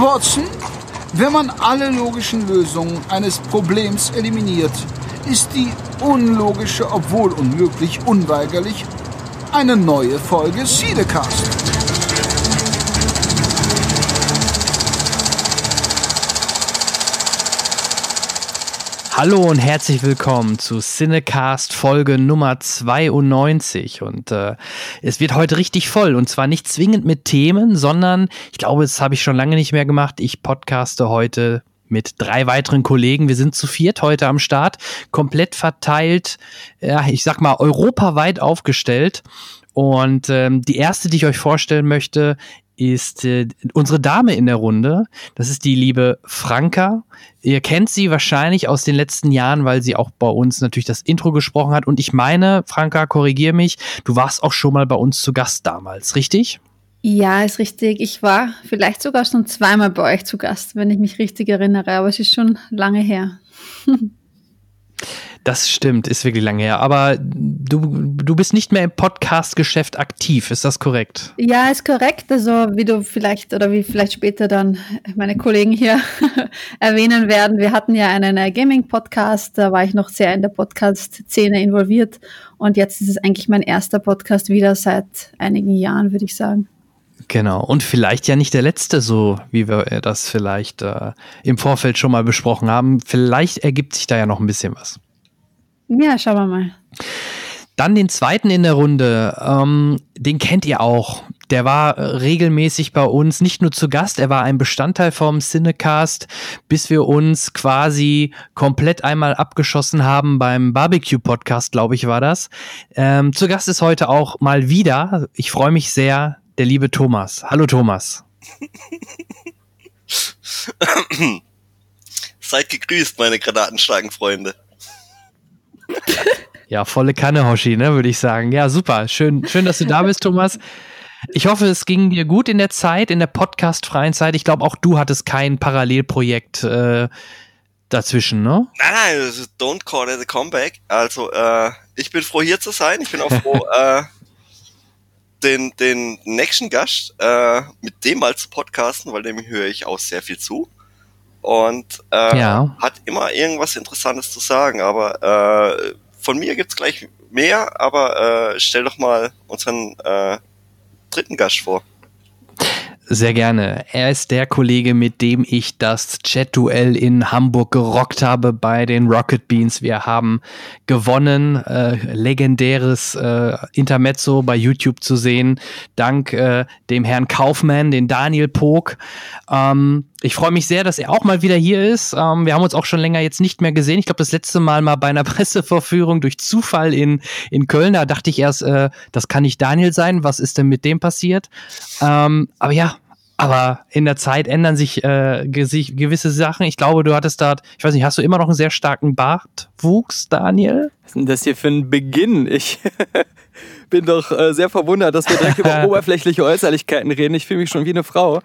Watson, wenn man alle logischen Lösungen eines Problems eliminiert, ist die unlogische, obwohl unmöglich, unweigerlich eine neue Folge Siedecast. Hallo und herzlich willkommen zu Cinecast Folge Nummer 92 und äh, es wird heute richtig voll und zwar nicht zwingend mit Themen, sondern ich glaube, das habe ich schon lange nicht mehr gemacht. Ich podcaste heute mit drei weiteren Kollegen. Wir sind zu viert heute am Start, komplett verteilt, ja, ich sag mal europaweit aufgestellt. Und ähm, die erste, die ich euch vorstellen möchte, ist äh, unsere Dame in der Runde. Das ist die liebe Franka. Ihr kennt sie wahrscheinlich aus den letzten Jahren, weil sie auch bei uns natürlich das Intro gesprochen hat. Und ich meine, Franka, korrigier mich, du warst auch schon mal bei uns zu Gast damals, richtig? Ja, ist richtig. Ich war vielleicht sogar schon zweimal bei euch zu Gast, wenn ich mich richtig erinnere, aber es ist schon lange her. Das stimmt, ist wirklich lange her. Aber du, du bist nicht mehr im Podcast-Geschäft aktiv, ist das korrekt? Ja, ist korrekt. Also wie du vielleicht oder wie vielleicht später dann meine Kollegen hier erwähnen werden, wir hatten ja einen äh, Gaming-Podcast, da war ich noch sehr in der Podcast-Szene involviert. Und jetzt ist es eigentlich mein erster Podcast wieder seit einigen Jahren, würde ich sagen. Genau. Und vielleicht ja nicht der letzte, so wie wir das vielleicht äh, im Vorfeld schon mal besprochen haben. Vielleicht ergibt sich da ja noch ein bisschen was. Ja, schauen wir mal. Dann den zweiten in der Runde, ähm, den kennt ihr auch. Der war regelmäßig bei uns, nicht nur zu Gast, er war ein Bestandteil vom Cinecast, bis wir uns quasi komplett einmal abgeschossen haben beim Barbecue-Podcast, glaube ich, war das. Ähm, zu Gast ist heute auch mal wieder, ich freue mich sehr, der liebe Thomas. Hallo Thomas. Seid gegrüßt, meine Granatenschlagenfreunde. Ja, volle Kanne, Hoshi, ne, würde ich sagen. Ja, super. Schön, schön, dass du da bist, Thomas. Ich hoffe, es ging dir gut in der Zeit, in der podcastfreien Zeit. Ich glaube, auch du hattest kein Parallelprojekt äh, dazwischen, ne? Nein, nein, don't call it a comeback. Also, äh, ich bin froh, hier zu sein. Ich bin auch froh, äh, den, den nächsten Gast äh, mit dem mal zu podcasten, weil dem höre ich auch sehr viel zu und äh, ja. hat immer irgendwas Interessantes zu sagen. Aber äh, von mir gibt's gleich mehr, aber äh, stell doch mal unseren äh, dritten Gast vor. Sehr gerne. Er ist der Kollege, mit dem ich das Chat-Duell in Hamburg gerockt habe bei den Rocket Beans. Wir haben gewonnen. Äh, legendäres äh, Intermezzo bei YouTube zu sehen. Dank äh, dem Herrn Kaufmann, den Daniel Pog. Ähm, ich freue mich sehr, dass er auch mal wieder hier ist. Ähm, wir haben uns auch schon länger jetzt nicht mehr gesehen. Ich glaube, das letzte Mal mal bei einer Presseverführung durch Zufall in, in Köln. Da dachte ich erst, äh, das kann nicht Daniel sein. Was ist denn mit dem passiert? Ähm, aber ja, aber in der Zeit ändern sich, äh, gewisse Sachen. Ich glaube, du hattest da, ich weiß nicht, hast du immer noch einen sehr starken Bartwuchs, Daniel? Was ist denn das hier für ein Beginn? Ich bin doch äh, sehr verwundert, dass wir direkt über oberflächliche Äußerlichkeiten reden. Ich fühle mich schon wie eine Frau.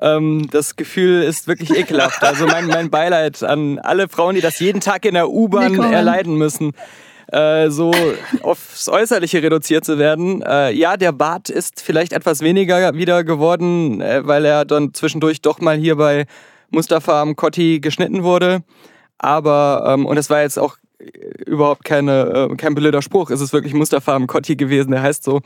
Ähm, das Gefühl ist wirklich ekelhaft. Also mein, mein Beileid an alle Frauen, die das jeden Tag in der U-Bahn erleiden müssen. Äh, so aufs Äußerliche reduziert zu werden. Äh, ja, der Bart ist vielleicht etwas weniger wieder geworden, äh, weil er dann zwischendurch doch mal hier bei Mustafa am Kotti geschnitten wurde. Aber, ähm, und es war jetzt auch überhaupt keine, äh, kein blöder Spruch, es ist wirklich Mustafa am Kotti gewesen, der heißt so.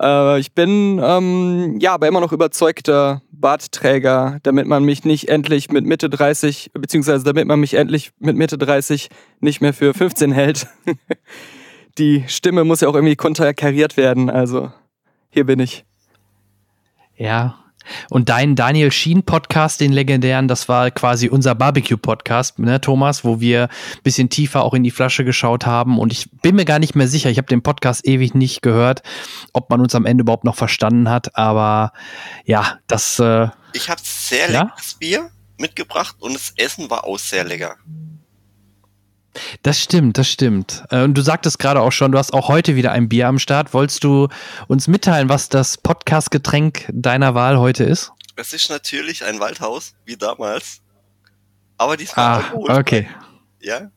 Äh, ich bin ähm, ja aber immer noch überzeugter Bartträger, damit man mich nicht endlich mit Mitte 30, beziehungsweise damit man mich endlich mit Mitte 30 nicht mehr für 15 hält. Die Stimme muss ja auch irgendwie konterkariert werden, also hier bin ich. Ja, und dein Daniel Sheen Podcast, den legendären, das war quasi unser Barbecue Podcast, ne, Thomas, wo wir ein bisschen tiefer auch in die Flasche geschaut haben. Und ich bin mir gar nicht mehr sicher, ich habe den Podcast ewig nicht gehört, ob man uns am Ende überhaupt noch verstanden hat. Aber ja, das. Äh, ich habe sehr ja? leckeres Bier mitgebracht und das Essen war auch sehr lecker. Das stimmt, das stimmt. Äh, und du sagtest gerade auch schon, du hast auch heute wieder ein Bier am Start. Wolltest du uns mitteilen, was das Podcast-Getränk deiner Wahl heute ist? Es ist natürlich ein Waldhaus, wie damals. Aber diesmal ah, okay. Ja.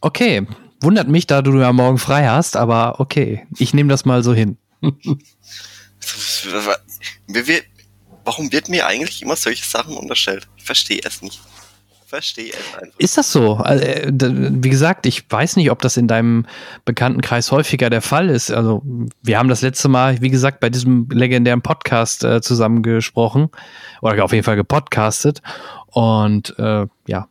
Okay. Wundert mich, da du ja morgen frei hast, aber okay. Ich nehme das mal so hin. warum wird mir eigentlich immer solche Sachen unterstellt? Ich verstehe es nicht. Verstehe es einfach. Ist das so? Also, äh, wie gesagt, ich weiß nicht, ob das in deinem Bekanntenkreis häufiger der Fall ist. Also, wir haben das letzte Mal, wie gesagt, bei diesem legendären Podcast äh, zusammengesprochen oder auf jeden Fall gepodcastet. Und äh, ja,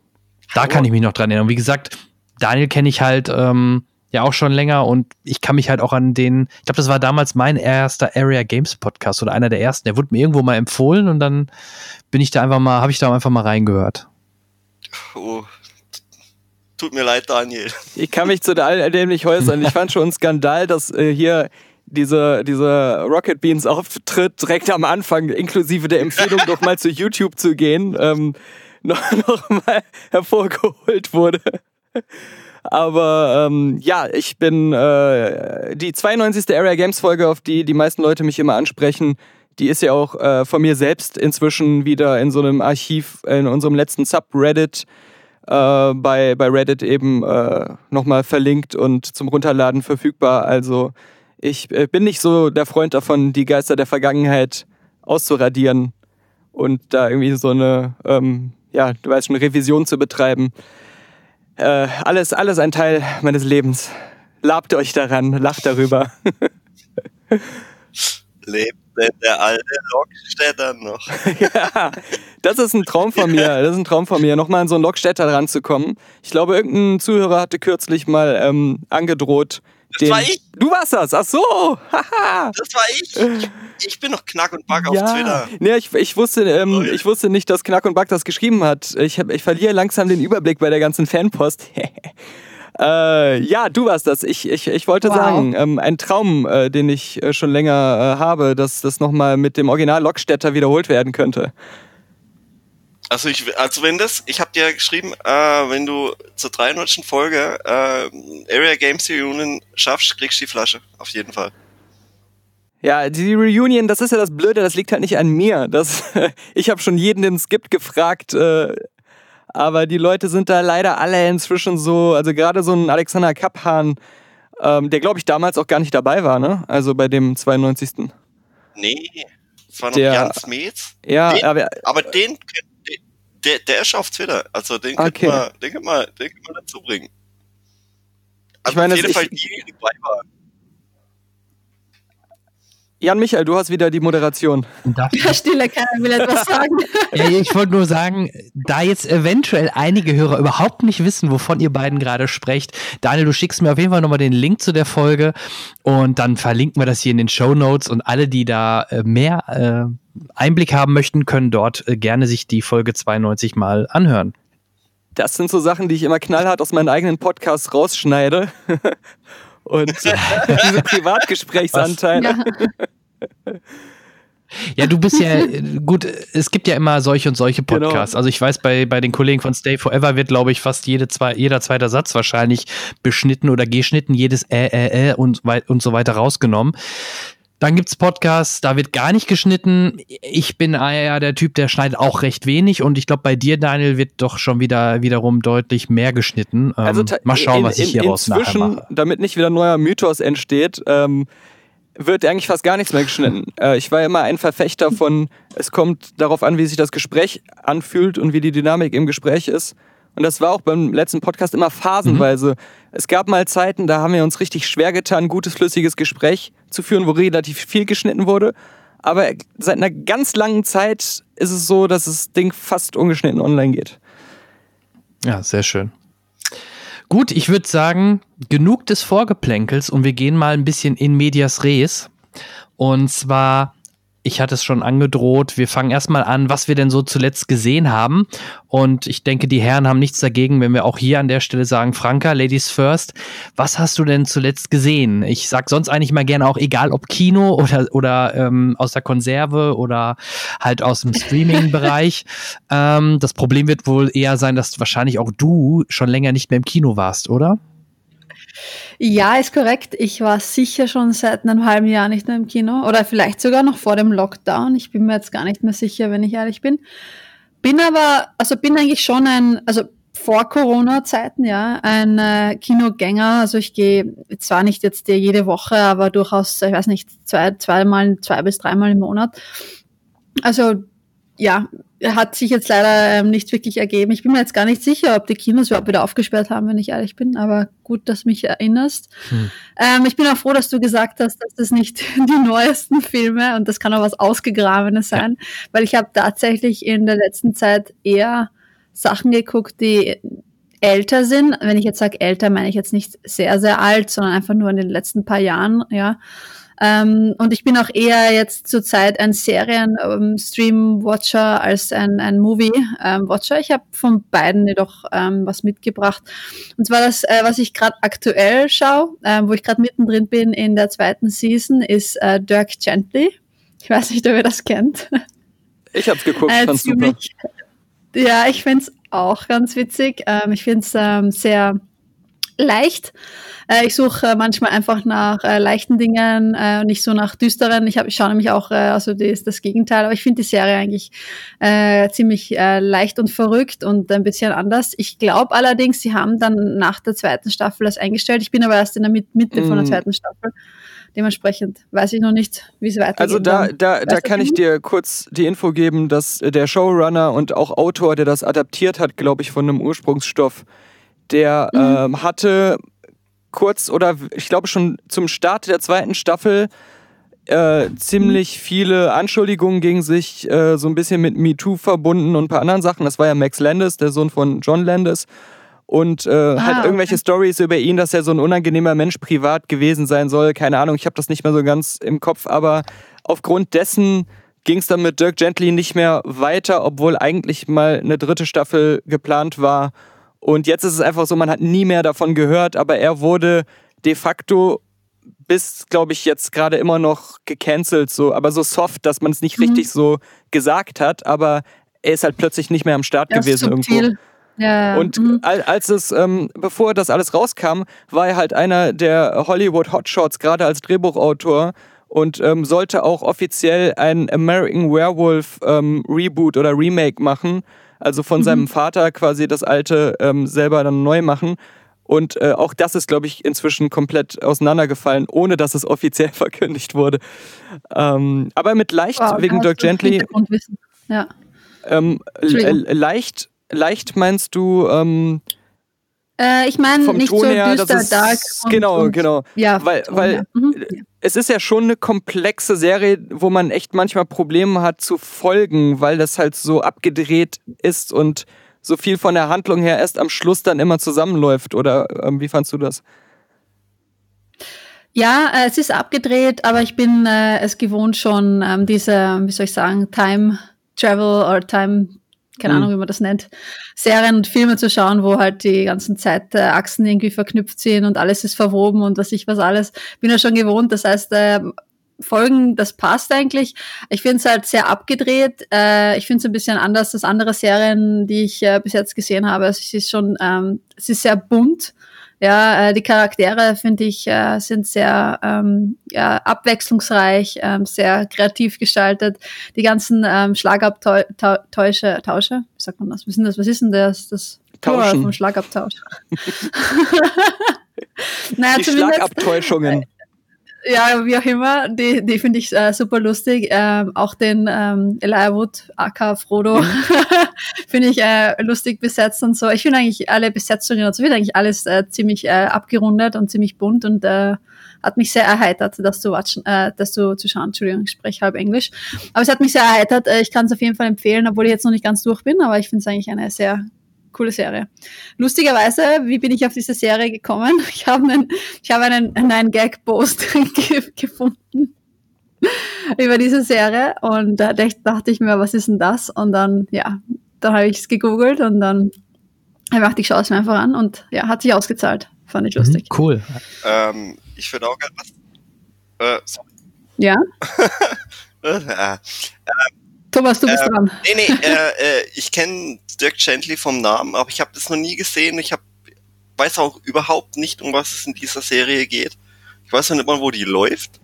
da kann ich mich noch dran erinnern. Wie gesagt, Daniel kenne ich halt ähm, ja auch schon länger und ich kann mich halt auch an den, ich glaube, das war damals mein erster Area Games Podcast oder einer der ersten. Der wurde mir irgendwo mal empfohlen und dann bin ich da einfach mal, habe ich da einfach mal reingehört. Oh, tut mir leid, Daniel. Ich kann mich zu dem nicht äußern. Ich fand schon ein Skandal, dass äh, hier diese, diese Rocket Beans Auftritt direkt am Anfang, inklusive der Empfehlung, doch mal zu YouTube zu gehen, ähm, noch, noch mal hervorgeholt wurde. Aber ähm, ja, ich bin äh, die 92. Area Games Folge, auf die die meisten Leute mich immer ansprechen, die ist ja auch äh, von mir selbst inzwischen wieder in so einem Archiv, in unserem letzten Subreddit äh, bei, bei Reddit eben äh, nochmal verlinkt und zum Runterladen verfügbar. Also ich äh, bin nicht so der Freund davon, die Geister der Vergangenheit auszuradieren und da irgendwie so eine, ähm, ja, du weißt schon, Revision zu betreiben. Äh, alles, alles ein Teil meines Lebens. Labt euch daran, lacht darüber. Lebt denn der alte Lokstädter noch? ja, das ist ein Traum von mir. Das ist ein Traum von mir, nochmal an so einen Lokstädter ranzukommen. Ich glaube, irgendein Zuhörer hatte kürzlich mal ähm, angedroht. Das war ich. Du warst das. Ach so. Haha. das war ich. Ich bin noch Knack und Back ja. auf Twitter. Nee, ich, ich, wusste, ähm, ich wusste nicht, dass Knack und Back das geschrieben hat. Ich, hab, ich verliere langsam den Überblick bei der ganzen Fanpost. Äh, ja, du warst das. Ich, ich, ich wollte wow. sagen, ähm, ein Traum, äh, den ich äh, schon länger äh, habe, dass das nochmal mit dem Original Lockstädter wiederholt werden könnte. Also ich, also wenn das, ich habe dir geschrieben, äh, wenn du zur 300. Folge äh, Area Games Reunion schaffst, kriegst du die Flasche. Auf jeden Fall. Ja, die Reunion, das ist ja das Blöde, das liegt halt nicht an mir. Das, ich habe schon jeden, den es gibt, gefragt, äh, aber die Leute sind da leider alle inzwischen so, also gerade so ein Alexander Kappan, ähm, der glaube ich damals auch gar nicht dabei war, ne? Also bei dem 92. Nee, es war noch der, Jans Metz. Ja, den, aber, aber den, der, der ist auf Twitter. Also den okay. kann man, den kann man, den kann man dazu bringen. Also ich meine, auf jeden ich, Fall die, die dabei waren. Jan Michael, du hast wieder die Moderation. Ja, Stille, keiner will etwas sagen. ja, ich wollte nur sagen, da jetzt eventuell einige Hörer überhaupt nicht wissen, wovon ihr beiden gerade sprecht, Daniel, du schickst mir auf jeden Fall nochmal den Link zu der Folge und dann verlinken wir das hier in den Show Notes und alle, die da äh, mehr äh, Einblick haben möchten, können dort äh, gerne sich die Folge 92 mal anhören. Das sind so Sachen, die ich immer knallhart aus meinen eigenen Podcasts rausschneide. und diese Privatgesprächsanteile. Ja. Ja, du bist ja, gut, es gibt ja immer solche und solche genau. Podcasts. Genau. Also ich weiß, bei, bei den Kollegen von Stay Forever wird, glaube ich, fast jede zwei, jeder zweite Satz wahrscheinlich beschnitten oder geschnitten, jedes äh, äh, äh und, und so weiter rausgenommen. Dann gibt's Podcasts, da wird gar nicht geschnitten. Ich bin ja der Typ, der schneidet auch recht wenig und ich glaube, bei dir, Daniel, wird doch schon wieder wiederum deutlich mehr geschnitten. Ähm, also mal schauen, in, was ich hier in, raus nachher mache. Damit nicht wieder ein neuer Mythos entsteht, ähm, wird eigentlich fast gar nichts mehr geschnitten. Äh, ich war immer ein Verfechter von, es kommt darauf an, wie sich das Gespräch anfühlt und wie die Dynamik im Gespräch ist. Und das war auch beim letzten Podcast immer phasenweise. Mhm. Es gab mal Zeiten, da haben wir uns richtig schwer getan, gutes, flüssiges Gespräch zu führen, wo relativ viel geschnitten wurde. Aber seit einer ganz langen Zeit ist es so, dass das Ding fast ungeschnitten online geht. Ja, sehr schön. Gut, ich würde sagen, genug des Vorgeplänkels und wir gehen mal ein bisschen in medias res. Und zwar ich hatte es schon angedroht. Wir fangen erstmal an, was wir denn so zuletzt gesehen haben. Und ich denke, die Herren haben nichts dagegen, wenn wir auch hier an der Stelle sagen, Franka, Ladies first. Was hast du denn zuletzt gesehen? Ich sag sonst eigentlich mal gerne auch, egal ob Kino oder, oder ähm, aus der Konserve oder halt aus dem Streaming-Bereich. ähm, das Problem wird wohl eher sein, dass wahrscheinlich auch du schon länger nicht mehr im Kino warst, oder? Ja, ist korrekt. Ich war sicher schon seit einem halben Jahr nicht mehr im Kino oder vielleicht sogar noch vor dem Lockdown. Ich bin mir jetzt gar nicht mehr sicher, wenn ich ehrlich bin. Bin aber, also bin eigentlich schon ein, also vor Corona-Zeiten, ja, ein äh, Kinogänger. Also ich gehe zwar nicht jetzt jede Woche, aber durchaus, ich weiß nicht, zwei, zweimal, zwei bis dreimal im Monat. Also ja, hat sich jetzt leider ähm, nicht wirklich ergeben. Ich bin mir jetzt gar nicht sicher, ob die Kinos überhaupt wieder aufgesperrt haben, wenn ich ehrlich bin, aber gut, dass du mich erinnerst. Hm. Ähm, ich bin auch froh, dass du gesagt hast, dass das nicht die neuesten Filme und das kann auch was Ausgegrabenes sein, ja. weil ich habe tatsächlich in der letzten Zeit eher Sachen geguckt, die älter sind. Wenn ich jetzt sage älter, meine ich jetzt nicht sehr, sehr alt, sondern einfach nur in den letzten paar Jahren, ja. Ähm, und ich bin auch eher jetzt zurzeit ein Serien-Stream-Watcher als ein, ein Movie-Watcher. Ich habe von beiden jedoch ähm, was mitgebracht. Und zwar das, äh, was ich gerade aktuell schaue, äh, wo ich gerade mittendrin bin in der zweiten Season, ist äh, Dirk Gently. Ich weiß nicht, ob ihr das kennt. Ich habe es geguckt, äh, fand's super. Ja, ich find's auch ganz witzig. Ähm, ich find's ähm, sehr leicht. Äh, ich suche äh, manchmal einfach nach äh, leichten Dingen äh, und nicht so nach düsteren. Ich, hab, ich schaue nämlich auch, äh, also das ist das Gegenteil, aber ich finde die Serie eigentlich äh, ziemlich äh, leicht und verrückt und ein bisschen anders. Ich glaube allerdings, sie haben dann nach der zweiten Staffel das eingestellt. Ich bin aber erst in der Mitte mm. von der mm. zweiten Staffel. Dementsprechend weiß ich noch nicht, wie es weitergeht. Also da, da, da kann ich dir kurz die Info geben, dass der Showrunner und auch Autor, der das adaptiert hat, glaube ich, von einem Ursprungsstoff, der mhm. ähm, hatte kurz oder ich glaube schon zum Start der zweiten Staffel äh, ziemlich mhm. viele Anschuldigungen gegen sich, äh, so ein bisschen mit MeToo verbunden und ein paar anderen Sachen. Das war ja Max Landis, der Sohn von John Landis. Und äh, ah, halt irgendwelche okay. Stories über ihn, dass er so ein unangenehmer Mensch privat gewesen sein soll. Keine Ahnung, ich habe das nicht mehr so ganz im Kopf, aber aufgrund dessen ging es dann mit Dirk Gently nicht mehr weiter, obwohl eigentlich mal eine dritte Staffel geplant war. Und jetzt ist es einfach so, man hat nie mehr davon gehört, aber er wurde de facto bis, glaube ich, jetzt gerade immer noch gecancelt, so, aber so soft, dass man es nicht mhm. richtig so gesagt hat, aber er ist halt plötzlich nicht mehr am Start ja, gewesen irgendwo. Ja, und mhm. als es, ähm, bevor das alles rauskam, war er halt einer der Hollywood Hotshots, gerade als Drehbuchautor und ähm, sollte auch offiziell ein American Werewolf ähm, Reboot oder Remake machen also von mhm. seinem Vater quasi das alte ähm, selber dann neu machen. Und äh, auch das ist, glaube ich, inzwischen komplett auseinandergefallen, ohne dass es offiziell verkündigt wurde. Ähm, aber mit leicht, wow, wegen Dirk Gently. Ja. Ähm, leicht, leicht meinst du. Ähm, äh, ich meine nicht Ton so her, düster, dark. Und, genau, und, genau. Ja, weil, weil mhm. Es ist ja schon eine komplexe Serie, wo man echt manchmal Probleme hat zu folgen, weil das halt so abgedreht ist und so viel von der Handlung her erst am Schluss dann immer zusammenläuft. Oder ähm, wie fandst du das? Ja, äh, es ist abgedreht, aber ich bin äh, es gewohnt schon, ähm, diese, wie soll ich sagen, Time Travel oder Time keine mhm. Ahnung, wie man das nennt, Serien und Filme zu schauen, wo halt die ganzen Zeitachsen irgendwie verknüpft sind und alles ist verwoben und was ich was alles. Bin ja schon gewohnt. Das heißt, äh, Folgen, das passt eigentlich. Ich finde es halt sehr abgedreht. Äh, ich finde es ein bisschen anders als andere Serien, die ich äh, bis jetzt gesehen habe. Also es ist schon, ähm, es ist sehr bunt. Ja, äh, die Charaktere finde ich äh, sind sehr ähm, ja, abwechslungsreich, ähm, sehr kreativ gestaltet. Die ganzen ähm, Schlagabtausche, Tausche, wie sagt man das? Was ist denn das? Was ist denn das? Das Tauschen. vom Schlagabtausch. naja, die Schlagabtäuschungen. Ja, wie auch immer, die, die finde ich äh, super lustig. Ähm, auch den ähm, Elijah Wood, aka Frodo, finde ich äh, lustig besetzt und so. Ich finde eigentlich alle Besetzungen und so wird eigentlich alles äh, ziemlich äh, abgerundet und ziemlich bunt und äh, hat mich sehr erheitert, das zu watchen, äh, das zu, zu schauen. Entschuldigung, ich spreche halb Englisch. Aber es hat mich sehr erheitert. Äh, ich kann es auf jeden Fall empfehlen, obwohl ich jetzt noch nicht ganz durch bin, aber ich finde es eigentlich eine sehr coole Serie. Lustigerweise, wie bin ich auf diese Serie gekommen? Ich habe einen, ich habe einen, einen Gag-Post gefunden über diese Serie und da dachte ich mir, was ist denn das? Und dann, ja, dann habe ich es gegoogelt und dann habe ich gedacht, ich schaue es mir einfach an und ja, hat sich ausgezahlt. Fand ich mhm, lustig. Mhm, cool. Ähm, ich würde auch gerne was. Äh, sorry. Ja? äh, Thomas, du bist äh, dran. Nee, nee, äh, äh, ich kenne Dirk Gently vom Namen, aber ich habe das noch nie gesehen. Ich hab, weiß auch überhaupt nicht, um was es in dieser Serie geht. Ich weiß noch nicht mal, wo die läuft.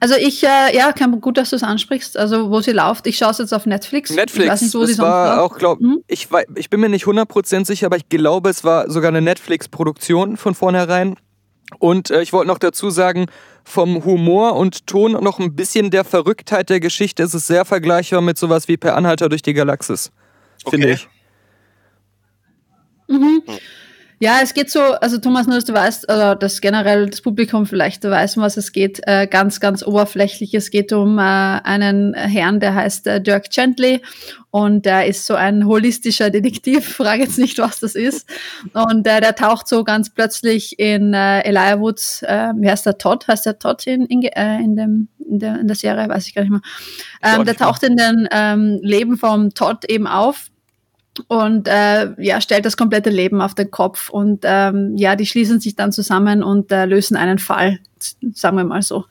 Also ich, äh, ja, kein, gut, dass du es ansprichst. Also wo sie läuft, ich schaue es jetzt auf Netflix. Netflix, ich weiß nicht, wo das war auch, glaub, hm? ich, ich bin mir nicht 100% sicher, aber ich glaube, es war sogar eine Netflix-Produktion von vornherein. Und äh, ich wollte noch dazu sagen, vom Humor und Ton noch ein bisschen der Verrücktheit der Geschichte ist es sehr vergleichbar mit sowas wie Per Anhalter durch die Galaxis, finde Okay. ich. Mhm. Ja, es geht so, also Thomas, nur dass du weißt, oder dass generell das Publikum vielleicht weiß, um was es geht, äh, ganz, ganz oberflächlich. Es geht um äh, einen Herrn, der heißt äh, Dirk Gently und der ist so ein holistischer Detektiv, frage jetzt nicht, was das ist. Und äh, der taucht so ganz plötzlich in äh, Elijah Woods, äh, wie heißt der Todd? Heißt der Todd in, in, äh, in, dem, in, der, in der Serie? Weiß ich gar nicht mehr. Ähm, der taucht in den ähm, Leben vom Todd eben auf und äh, ja, stellt das komplette Leben auf den Kopf und ähm, ja, die schließen sich dann zusammen und äh, lösen einen Fall, sagen wir mal so.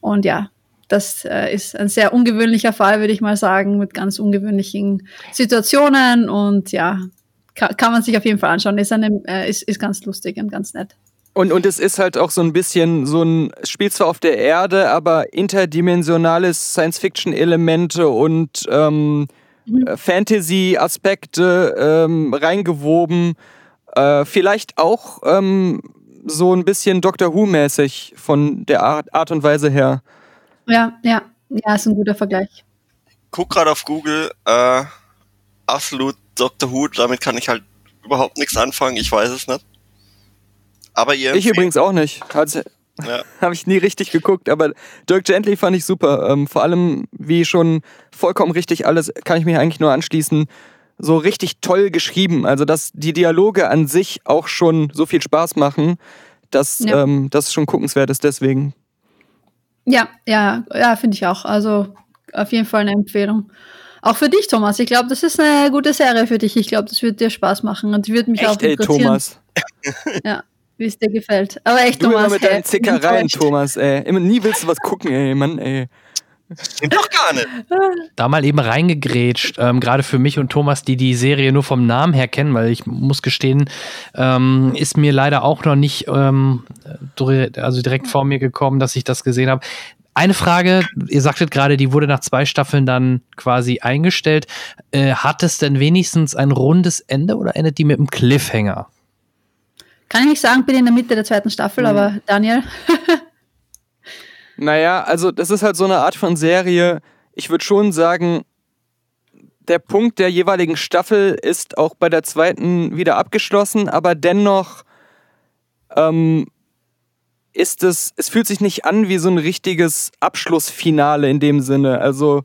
Und ja, das äh, ist ein sehr ungewöhnlicher Fall, würde ich mal sagen, mit ganz ungewöhnlichen Situationen und ja, kann, kann man sich auf jeden Fall anschauen. Ist, eine, äh, ist, ist ganz lustig und ganz nett. Und, und es ist halt auch so ein bisschen so ein Spiel zwar auf der Erde, aber interdimensionale Science-Fiction-Elemente und ähm, Mhm. äh, Fantasy-Aspekte ähm, reingewoben. Äh, vielleicht auch ähm, so ein bisschen Doctor Who-mäßig von der Art, Art und Weise her. Ja, ja, ja, ist ein guter Vergleich. Guck gerade auf Google, äh, absolut Dr. Who, damit kann ich halt überhaupt nichts anfangen, ich weiß es nicht. Aber ihr Ich übrigens auch nicht. Also, Ja. Habe ich nie richtig geguckt, aber Dirk Gently fand ich super. Ähm, vor allem, wie schon vollkommen richtig alles, kann ich mich eigentlich nur anschließen, so richtig toll geschrieben. Also, dass die Dialoge an sich auch schon so viel Spaß machen, dass Ja. ähm, das schon guckenswert ist deswegen. Ja, ja, ja, finde ich auch. Also auf jeden Fall eine Empfehlung. Auch für dich, Thomas. Ich glaube, das ist eine gute Serie für dich. Ich glaube, das wird dir Spaß machen und würde mich auch Echt, ey, interessieren, Thomas. Ja, wie es dir gefällt. Aber echt, Du Thomas. immer mit deinen Zickereien. Thomas, ey. Immer, nie willst du was gucken, ey, Mann, ey. Stimmt doch gar nicht. Da mal eben reingegrätscht, ähm, gerade für mich und Thomas, die die Serie nur vom Namen her kennen, weil ich muss gestehen, ähm, ist mir leider auch noch nicht ähm, also direkt vor mir gekommen, dass ich das gesehen habe. Eine Frage, ihr sagtet gerade, die wurde nach zwei Staffeln dann quasi eingestellt. Äh, hat es denn wenigstens ein rundes Ende oder endet die mit einem Cliffhanger? Kann ich nicht sagen, bin in der Mitte der zweiten Staffel, Mhm. aber Daniel. Naja, also das ist halt so eine Art von Serie. Ich würde schon sagen, der Punkt der jeweiligen Staffel ist auch bei der zweiten wieder abgeschlossen, aber dennoch ähm, ist es, es fühlt sich nicht an wie so ein richtiges Abschlussfinale in dem Sinne. Also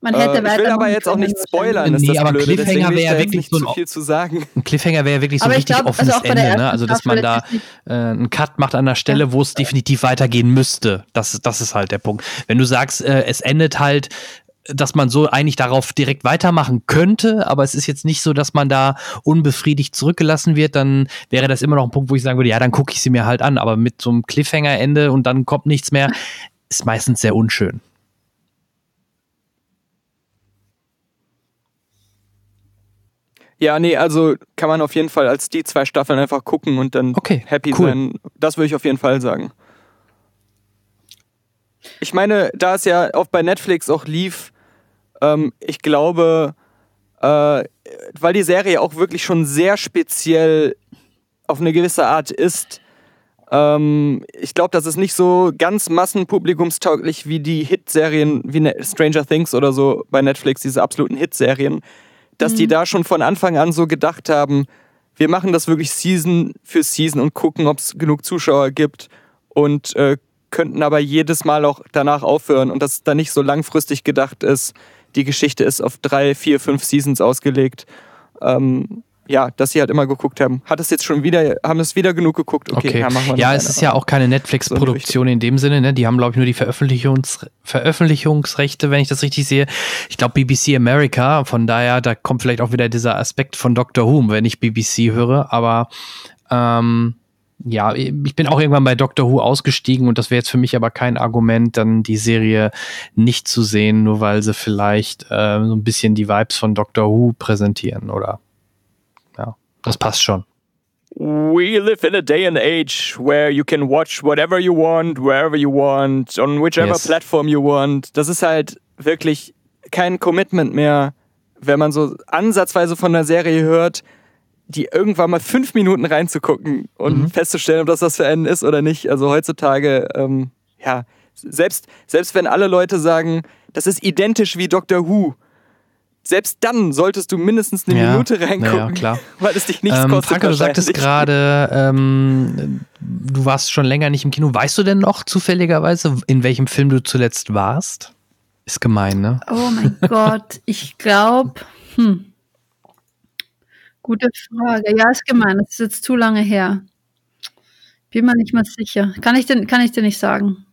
Man äh, hätte ich will aber jetzt auch nicht spoilern, ist Nee, das aber Blöde. Cliffhanger wäre wirklich so ein zu viel zu sagen. Ein Cliffhanger wäre ja wirklich so ein Aber ich richtig glaub, also offenes auch bei der Ende, ne? ersten Also dass man da äh, einen Cut macht an der Stelle, wo es definitiv weitergehen müsste. Das, das ist halt der Punkt. Wenn du sagst, äh, es endet halt, dass man so eigentlich darauf direkt weitermachen könnte, aber es ist jetzt nicht so, dass man da unbefriedigt zurückgelassen wird, dann wäre das immer noch ein Punkt, wo ich sagen würde, ja, dann gucke ich sie mir halt an. Aber mit so einem Cliffhanger-Ende und dann kommt nichts mehr, ist meistens sehr unschön. Ja, nee, also kann man auf jeden Fall als die zwei Staffeln einfach gucken und dann Okay, happy cool. sein. Das würde ich auf jeden Fall sagen. Ich meine, da es ja auch bei Netflix auch lief, ähm, ich glaube, äh, weil die Serie auch wirklich schon sehr speziell auf eine gewisse Art ist, ähm, ich glaube, das ist nicht so ganz massenpublikumstauglich wie die Hitserien wie Ne- Stranger Things oder so bei Netflix, diese absoluten Hitserien, dass die da schon von Anfang an so gedacht haben, wir machen das wirklich Season für Season und gucken, ob es genug Zuschauer gibt und äh, könnten aber jedes Mal auch danach aufhören und dass da nicht so langfristig gedacht ist, die Geschichte ist auf drei, vier, fünf Seasons ausgelegt. Ähm, ja, dass sie halt immer geguckt haben. Hat es jetzt schon wieder, haben es wieder genug geguckt? Okay, Okay. ja, machen wir Ja, es ist ja auch keine Netflix-Produktion in dem Sinne, ne? Die haben, glaube ich, nur die Veröffentlichungs Veröffentlichungsrechte, wenn ich das richtig sehe. Ich glaube, BBC America, von daher, da kommt vielleicht auch wieder dieser Aspekt von Doctor Who, wenn ich BBC höre, aber ähm, ja, ich bin auch irgendwann bei Doctor Who ausgestiegen und das wäre jetzt für mich aber kein Argument, dann die Serie nicht zu sehen, nur weil sie vielleicht äh, so ein bisschen die Vibes von Doctor Who präsentieren, oder? Das passt schon. We live in a day and age where you can watch whatever you want, wherever you want, on whichever Yes. platform you want. Das ist halt wirklich kein Commitment mehr, wenn man so ansatzweise von der Serie hört. die irgendwann mal fünf Minuten reinzugucken und Mhm. festzustellen, ob das was für einen ist oder nicht. Also heutzutage, ähm, ja, selbst, selbst wenn alle Leute sagen, das ist identisch wie Doctor Who, selbst dann solltest du mindestens eine Ja, Minute reingucken, ja, klar. weil es dich nichts Ähm, kostet. Franka, du sagtest gerade, ähm, du warst schon länger nicht im Kino. Weißt du denn noch zufälligerweise, in welchem Film du zuletzt warst? Ist gemein, ne? Oh mein Gott, ich glaube, hm. Gute Frage. Ja, ist gemein. Das ist jetzt zu lange her. Bin mir nicht mal sicher. Kann ich denn, kann ich dir nicht sagen.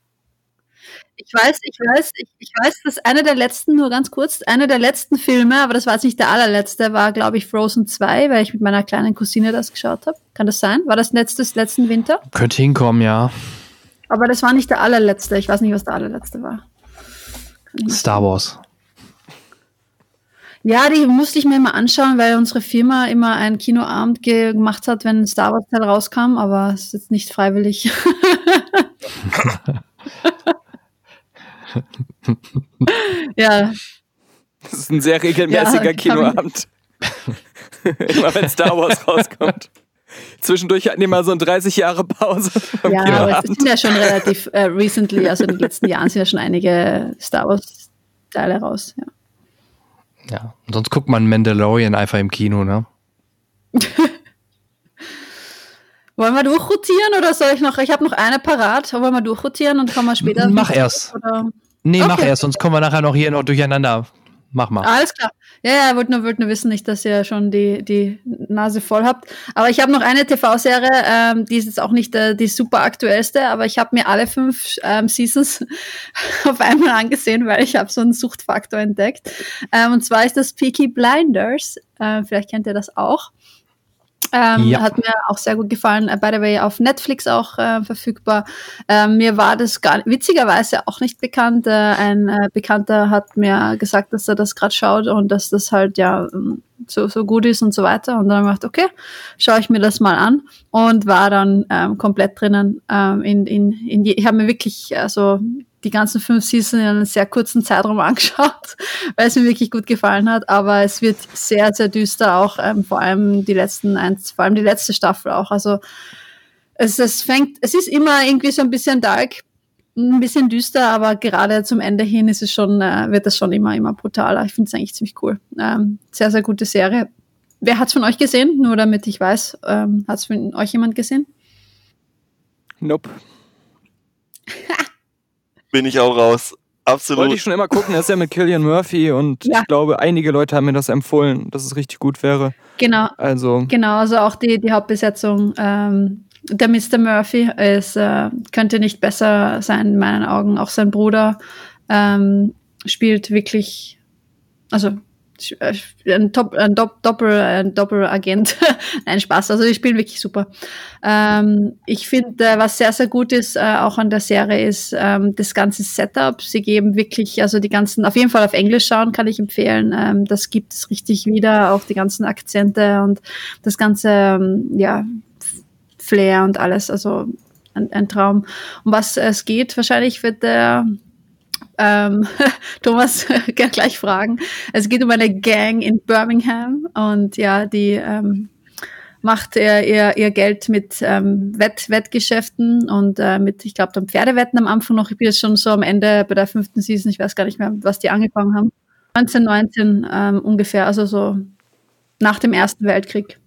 Ich weiß, ich weiß, ich, ich weiß, dass einer der letzten, nur ganz kurz, einer der letzten Filme, aber das war jetzt nicht der allerletzte, war, glaube ich, Frozen 2, weil ich mit meiner kleinen Cousine das geschaut habe. Kann das sein? War das letztes, letzten Winter? Könnte hinkommen, ja. Aber das war nicht der allerletzte. Ich weiß nicht, was der allerletzte war. Star Wars. Ja, die musste ich mir immer anschauen, weil unsere Firma immer einen Kinoabend ge- gemacht hat, wenn ein Star Wars Teil rauskam, aber es ist jetzt nicht freiwillig. ja, Das ist ein sehr regelmäßiger Ja, Kinoabend. immer wenn Star Wars rauskommt. Zwischendurch hatten die mal so eine 30 Jahre Pause ja, aber es Kinoabend. sind ja schon relativ äh, recently, also in den letzten Jahren sind ja schon einige Star Wars Teile raus. Ja. Ja. Und sonst guckt man Mandalorian einfach im Kino, ne? Wollen wir durchrotieren oder soll ich noch? Ich habe noch eine parat. Wollen wir durchrotieren und kommen wir später? Mach erst. Oder? Nee, mach Okay. erst, sonst kommen wir nachher noch hier noch durcheinander. Mach mal. Alles klar. Ja, ja, wollte nur, wollt nur wissen, nicht, dass ihr schon die, die Nase voll habt. Aber ich habe noch eine TV-Serie, ähm, die ist jetzt auch nicht äh, die super aktuellste, aber ich habe mir alle fünf ähm, Seasons auf einmal angesehen, weil ich habe so einen Suchtfaktor entdeckt. Ähm, und zwar ist das Peaky Blinders. Äh, vielleicht kennt ihr das auch. Ähm, Ja. Hat mir auch sehr gut gefallen. Äh, by the way, auf Netflix auch äh, verfügbar. Ähm, mir war das gar witzigerweise auch nicht bekannt. Äh, ein äh, Bekannter hat mir gesagt, dass er das gerade schaut und dass das halt ja ähm, so, so gut ist und so weiter. Und dann habe ich gedacht, okay, schaue ich mir das mal an und war dann ähm, komplett drinnen. Ähm, in, in, in die, ich habe mir wirklich also die ganzen fünf Seasons in einem sehr kurzen Zeitraum angeschaut, weil es mir wirklich gut gefallen hat. Aber es wird sehr, sehr düster, auch ähm, vor allem die letzten eins, vor allem die letzte Staffel auch. Also es, es fängt, es ist immer irgendwie so ein bisschen dark, ein bisschen düster, aber gerade zum Ende hin ist es schon, äh, wird das schon immer, immer brutaler. Ich finde es eigentlich ziemlich cool. Ähm, sehr, sehr gute Serie. Wer hat's von euch gesehen? Nur damit ich weiß, ähm, hat's von euch jemand gesehen? Nope. Bin ich auch raus. Absolut. Wollte ich schon immer gucken, das ist ja mit Killian Murphy und Ja. ich glaube, einige Leute haben mir das empfohlen, dass es richtig gut wäre. Genau, Also, Genau, also auch die, die Hauptbesetzung. Ähm, der Mr. Murphy ist, äh, könnte nicht besser sein in meinen Augen. Auch sein Bruder ähm, spielt wirklich, also äh, ein, Top, ein Dopp, Doppel, ein Doppelagent. Nein, Spaß. Also die spielen wirklich super. Ähm, ich finde, äh, was sehr, sehr gut ist, äh, auch an der Serie, ist ähm, das ganze Setup. Sie geben wirklich, also die ganzen, auf jeden Fall auf Englisch schauen, kann ich empfehlen. Ähm, das gibt es richtig wieder, auch die ganzen Akzente und das ganze, ähm, ja, Flair und alles. Also ein, ein Traum. Um was es geht, wahrscheinlich wird der ähm, Thomas gleich fragen. Es geht um eine Gang in Birmingham und ja, die ähm, macht ihr, ihr, ihr Geld mit ähm, Wett, Wettgeschäften und äh, mit, ich glaube, dann Pferdewetten am Anfang noch. Ich bin jetzt schon so am Ende bei der fünften Season, ich weiß gar nicht mehr, was die angefangen haben. 1919 ähm, ungefähr, also so nach dem Ersten Weltkrieg.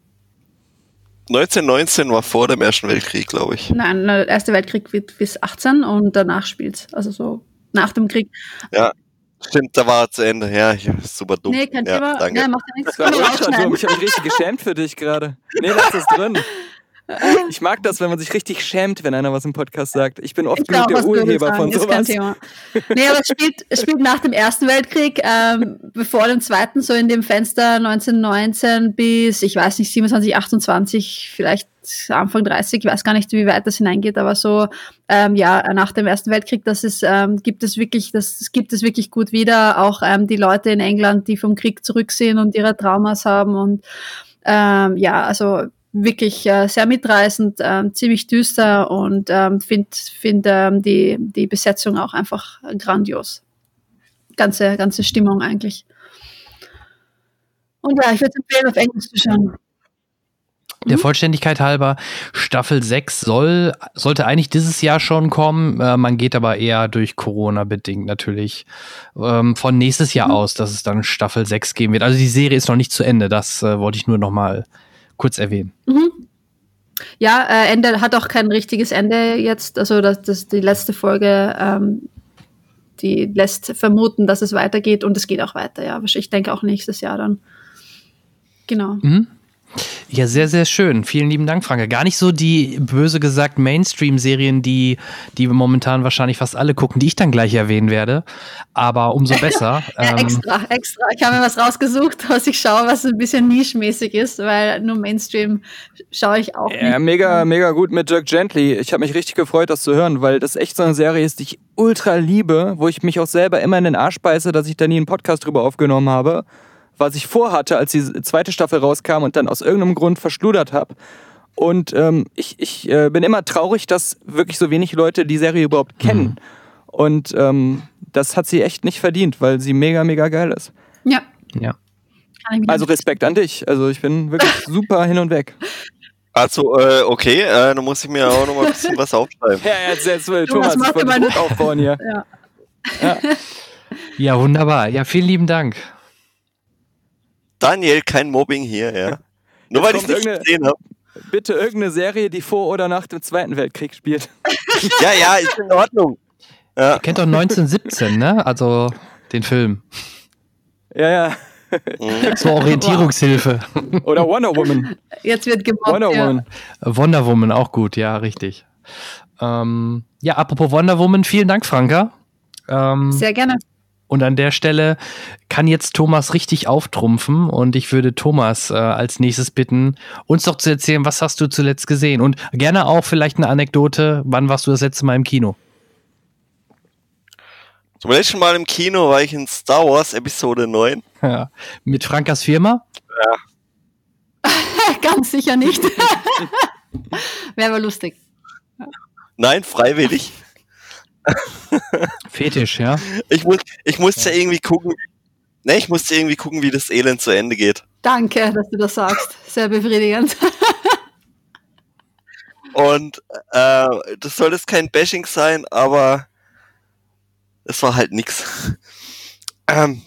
1919 war vor dem Ersten Weltkrieg, glaube ich. Nein, der Erste Weltkrieg wird bis 18 und danach spielt's. Also so nach dem Krieg. Ja, stimmt, da war er zu Ende. Ja, ich, super dumm. Nee, kein ja, Thema. Danke. Nee, macht ja nichts. Ich habe mich richtig geschämt für dich gerade. Nee, lass das drin. Ich mag das, wenn man sich richtig schämt, wenn einer was im Podcast sagt. Ich bin oft Ich genug der Urheber von ist kein sowas. Thema. Nee, aber es spielt, spielt nach dem Ersten Weltkrieg, ähm, bevor dem Zweiten, so in dem Fenster 1919 bis, ich weiß nicht, 27, 28, vielleicht Anfang 30, ich weiß gar nicht, wie weit das hineingeht, aber so, ähm, ja, nach dem Ersten Weltkrieg, das ist, ähm, gibt es wirklich, das, das gibt es wirklich gut wieder. Auch ähm, die Leute in England, die vom Krieg zurück sind und ihre Traumas haben und ähm, ja, also wirklich äh, sehr mitreißend, ähm, ziemlich düster und ähm, finde find, ähm, die, die Besetzung auch einfach grandios. Ganze, ganze Stimmung eigentlich. Und ja, ich würde empfehlen, auf Englisch zu schauen. Der Vollständigkeit halber, Staffel 6 soll, sollte eigentlich dieses Jahr schon kommen. Äh, man geht aber eher durch Corona bedingt natürlich ähm, von nächstes Jahr mhm. aus, dass es dann Staffel 6 geben wird. Also die Serie ist noch nicht zu Ende. Das äh, wollte ich nur noch mal kurz erwähnen. Mhm. Ja, äh, Ende hat auch kein richtiges Ende jetzt. Also das, das die letzte Folge, ähm, die lässt vermuten, dass es weitergeht und es geht auch weiter. Ja, ich denke auch nächstes Jahr dann. Genau. Mhm. Ja, sehr, sehr schön. Vielen lieben Dank, Franke. Gar nicht so die, böse gesagt, Mainstream-Serien, die, die wir momentan wahrscheinlich fast alle gucken, die ich dann gleich erwähnen werde. Aber umso besser. ja, ähm, extra, extra. Ich habe mir was rausgesucht, was ich schaue, was ein bisschen nischmäßig ist, weil nur Mainstream schaue ich auch. Ja, nicht. mega, mega gut mit Dirk Gently. Ich habe mich richtig gefreut, das zu hören, weil das echt so eine Serie ist, die ich ultra liebe, wo ich mich auch selber immer in den Arsch beiße, dass ich da nie einen Podcast drüber aufgenommen habe was ich vorhatte, als die zweite Staffel rauskam und dann aus irgendeinem Grund verschludert habe. Und ähm, ich, ich äh, bin immer traurig, dass wirklich so wenig Leute die Serie überhaupt mhm. kennen. Mhm. Und ähm, das hat sie echt nicht verdient, weil sie mega, mega geil ist. Ja. Ja. Also Respekt an dich. Also ich bin wirklich super hin und weg. Also, äh, okay, äh, dann muss ich mir auch noch mal ein bisschen was aufschreiben. ja, jetzt, jetzt, jetzt Thomas, Thomas ich wollte aufbauen hier. Ja. Ja. ja, wunderbar. Ja, vielen lieben Dank. Daniel, kein Mobbing hier, ja. Nur weil ich nicht gesehen habe. Bitte irgendeine Serie, die vor oder nach dem Zweiten Weltkrieg spielt. ja, ja, ist in Ordnung. Ja. Ihr kennt doch 1917, ne? Also den Film. Ja, ja. Zur Orientierungshilfe. Oder Wonder Woman. Jetzt wird gemobbt, Wonder ja. Woman. Wonder Woman, auch gut, ja, richtig. Ähm, ja, apropos Wonder Woman, vielen Dank, Franka. Ähm, Sehr gerne. Und an der Stelle kann jetzt Thomas richtig auftrumpfen und ich würde Thomas äh, als nächstes bitten, uns doch zu erzählen, was hast du zuletzt gesehen und gerne auch vielleicht eine Anekdote, wann warst du das letzte Mal im Kino? Zum letzten Mal im Kino war ich in Star Wars Episode 9. Ja. Mit Frankas Firma? Ja. Ganz sicher nicht. Wäre aber lustig. Nein, freiwillig. Fetisch, ja. Ich, muss, ich musste ja. irgendwie gucken, ne, ich musste irgendwie gucken, wie das Elend zu Ende geht. Danke, dass du das sagst. Sehr befriedigend. Und äh, das soll jetzt kein Bashing sein, aber es war halt nix. Ähm,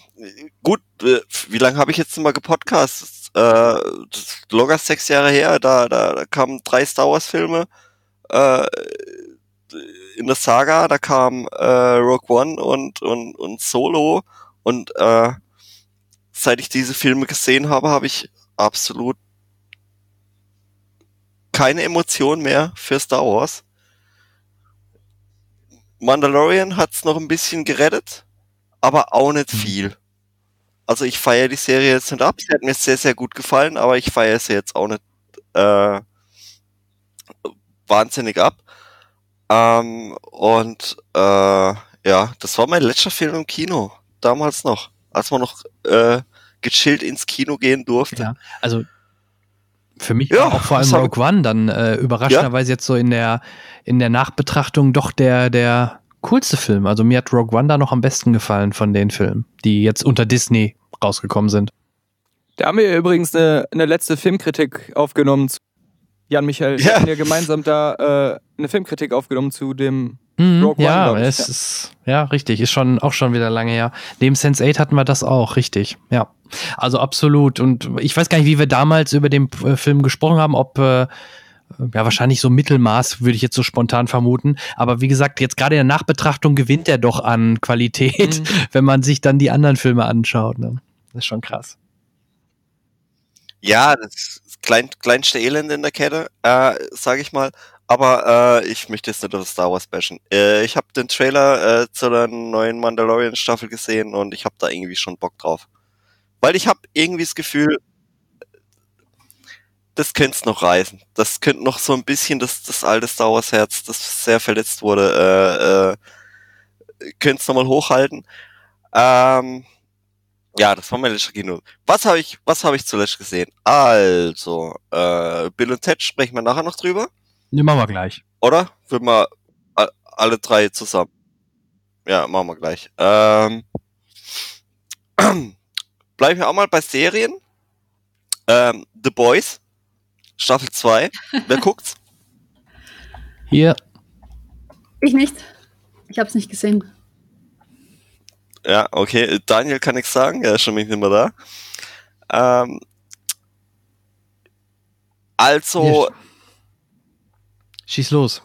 gut, äh, wie lange habe ich jetzt mal gepodcastet? Äh, locker sechs Jahre her, da, da, da kamen drei Star Wars Filme. Äh, in der Saga, da kam äh, Rogue One und, und, und Solo und äh, seit ich diese Filme gesehen habe, habe ich absolut keine Emotion mehr für Star Wars. Mandalorian hat's noch ein bisschen gerettet, aber auch nicht mhm. viel. Also ich feiere die Serie jetzt nicht ab. Sie hat mir sehr, sehr gut gefallen, aber ich feiere sie jetzt auch nicht äh, wahnsinnig ab. Ähm, und äh, ja, das war mein letzter Film im Kino. Damals noch. Als man noch äh, gechillt ins Kino gehen durfte. Ja, also für mich ja, war auch vor allem Rogue One dann äh, überraschenderweise ja. jetzt so in der in der Nachbetrachtung doch der der coolste Film. Also mir hat Rogue One da noch am besten gefallen von den Filmen, die jetzt unter Disney rausgekommen sind. Da haben wir übrigens eine, eine letzte Filmkritik aufgenommen Jan Michael, ja. wir haben ja gemeinsam da äh, eine Filmkritik aufgenommen zu dem mhm, Rogue ja, One. Es ja, ist, ja, richtig, ist schon auch schon wieder lange her. Neben Sense 8 hatten wir das auch, richtig, ja. Also absolut. Und ich weiß gar nicht, wie wir damals über den äh, Film gesprochen haben, ob äh, ja, wahrscheinlich so Mittelmaß, würde ich jetzt so spontan vermuten. Aber wie gesagt, jetzt gerade in der Nachbetrachtung gewinnt er doch an Qualität, mhm. wenn man sich dann die anderen Filme anschaut. Ne? Das ist schon krass. Ja, das klein, kleinste Elend in der Kette, äh, sage ich mal. Aber äh, ich möchte jetzt nicht auf Star Wars bashen. Äh, ich habe den Trailer äh, zu der neuen Mandalorian-Staffel gesehen und ich habe da irgendwie schon Bock drauf. Weil ich habe irgendwie das Gefühl, das könnte es noch reißen. Das könnte noch so ein bisschen das, das alte Star Wars Herz, das sehr verletzt wurde, äh, äh, könnte es nochmal hochhalten. Ähm, ja, das war mein letzter Kino. Was habe ich, was habe ich zuletzt gesehen? Also, äh, Bill und Ted sprechen wir nachher noch drüber. Ne, machen wir gleich. Oder? Würden wir alle drei zusammen. Ja, machen wir gleich. Ähm, bleiben wir auch mal bei Serien. Ähm, The Boys. Staffel 2. Wer guckt's? Hier. Ich nicht. Ich habe es nicht gesehen. Ja, okay. Daniel kann nichts sagen, er ist schon nicht mehr da. Ähm, also, Schieß los.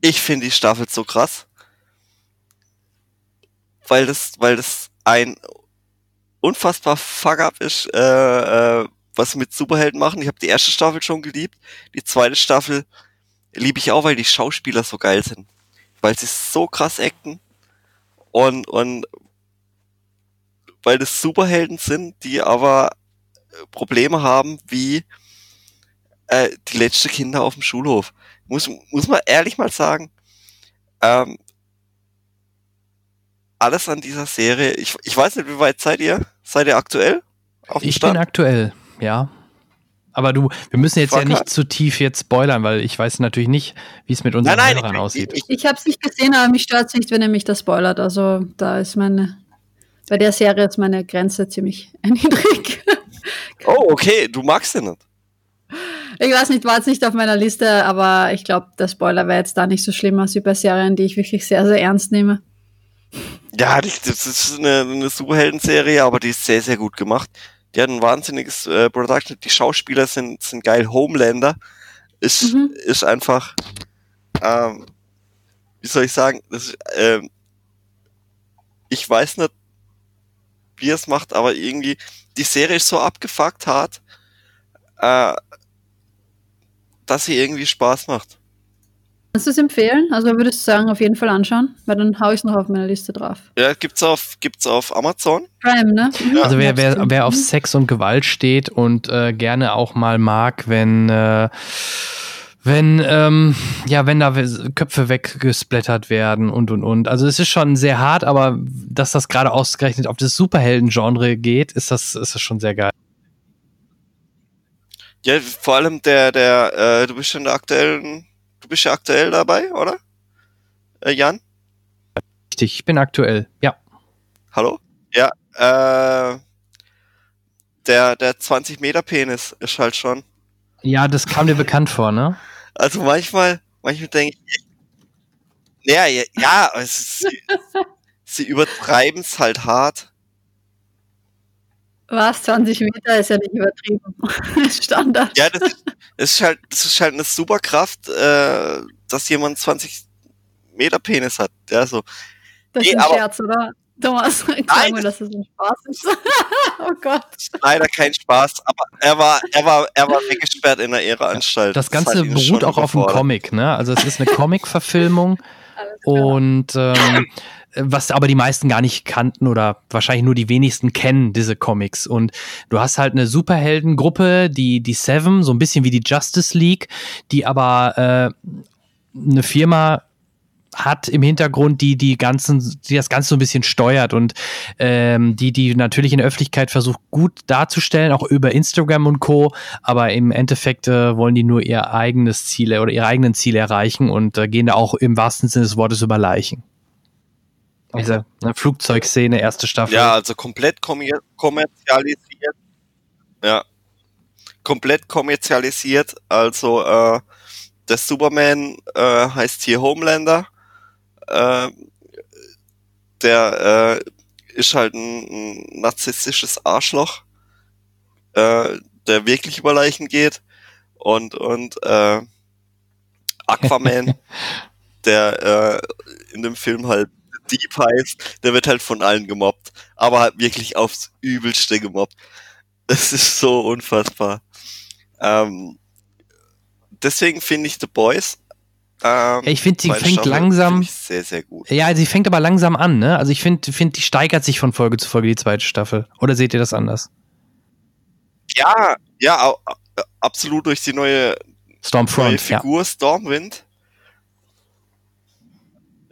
ich finde die Staffel so krass. Weil das, weil das ein unfassbar Fuck-up ist, äh, äh, was sie mit Superhelden machen. Ich habe die erste Staffel schon geliebt. Die zweite Staffel liebe ich auch, weil die Schauspieler so geil sind. Weil sie so krass acten. Und, und weil das Superhelden sind, die aber Probleme haben wie äh, die letzte Kinder auf dem Schulhof. Muss, muss man ehrlich mal sagen, ähm, alles an dieser Serie, ich, ich weiß nicht, wie weit seid ihr? Seid ihr aktuell? Auf dem Ich bin Stand? aktuell, ja. Aber du, wir müssen jetzt ja Fucker. nicht zu tief jetzt spoilern, weil ich weiß natürlich nicht, wie es mit unseren Nein, nein, Hörern ich, aussieht. ich, Ich habe es nicht gesehen, aber mich stört es nicht, wenn er mich das spoilert. Also da ist meine, bei der Serie ist meine Grenze ziemlich niedrig. oh, okay, du magst den nicht. Ich weiß nicht, war jetzt nicht auf meiner Liste, aber ich glaube, der Spoiler wäre jetzt da nicht so schlimm als bei Serien, die ich wirklich sehr, sehr ernst nehme. Ja, das ist eine, eine Superhelden-Serie, aber die ist sehr, sehr gut gemacht. Die hat ein wahnsinniges äh, Production. Die Schauspieler sind, sind geil. Homelander ist, Mhm. ist einfach, ähm, wie soll ich sagen, das ähm, ich weiß nicht, wie er es macht, aber irgendwie, die Serie ist so abgefuckt hart, äh, dass sie irgendwie Spaß macht. Kannst du es empfehlen? Also würdest du sagen, auf jeden Fall anschauen, weil dann hau ich es noch auf meine Liste drauf. Ja, gibt's auf, gibt's auf Amazon. Prime, ne? Mhm. Also wer, wer, wer auf. Sex und Gewalt steht und äh, gerne auch mal mag, wenn äh, wenn ähm, ja wenn da Köpfe weggesplattert werden und und und. Also es ist schon sehr hart, aber dass das gerade ausgerechnet auf das Superhelden-Genre geht, ist das ist das schon sehr geil. Ja, vor allem der, der, äh, du bist schon der aktuellen, du bist ja aktuell dabei, oder? Äh, Jan? Richtig, ich bin aktuell. Ja, Hallo? Ja, äh, der, der 20 Meter Penis ist halt schon. ja, das kam dir bekannt vor, ne? Also manchmal, manchmal denke ich, ja, ja, ja, es sie, sie übertreiben es halt hart. Was? 20 Meter ist ja nicht übertrieben. Standard. Ja, das ist, das ist halt, das ist halt eine Superkraft, äh, dass jemand 20 Meter Penis hat. Ja, so. Das Nee, ist ein aber- Scherz, oder? Thomas, Nein, mir, dass das ein Spaß ist. oh Gott. leider kein Spaß, aber er war, er war, er war weggesperrt in der Irreanstalt. Das Ganze beruht auch auf einem überfordert. Comic, ne? Also es ist eine Comic-Verfilmung und ähm, was aber die meisten gar nicht kannten oder wahrscheinlich nur die wenigsten kennen diese Comics. Und du hast halt eine Superheldengruppe, die die Seven, so ein bisschen wie die Justice League, die aber äh, eine Firma hat im Hintergrund, die die ganzen, die das Ganze so ein bisschen steuert und ähm, die die natürlich in der Öffentlichkeit versucht gut darzustellen, auch über Instagram und Co. Aber im Endeffekt äh, wollen die nur ihr eigenes Ziel oder ihre eigenen Ziele erreichen und äh, gehen da auch im wahrsten Sinne des Wortes über Leichen. Diese ne, Flugzeugszene, erste Staffel. Ja, also komplett kommer kommerzialisiert. Ja. Komplett kommerzialisiert. Also, äh, der Superman äh, heißt hier Homelander. Äh, der äh, ist halt ein, ein narzisstisches Arschloch, äh, der wirklich über Leichen geht. Und, und äh, Aquaman, der äh, in dem Film halt Deep heißt, der wird halt von allen gemobbt, aber halt wirklich aufs Übelste gemobbt. Es ist so unfassbar. Ähm, deswegen finde ich The Boys. Ähm, Ja, ich finde, sie fängt Staffel langsam- sehr, sehr gut. Ja, sie fängt aber langsam an, ne? Also ich finde, find, die steigert sich von Folge zu Folge, die zweite Staffel. Oder seht ihr das anders? Ja, ja, absolut durch die neue, neue Stormfront, ja. Figur Stormwind.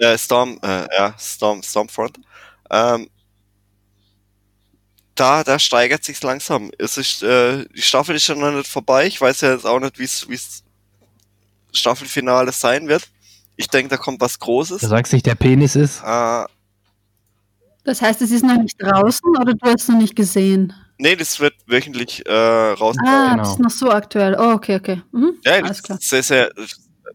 Äh, Storm, äh, ja, Storm, Stormfront. Ähm, da, da steigert sich's langsam. Es ist, äh, die Staffel ist ja noch nicht vorbei. Ich weiß ja jetzt auch nicht, wie es Staffelfinale sein wird. Ich denke, da kommt was Großes. Du sagst nicht, der Penis ist. Äh, Das heißt, es ist noch nicht draußen oder du hast es noch nicht gesehen? Nee, das wird wöchentlich äh, raus. Ah, Genau. das ist noch so aktuell. Oh, okay, okay. Mhm. ja, alles das klar. ist sehr, sehr,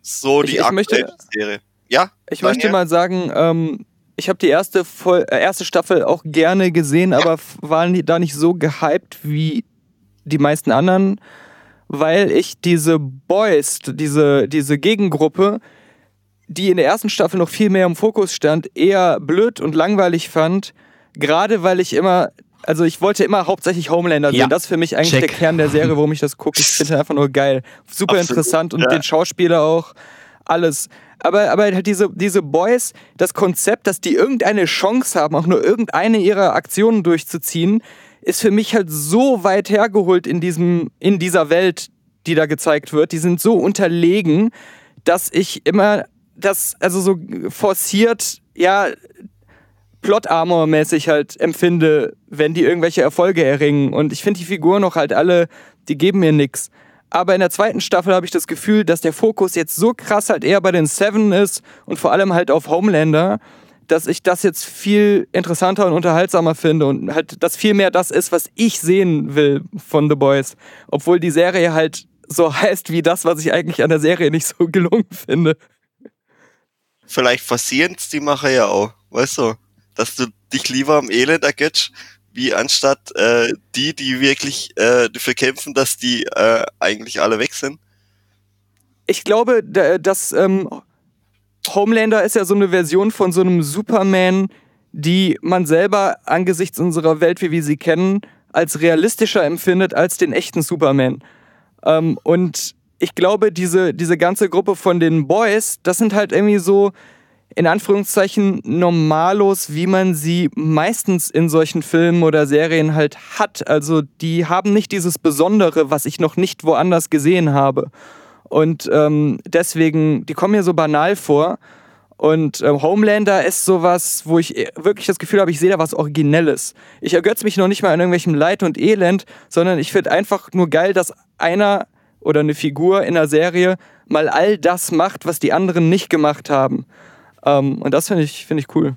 so Ich- die ich aktuelle möchte- Serie. Ja, Ich Daniel? möchte mal sagen, ähm, ich habe die erste, Vol äh, erste Staffel auch gerne gesehen, aber f- war da nicht so gehypt wie die meisten anderen, weil ich diese Boys, diese, diese Gegengruppe, die in der ersten Staffel noch viel mehr im Fokus stand, eher blöd und langweilig fand. Gerade weil ich immer, also ich wollte immer hauptsächlich Homelander Ja. sehen. Das ist für mich eigentlich Check. der Kern der Serie, warum ich das gucke. Ich finde einfach nur geil. Super Absolut, interessant und ja. den Schauspieler auch. Alles. Aber, aber halt diese, diese Boys, das Konzept, dass die irgendeine Chance haben, auch nur irgendeine ihrer Aktionen durchzuziehen, ist für mich halt so weit hergeholt in, diesem, in dieser Welt, die da gezeigt wird. Die sind so unterlegen, dass ich immer das, also so forciert, ja, Plot-Armor-mäßig halt empfinde, wenn die irgendwelche Erfolge erringen. Und ich finde die Figuren auch halt alle, die geben mir nix. Aber in der zweiten Staffel habe ich das Gefühl, dass der Fokus jetzt so krass halt eher bei den Seven ist und vor allem halt auf Homelander, dass ich das jetzt viel interessanter und unterhaltsamer finde und halt das viel mehr das ist, was ich sehen will von The Boys. Obwohl die Serie halt so heißt wie das, was ich eigentlich an der Serie nicht so gelungen finde. vielleicht forcieren es die Macher ja auch, weißt du, dass du dich lieber am Elend ergötzt, wie anstatt äh, die, die wirklich äh, dafür kämpfen, dass die äh, eigentlich alle weg sind. ich glaube, da- dass ähm, Homelander ist ja so eine Version von so einem Superman, die man selber angesichts unserer Welt, wie wir sie kennen, als realistischer empfindet als den echten Superman. Ähm, und ich glaube, diese, diese ganze Gruppe von den Boys, das sind halt irgendwie so, in Anführungszeichen, Normalos, wie man sie meistens in solchen Filmen oder Serien halt hat. Also die haben nicht dieses Besondere, was ich noch nicht woanders gesehen habe. Und ähm, deswegen, die kommen mir so banal vor. Und äh, Homelander ist sowas, wo ich eh- wirklich das Gefühl habe, ich sehe da was Originelles. Ich ergötze mich noch nicht mal an irgendwelchem Leid und Elend, sondern ich finde einfach nur geil, dass einer oder eine Figur in der Serie mal all das macht, was die anderen nicht gemacht haben. Ähm, und das finde ich, finde ich cool.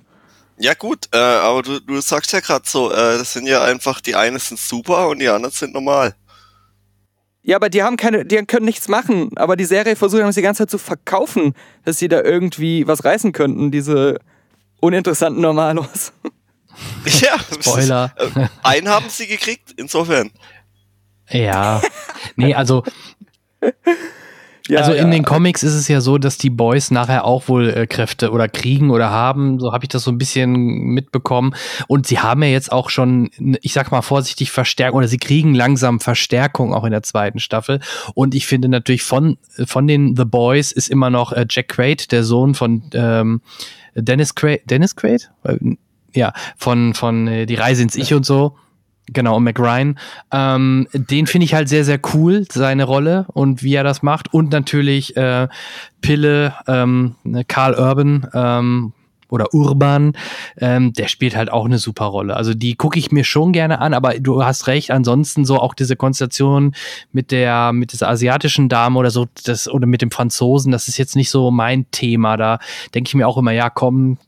Ja gut, äh, aber du, du sagst ja gerade so, äh, das sind ja einfach, die einen sind super und die anderen sind normal. Ja, aber die haben keine, die können nichts machen. Aber die Serie versucht uns die ganze Zeit zu verkaufen, dass sie da irgendwie was reißen könnten, diese uninteressanten Normalos. Ja, Spoiler. Äh, einen haben sie gekriegt, insofern. Ja. Nee, also Ja, also in ja. den Comics ist es ja so, dass die Boys nachher auch wohl äh, Kräfte oder kriegen oder haben. So habe ich das so ein bisschen mitbekommen. Und sie haben ja jetzt auch schon, ich sag mal vorsichtig, Verstärkung oder sie kriegen langsam Verstärkung auch in der zweiten Staffel. Und ich finde natürlich von, von den The Boys ist immer noch äh, Jack Quaid, der Sohn von ähm, Dennis Quaid. Dennis Quaid? Äh, Ja, von, von äh, Die Reise ins Ich und so. Genau, und McRyan. Ähm, den finde ich halt sehr, sehr cool, seine Rolle und wie er das macht. Und natürlich äh, Pille, ähm, ne, Karl Urban ähm, oder Urban, ähm, der spielt halt auch eine super Rolle. Also die gucke ich mir schon gerne an, aber du hast recht, ansonsten so auch diese Konstellation mit der, mit dieser asiatischen Dame oder so, das, oder mit dem Franzosen, das ist jetzt nicht so mein Thema. Da denke ich mir auch immer, ja, komm,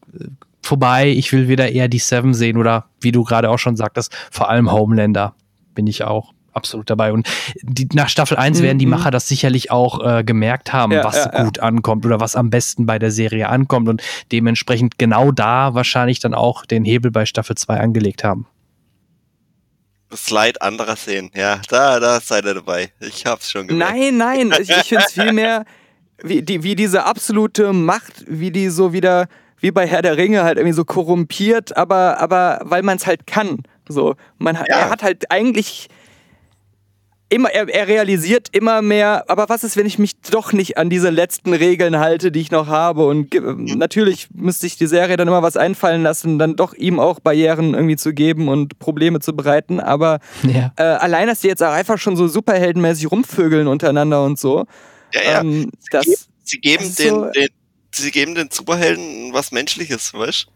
vorbei, ich will wieder eher die Seven sehen oder wie du gerade auch schon sagtest, vor allem Homelander bin ich auch absolut dabei. Und die, nach Staffel 1 werden die Mhm. Macher das sicherlich auch äh, gemerkt haben, Ja, was ja, ja. gut ankommt oder was am besten bei der Serie ankommt und dementsprechend genau da wahrscheinlich dann auch den Hebel bei Staffel 2 angelegt haben. Leid anderer sehen. Ja, da, da seid ihr dabei. Ich hab's schon gemerkt. Nein, nein, ich, ich finde es vielmehr, wie, die, wie diese absolute Macht, wie die so wieder, wie bei Herr der Ringe, halt irgendwie so korrumpiert, aber, aber weil man es halt kann. So, man, hat- Ja. Er hat halt eigentlich immer, er, er realisiert immer mehr, aber was ist, wenn ich mich doch nicht an diese letzten Regeln halte, die ich noch habe? Und ge- natürlich müsste ich die Serie dann immer was einfallen lassen, dann doch ihm auch Barrieren irgendwie zu geben und Probleme zu bereiten, aber Ja. äh, allein, dass die jetzt auch einfach schon so superheldenmäßig rumvögeln untereinander und so. Ja, ja. Ähm, Sie das, geben- sie geben das ist den, so- den, sie geben den Superhelden was Menschliches, weißt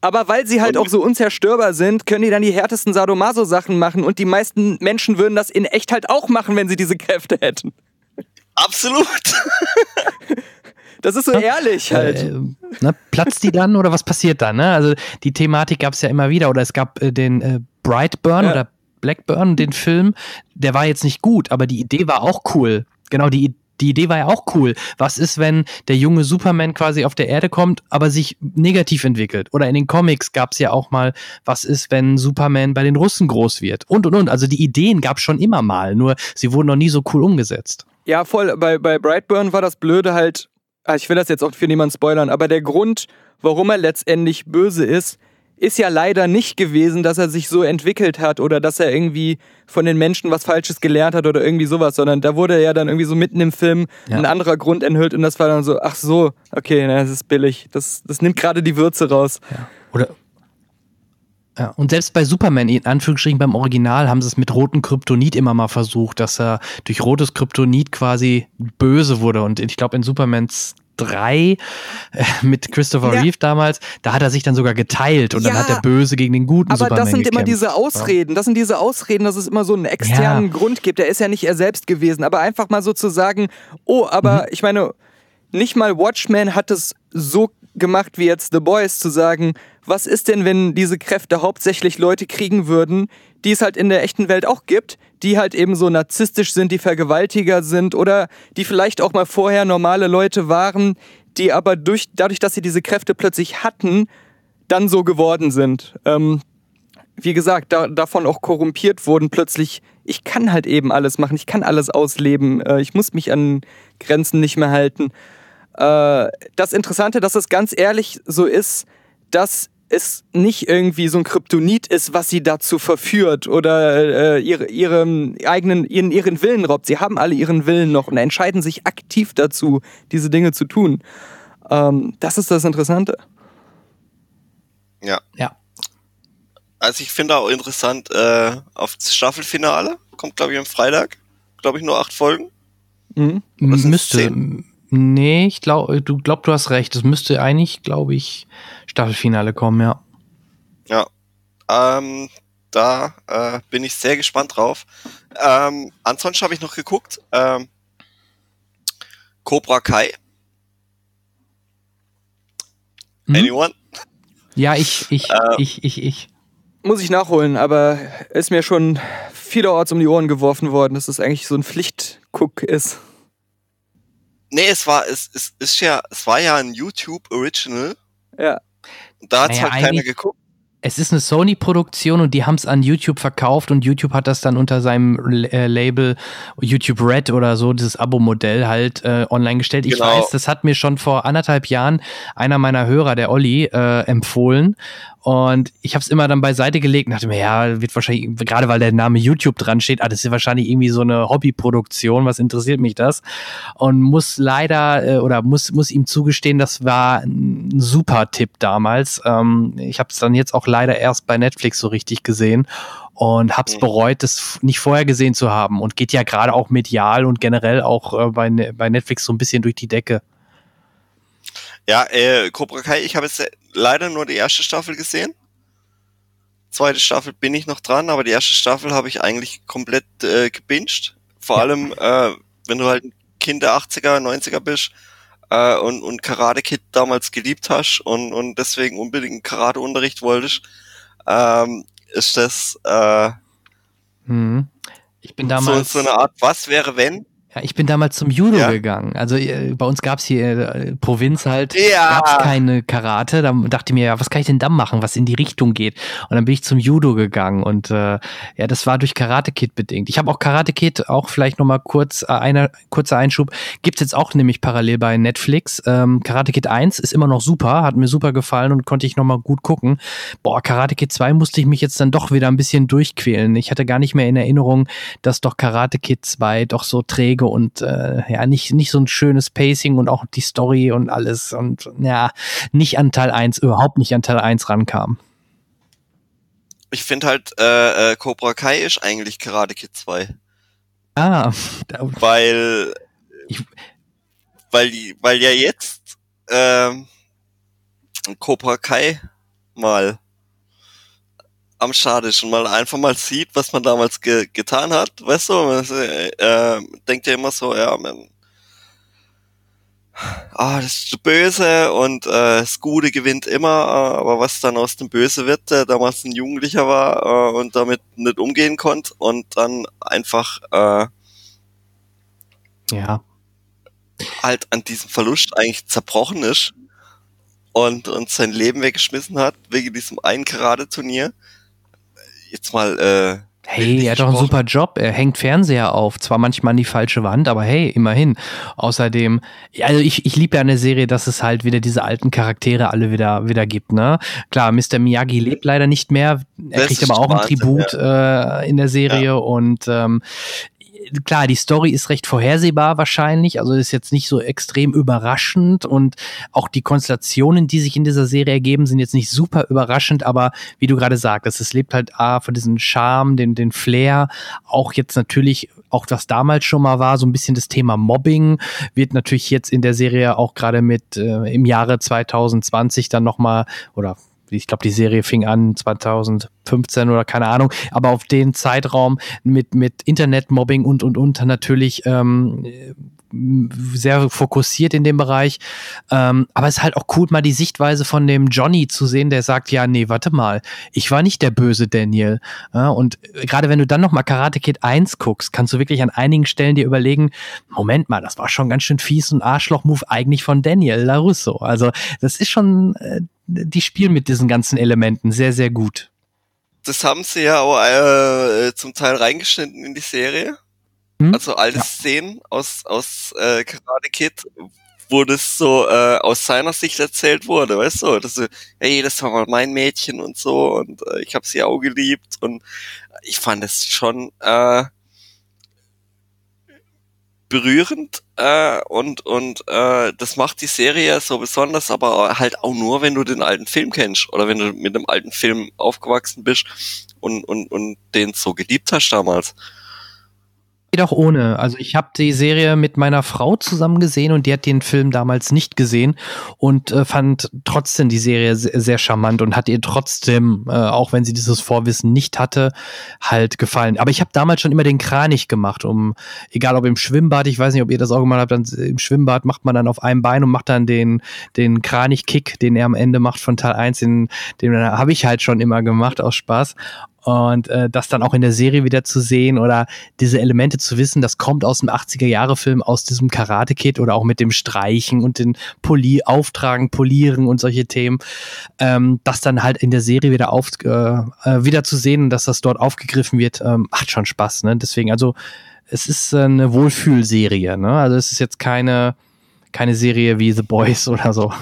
aber weil sie halt Und- auch so unzerstörbar sind, können die dann die härtesten Sadomaso-Sachen machen und die meisten Menschen würden das in echt halt auch machen, wenn sie diese Kräfte hätten. Absolut. Das ist so ehrlich halt. Äh, ne, platzt die dann oder was passiert dann? Ne? Also die Thematik gab es ja immer wieder oder es gab äh, den äh, Brightburn Ja. oder Blackburn, den Film. Der war jetzt nicht gut, aber die Idee war auch cool. Genau, die, die Idee war ja auch cool. Was ist, wenn der junge Superman quasi auf der Erde kommt, aber sich negativ entwickelt? Oder in den Comics gab es ja auch mal, was ist, wenn Superman bei den Russen groß wird? Und, und, und. Also die Ideen gab es schon immer mal, nur sie wurden noch nie so cool umgesetzt. Ja, voll. Bei, bei Brightburn war das Blöde halt, ah, ich will das jetzt auch für niemanden spoilern, aber der Grund, warum er letztendlich böse ist, ist ja leider nicht gewesen, dass er sich so entwickelt hat oder dass er irgendwie von den Menschen was Falsches gelernt hat oder irgendwie sowas, sondern da wurde ja dann irgendwie so mitten im Film ja. ein anderer Grund enthüllt und das war dann so, ach so, okay, na, das ist billig. Das, das nimmt gerade die Würze raus. Ja. Oder, ja, und selbst bei Superman, in Anführungsstrichen beim Original, haben sie es mit rotem Kryptonit immer mal versucht, dass er durch rotes Kryptonit quasi böse wurde. Und ich glaube, in Supermans 3 äh, mit Christopher ja. Reeve damals, da hat er sich dann sogar geteilt und ja, dann hat der Böse gegen den guten aber Superman das sind gekämpft. immer diese Ausreden, das sind diese Ausreden, dass es immer so einen externen ja. Grund gibt. Der ist ja nicht er selbst gewesen, aber einfach mal so zu sagen, oh, aber mhm. ich meine, nicht mal Watchmen hat es so gemacht wie jetzt The Boys zu sagen, was ist denn, wenn diese Kräfte hauptsächlich Leute kriegen würden, die es halt in der echten Welt auch gibt, die halt eben so narzisstisch sind, die Vergewaltiger sind oder die vielleicht auch mal vorher normale Leute waren, die aber durch, dadurch, dass sie diese Kräfte plötzlich hatten, dann so geworden sind. Ähm, wie gesagt, da, davon auch korrumpiert wurden, plötzlich, ich kann halt eben alles machen, ich kann alles ausleben, äh, ich muss mich an Grenzen nicht mehr halten. Äh, das Interessante, dass es ganz ehrlich so ist, dass es nicht irgendwie so ein Kryptonit ist, was sie dazu verführt oder äh, ihre, ihren eigenen, ihren, ihren Willen raubt. Sie haben alle ihren Willen noch und entscheiden sich aktiv dazu, diese Dinge zu tun. Ähm, das ist das Interessante. Ja. Ja. Also ich finde auch interessant, äh, auf das Staffelfinale kommt, glaube ich, am Freitag. Glaube ich, nur acht Folgen. Mhm. Müsste. Zehn? Nee, ich glaube, du glaub, du hast recht. Es müsste eigentlich, glaube ich, Staffelfinale kommen, ja. Ja. Ähm, da äh, bin ich sehr gespannt drauf. Ähm, ansonsten habe ich noch geguckt. Ähm, Cobra Kai. Hm? Anyone? Ja, ich, ich, äh, ich, ich, ich. Muss ich nachholen, aber ist mir schon vielerorts um die Ohren geworfen worden, dass es das eigentlich so ein Pflichtguck ist. Nee, es war, es, es ist ja, es war ja ein YouTube Original. Ja. Da hat naja, halt keiner geguckt. Es ist eine Sony-Produktion und die haben es an YouTube verkauft und YouTube hat das dann unter seinem äh, Label YouTube Red oder so, dieses Abo-Modell halt äh, online gestellt. Ich genau. weiß, das hat mir schon vor anderthalb Jahren einer meiner Hörer, der Olli, äh, empfohlen. Und ich habe es immer dann beiseite gelegt und dachte mir, ja, wird wahrscheinlich, gerade weil der Name YouTube dran steht, ah, das ist wahrscheinlich irgendwie so eine Hobbyproduktion, was interessiert mich das? Und muss leider äh, oder muss, muss ihm zugestehen, das war ein super Tipp damals. Ähm, ich habe es dann jetzt auch leider erst bei Netflix so richtig gesehen und hab's mhm. bereut, das nicht vorher gesehen zu haben und geht ja gerade auch medial und generell auch äh, bei, ne, bei Netflix so ein bisschen durch die Decke. Ja, äh, Cobra Kai, ich habe jetzt leider nur die erste Staffel gesehen. Zweite Staffel bin ich noch dran, aber die erste Staffel habe ich eigentlich komplett äh, gebinged. Vor allem, äh, wenn du halt ein Kind der 80er, 90er bist äh, und, und Karate Kid damals geliebt hast und, und deswegen unbedingt Karateunterricht wolltest, ähm, ist das äh, hm. ich bin damals so, so eine Art Was wäre wenn ja, ich bin damals zum Judo ja. gegangen. Also äh, bei uns gab's hier äh, Provinz halt, ja. gab's keine Karate. Da dachte ich mir, ja, was kann ich denn da machen, was in die Richtung geht? Und dann bin ich zum Judo gegangen und äh, ja, das war durch Karate Kid bedingt. Ich habe auch Karate Kid, auch vielleicht nochmal kurz, äh, einer, kurzer Einschub, gibt's jetzt auch nämlich parallel bei Netflix. Ähm, Karate Kid 1 ist immer noch super, hat mir super gefallen und konnte ich nochmal gut gucken. Boah, Karate Kid 2 musste ich mich jetzt dann doch wieder ein bisschen durchquälen. Ich hatte gar nicht mehr in Erinnerung, dass doch Karate Kid 2 doch so träge Folge und äh, ja, nicht, nicht so ein schönes Pacing und auch die Story und alles und ja, nicht an Teil 1, überhaupt nicht an Teil 1 rankam. Ich finde halt, äh, äh, Cobra Kai ist eigentlich Karate Kid 2. Ah. Weil, ich, weil, weil ja jetzt ähm, Cobra Kai mal am ist und mal einfach mal sieht, was man damals ge getan hat, weißt du, man äh, äh, denkt ja immer so, ja, man, ah, das ist böse und äh, das Gute gewinnt immer, äh, aber was dann aus dem Böse wird, der damals ein Jugendlicher war äh, und damit nicht umgehen konnte und dann einfach äh, ja halt an diesem Verlust eigentlich zerbrochen ist und, und sein Leben weggeschmissen hat wegen diesem einen Karate-Turnier. Jetzt mal äh, Hey, er hat doch einen super Job. Er hängt Fernseher auf. Zwar manchmal an die falsche Wand, aber hey, immerhin. Außerdem, also ich, ich liebe ja eine Serie, dass es halt wieder diese alten Charaktere alle wieder, wieder gibt, ne? Klar, Mr. Miyagi lebt leider nicht mehr. Er das kriegt aber auch ein Tribut ja. äh, in der Serie ja. und ähm, klar, die Story ist recht vorhersehbar wahrscheinlich, also ist jetzt nicht so extrem überraschend und auch die Konstellationen, die sich in dieser Serie ergeben, sind jetzt nicht super überraschend, aber wie du gerade sagtest, es lebt halt ah, von diesem Charme, den, den Flair, auch jetzt natürlich auch was damals schon mal war, so ein bisschen das Thema Mobbing, wird natürlich jetzt in der Serie auch gerade mit äh, im Jahre 2020 dann nochmal oder ich glaube, die Serie fing an 2015 oder keine Ahnung, aber auf den Zeitraum mit, mit Internetmobbing und, und, und natürlich ähm, sehr fokussiert in dem Bereich. Ähm, aber es ist halt auch cool, mal die Sichtweise von dem Johnny zu sehen, der sagt, ja, nee, warte mal, ich war nicht der böse Daniel. Ja, und gerade wenn du dann nochmal Karate Kid 1 guckst, kannst du wirklich an einigen Stellen dir überlegen, Moment mal, das war schon ganz schön fies und Arschloch-Move eigentlich von Daniel LaRusso. Also das ist schon, äh, die spielen mit diesen ganzen Elementen sehr, sehr gut. Das haben sie ja auch äh, zum Teil reingeschnitten in die Serie. Hm? Also alte ja. Szenen aus, aus äh, Karate Kid, wo das so äh, aus seiner Sicht erzählt wurde, weißt du? Das so, hey, das war mal mein Mädchen und so und äh, ich habe sie auch geliebt und ich fand es schon äh, berührend äh, und und äh, das macht die Serie so besonders, aber halt auch nur, wenn du den alten Film kennst oder wenn du mit dem alten Film aufgewachsen bist und und und den so geliebt hast damals geht auch ohne. Also ich habe die Serie mit meiner Frau zusammen gesehen und die hat den Film damals nicht gesehen und äh, fand trotzdem die Serie sehr, sehr charmant und hat ihr trotzdem, äh, auch wenn sie dieses Vorwissen nicht hatte, halt gefallen. Aber ich habe damals schon immer den Kranich gemacht, um, egal ob im Schwimmbad, ich weiß nicht, ob ihr das auch gemacht habt, dann im Schwimmbad macht man dann auf einem Bein und macht dann den, den Kranich-Kick, den er am Ende macht von Teil 1, den, den habe ich halt schon immer gemacht aus Spaß und äh, das dann auch in der Serie wieder zu sehen oder diese Elemente zu wissen, das kommt aus dem 80er-Jahre-Film, aus diesem Karate-Kit oder auch mit dem Streichen und den Poli Auftragen, Polieren und solche Themen, ähm, das dann halt in der Serie wieder auf, äh, äh, wieder zu sehen und dass das dort aufgegriffen wird, ähm, macht schon Spaß. Ne? Deswegen, also es ist eine Wohlfühlserie. Ne? Also es ist jetzt keine, keine Serie wie The Boys oder so.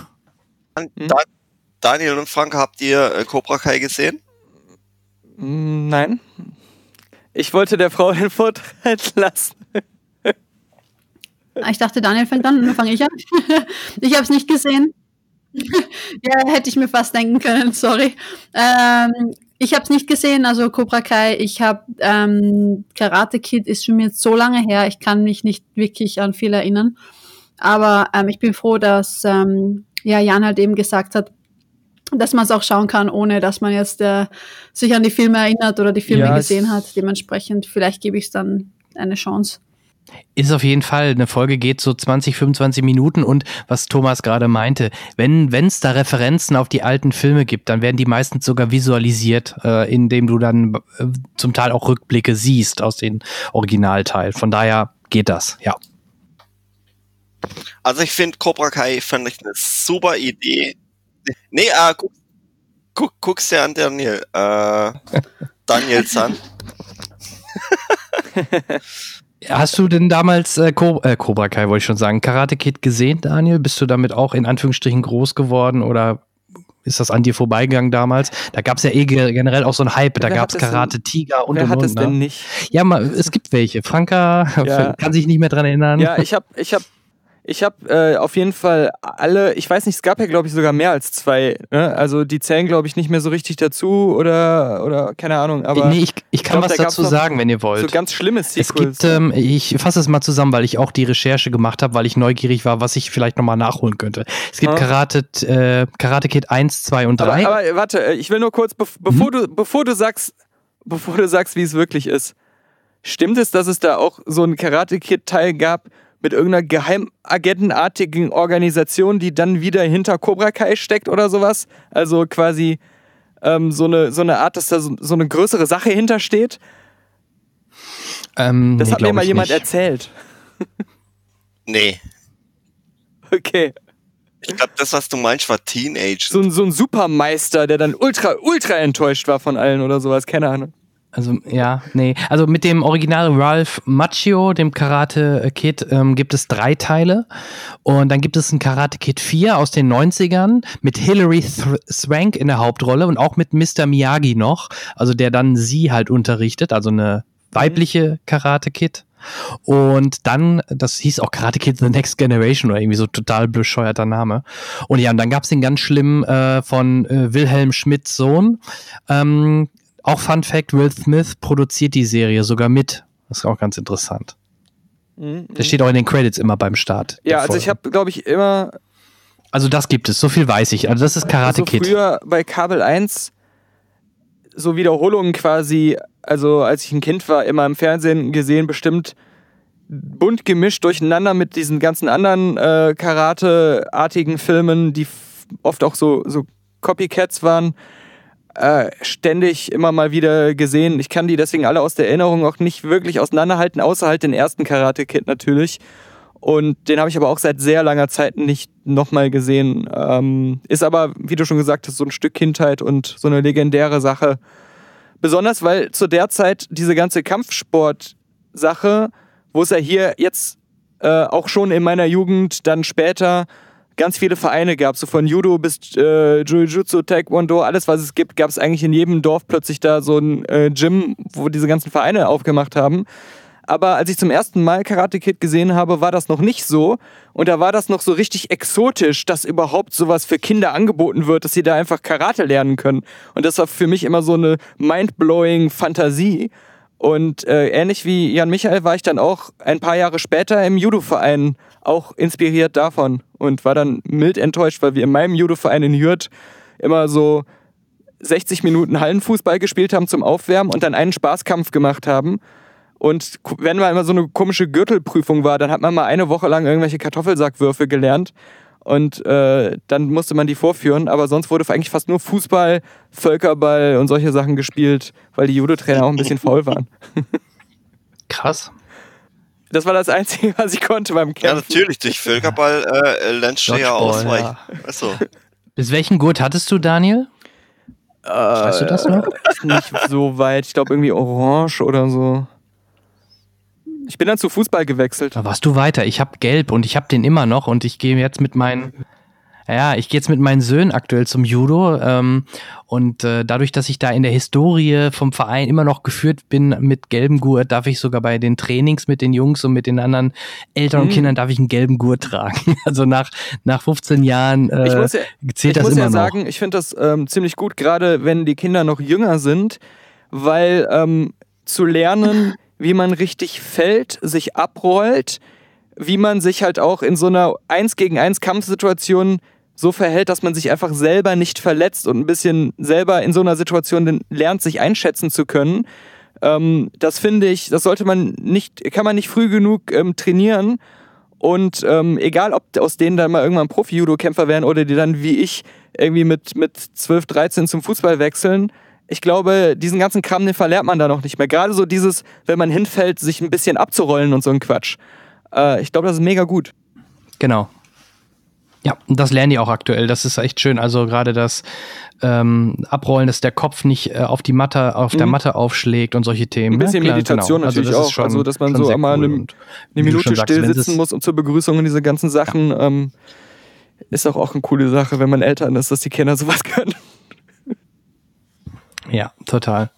Daniel und Frank, habt ihr äh, Cobra Kai gesehen? Nein. Ich wollte der Frau den Vortritt lassen. Ah, ich dachte, Daniel fängt an, dann fange ich an. ich habe es nicht gesehen. ja, hätte ich mir fast denken können, sorry. Ähm, ich habe es nicht gesehen, also Cobra Kai. Ich habe ähm, Karate Kid ist schon mir so lange her, ich kann mich nicht wirklich an viel erinnern. Aber ähm, ich bin froh, dass ähm, ja Jan halt eben gesagt hat, dass man es auch schauen kann, ohne dass man jetzt äh, sich an die Filme erinnert oder die Filme ja, gesehen hat. Dementsprechend, vielleicht gebe ich es dann eine Chance. Ist auf jeden Fall, eine Folge geht so 20, 25 Minuten und was Thomas gerade meinte, wenn es da Referenzen auf die alten Filme gibt, dann werden die meistens sogar visualisiert, äh, indem du dann äh, zum Teil auch Rückblicke siehst aus den Originalteilen. Von daher geht das, ja. Also ich finde Cobra Kai fand ich eine super Idee, Nee, äh, guck, guck, guck's dir an, Daniel. Äh, Daniel San. Hast du denn damals äh, Co äh, Cobra Kai, wollte ich schon sagen, Karate Kid gesehen, Daniel? Bist du damit auch in Anführungsstrichen groß geworden oder ist das an dir vorbeigegangen damals? Da gab es ja eh generell auch so einen Hype. Da gab es Karate Tiger und wer und, hat und, es ne? denn nicht? Ja, mal, es gibt welche. Franka ja. kann sich nicht mehr dran erinnern. Ja, ich habe ich hab ich habe äh, auf jeden Fall alle, ich weiß nicht, es gab ja glaube ich sogar mehr als zwei. Ne? Also die zählen glaube ich nicht mehr so richtig dazu oder oder keine Ahnung. Aber nee, ich, ich kann glaub, was da dazu sagen, wenn ihr wollt. So ganz schlimmes Sequels. Es gibt, ähm, ich fasse es mal zusammen, weil ich auch die Recherche gemacht habe, weil ich neugierig war, was ich vielleicht nochmal nachholen könnte. Es gibt ja. Karate, äh, Karate Kid 1, 2 und 3. Aber, aber warte, äh, ich will nur kurz, be bevor mhm. du bevor du sagst, bevor du sagst, wie es wirklich ist. Stimmt es, dass es da auch so einen Karate Kid Teil gab, mit irgendeiner geheimagentenartigen Organisation, die dann wieder hinter Cobra Kai steckt oder sowas. Also quasi ähm, so, eine, so eine Art, dass da so, so eine größere Sache hintersteht. Ähm, Das nee, hat mir mal jemand nicht. erzählt. Nee. Okay. Ich glaube, das, was du meinst, war Teenage. So ein, so ein Supermeister, der dann ultra, ultra enttäuscht war von allen oder sowas. Keine Ahnung. Also ja, nee. Also mit dem Original Ralph Macchio, dem Karate Kid, ähm, gibt es drei Teile. Und dann gibt es ein Karate Kid 4 aus den 90ern mit Hilary Swank in der Hauptrolle und auch mit Mr. Miyagi noch, also der dann sie halt unterrichtet, also eine weibliche Karate Kid. Und dann, das hieß auch Karate Kid The Next Generation oder irgendwie so total bescheuerter Name. Und ja, und dann gab's den ganz schlimm äh, von äh, Wilhelm Schmidts Sohn. Ähm, auch Fun Fact, Will Smith produziert die Serie sogar mit. Das ist auch ganz interessant. Der steht auch in den Credits immer beim Start. Ja, also ich habe, glaube ich, immer Also das gibt es, so viel weiß ich. Also das ist Karate so Kid. früher bei Kabel 1 so Wiederholungen quasi, also als ich ein Kind war, immer im Fernsehen gesehen, bestimmt bunt gemischt durcheinander mit diesen ganzen anderen äh, Karate-artigen Filmen, die oft auch so, so Copycats waren, äh, ständig immer mal wieder gesehen. Ich kann die deswegen alle aus der Erinnerung auch nicht wirklich auseinanderhalten, außer halt den ersten Karate Kid natürlich. Und den habe ich aber auch seit sehr langer Zeit nicht nochmal gesehen. Ähm, ist aber, wie du schon gesagt hast, so ein Stück Kindheit und so eine legendäre Sache. Besonders, weil zu der Zeit diese ganze Kampfsport-Sache, wo es ja hier jetzt äh, auch schon in meiner Jugend dann später ganz viele Vereine gab, so von Judo bis äh, Jiu-Jitsu, Taekwondo, alles was es gibt, gab es eigentlich in jedem Dorf plötzlich da so ein äh, Gym, wo diese ganzen Vereine aufgemacht haben. Aber als ich zum ersten Mal Karate Kid gesehen habe, war das noch nicht so. Und da war das noch so richtig exotisch, dass überhaupt sowas für Kinder angeboten wird, dass sie da einfach Karate lernen können. Und das war für mich immer so eine mind-blowing Fantasie. Und äh, ähnlich wie Jan Michael war ich dann auch ein paar Jahre später im Judo-Verein auch inspiriert davon und war dann mild enttäuscht, weil wir in meinem Judo-Verein in Hürth immer so 60 Minuten Hallenfußball gespielt haben zum Aufwärmen und dann einen Spaßkampf gemacht haben. Und wenn mal immer so eine komische Gürtelprüfung war, dann hat man mal eine Woche lang irgendwelche Kartoffelsackwürfe gelernt. Und äh, dann musste man die vorführen. Aber sonst wurde eigentlich fast nur Fußball, Völkerball und solche Sachen gespielt, weil die Judo-Trainer auch ein bisschen faul waren. Krass. Das war das Einzige, was ich konnte beim Ja, Kämpfen. natürlich, durch Völkerball äh, lernst du ja ausweichen. Also, Bis welchen Gurt hattest du, Daniel? weißt du das noch? Ist nicht so weit. Ich glaube irgendwie orange oder so. Ich bin dann zu Fußball gewechselt. Da warst du weiter. Ich habe gelb und ich habe den immer noch und ich gehe jetzt mit meinen ja, ich gehe jetzt mit meinen Söhnen aktuell zum Judo ähm, und äh, dadurch, dass ich da in der Historie vom Verein immer noch geführt bin mit gelbem Gurt, darf ich sogar bei den Trainings mit den Jungs und mit den anderen Eltern und Mhm. Kindern darf ich einen gelben Gurt tragen. Also nach nach 15 Jahren äh, Ich muss ja- zählt ich das muss immer ja noch. sagen, ich finde das ähm, ziemlich gut, gerade wenn die Kinder noch jünger sind, weil ähm, zu lernen, wie man richtig fällt, sich abrollt, wie man sich halt auch in so einer 1 gegen 1 Kampfsituation so verhält, dass man sich einfach selber nicht verletzt und ein bisschen selber in so einer Situation lernt, sich einschätzen zu können. Ähm, das finde ich, das sollte man nicht, kann man nicht früh genug ähm, trainieren. Und ähm, egal, ob aus denen dann mal irgendwann Profi-Judo-Kämpfer werden oder die dann wie ich irgendwie mit, mit 12, 13 zum Fußball wechseln, ich glaube, diesen ganzen Kram, den verlernt man da noch nicht mehr. Gerade so dieses, wenn man hinfällt, sich ein bisschen abzurollen und so ein Quatsch. Äh, ich glaube, das ist mega gut. Genau. Ja, das lernen die auch aktuell. Das ist echt schön. Also gerade das ähm, Abrollen, dass der Kopf nicht äh, auf die Matte, auf der Mhm. Matte aufschlägt und solche Themen. Ein bisschen Ja, klar, Meditation genau. natürlich das ist auch. schon- also, dass man so einmal cool. eine, eine Minute sagst, still sitzen muss und zur Begrüßung und diese ganzen Sachen. Ähm, ist auch, auch eine coole Sache, wenn man Eltern ist, dass die Kinder sowas können. Ja, total.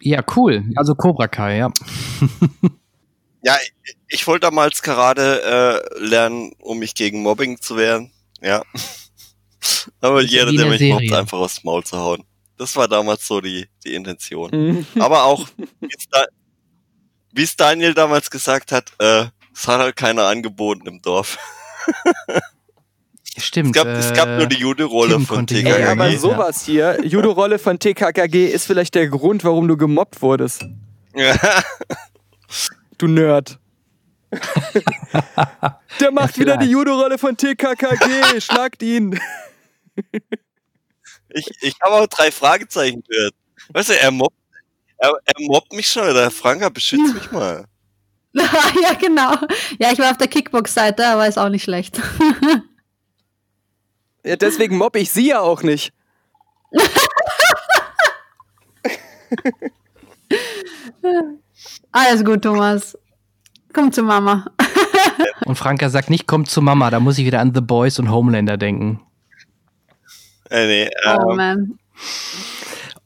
Ja, cool. Also Cobra Kai, ja. ja, ich, ich wollte damals Karate äh, lernen, um mich gegen Mobbing zu wehren. Ja. Aber jeder, der mich mobbt, einfach aufs Maul zu hauen. Das war damals so die, die Intention. Mhm. Aber auch, wie es Da- wie es Daniel damals gesagt hat, äh, es hat halt keiner angeboten im Dorf. Stimmt. Es gab, es gab äh, nur die Jude-Rolle von TKKG. Ey, Ja, aber ja. sowas hier, Judo-Rolle von TKKG ist vielleicht der Grund, warum du gemobbt wurdest. Du Nerd. Der macht wieder die Judo-Rolle von TKKG. Schlagt ihn. Ich, ich habe auch drei Fragezeichen gehört. Weißt du, er mobbt, er, er mobbt mich schon, oder Franka, beschützt mich mal. ja, genau. Ja, ich war auf der Kickbox-Seite, aber ist auch nicht schlecht. Ja, deswegen mobbe ich sie ja auch nicht. Alles gut, Thomas. Komm zu Mama. und Franka sagt nicht, komm zu Mama, da muss ich wieder an The Boys und Homelander denken. Äh, nee, oh ähm, man.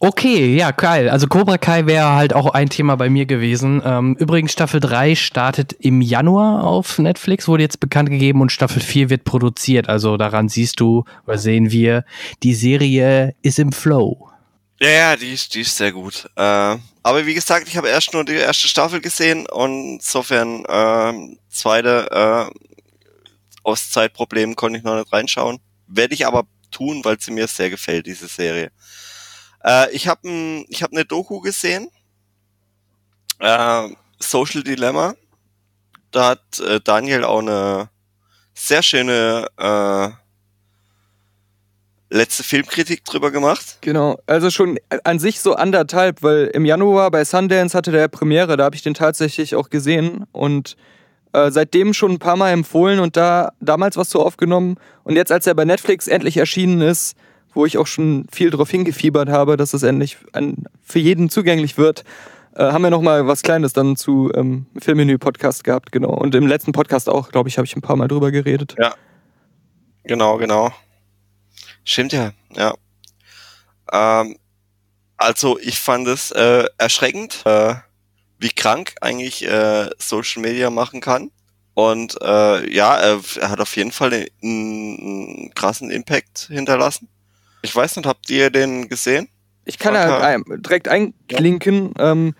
Okay, ja, geil. Also Cobra Kai wäre halt auch ein Thema bei mir gewesen. Ähm, übrigens, Staffel 3 startet im Januar auf Netflix, wurde jetzt bekannt gegeben und Staffel 4 wird produziert. Also daran siehst du oder sehen wir, die Serie ist im Flow. Ja, ja, die ist, die ist sehr gut. Äh, aber wie gesagt, ich habe erst nur die erste Staffel gesehen und insofern äh, zweite äh, aus Zeitproblemen konnte ich noch nicht reinschauen. Werde ich aber tun, weil sie mir sehr gefällt, diese Serie. Äh, ich habe ich hab eine Doku gesehen, äh, Social Dilemma. Da hat äh, Daniel auch eine sehr schöne äh, letzte Filmkritik drüber gemacht. Genau, also schon an sich so anderthalb, weil im Januar bei Sundance hatte der Premiere, da habe ich den tatsächlich auch gesehen und äh, seitdem schon ein paar Mal empfohlen und da damals was so aufgenommen. Und jetzt, als er bei Netflix endlich erschienen ist, wo ich auch schon viel darauf hingefiebert habe, dass es endlich an, für jeden zugänglich wird, äh, haben wir noch mal was Kleines dann zu ähm, Filmmenü-Podcast gehabt, genau. Und im letzten Podcast auch, glaube ich, habe ich ein paar Mal drüber geredet. Ja. Genau, genau. Stimmt ja, ja. Ähm, also ich fand es äh, erschreckend, äh, wie krank eigentlich äh, Social Media machen kann. Und äh, ja, er, er hat auf jeden Fall einen, einen krassen Impact hinterlassen. Ich weiß nicht, habt ihr den gesehen? Ich kann ja direkt einklinken. Ja. Ähm,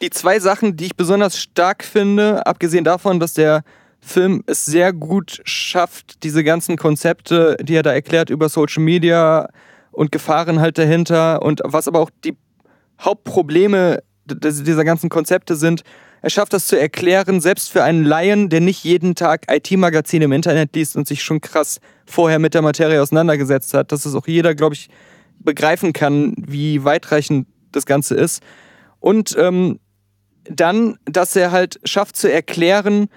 die zwei Sachen, die ich besonders stark finde, abgesehen davon, dass der Film es sehr gut schafft, diese ganzen Konzepte, die er da erklärt über Social Media und Gefahren halt dahinter und was aber auch die Hauptprobleme dieser ganzen Konzepte sind, er schafft das zu erklären, selbst für einen Laien, der nicht jeden Tag IT-Magazine im Internet liest und sich schon krass vorher mit der Materie auseinandergesetzt hat, dass es auch jeder, glaube ich, begreifen kann, wie weitreichend das Ganze ist. Und ähm, dann, dass er halt schafft zu erklären,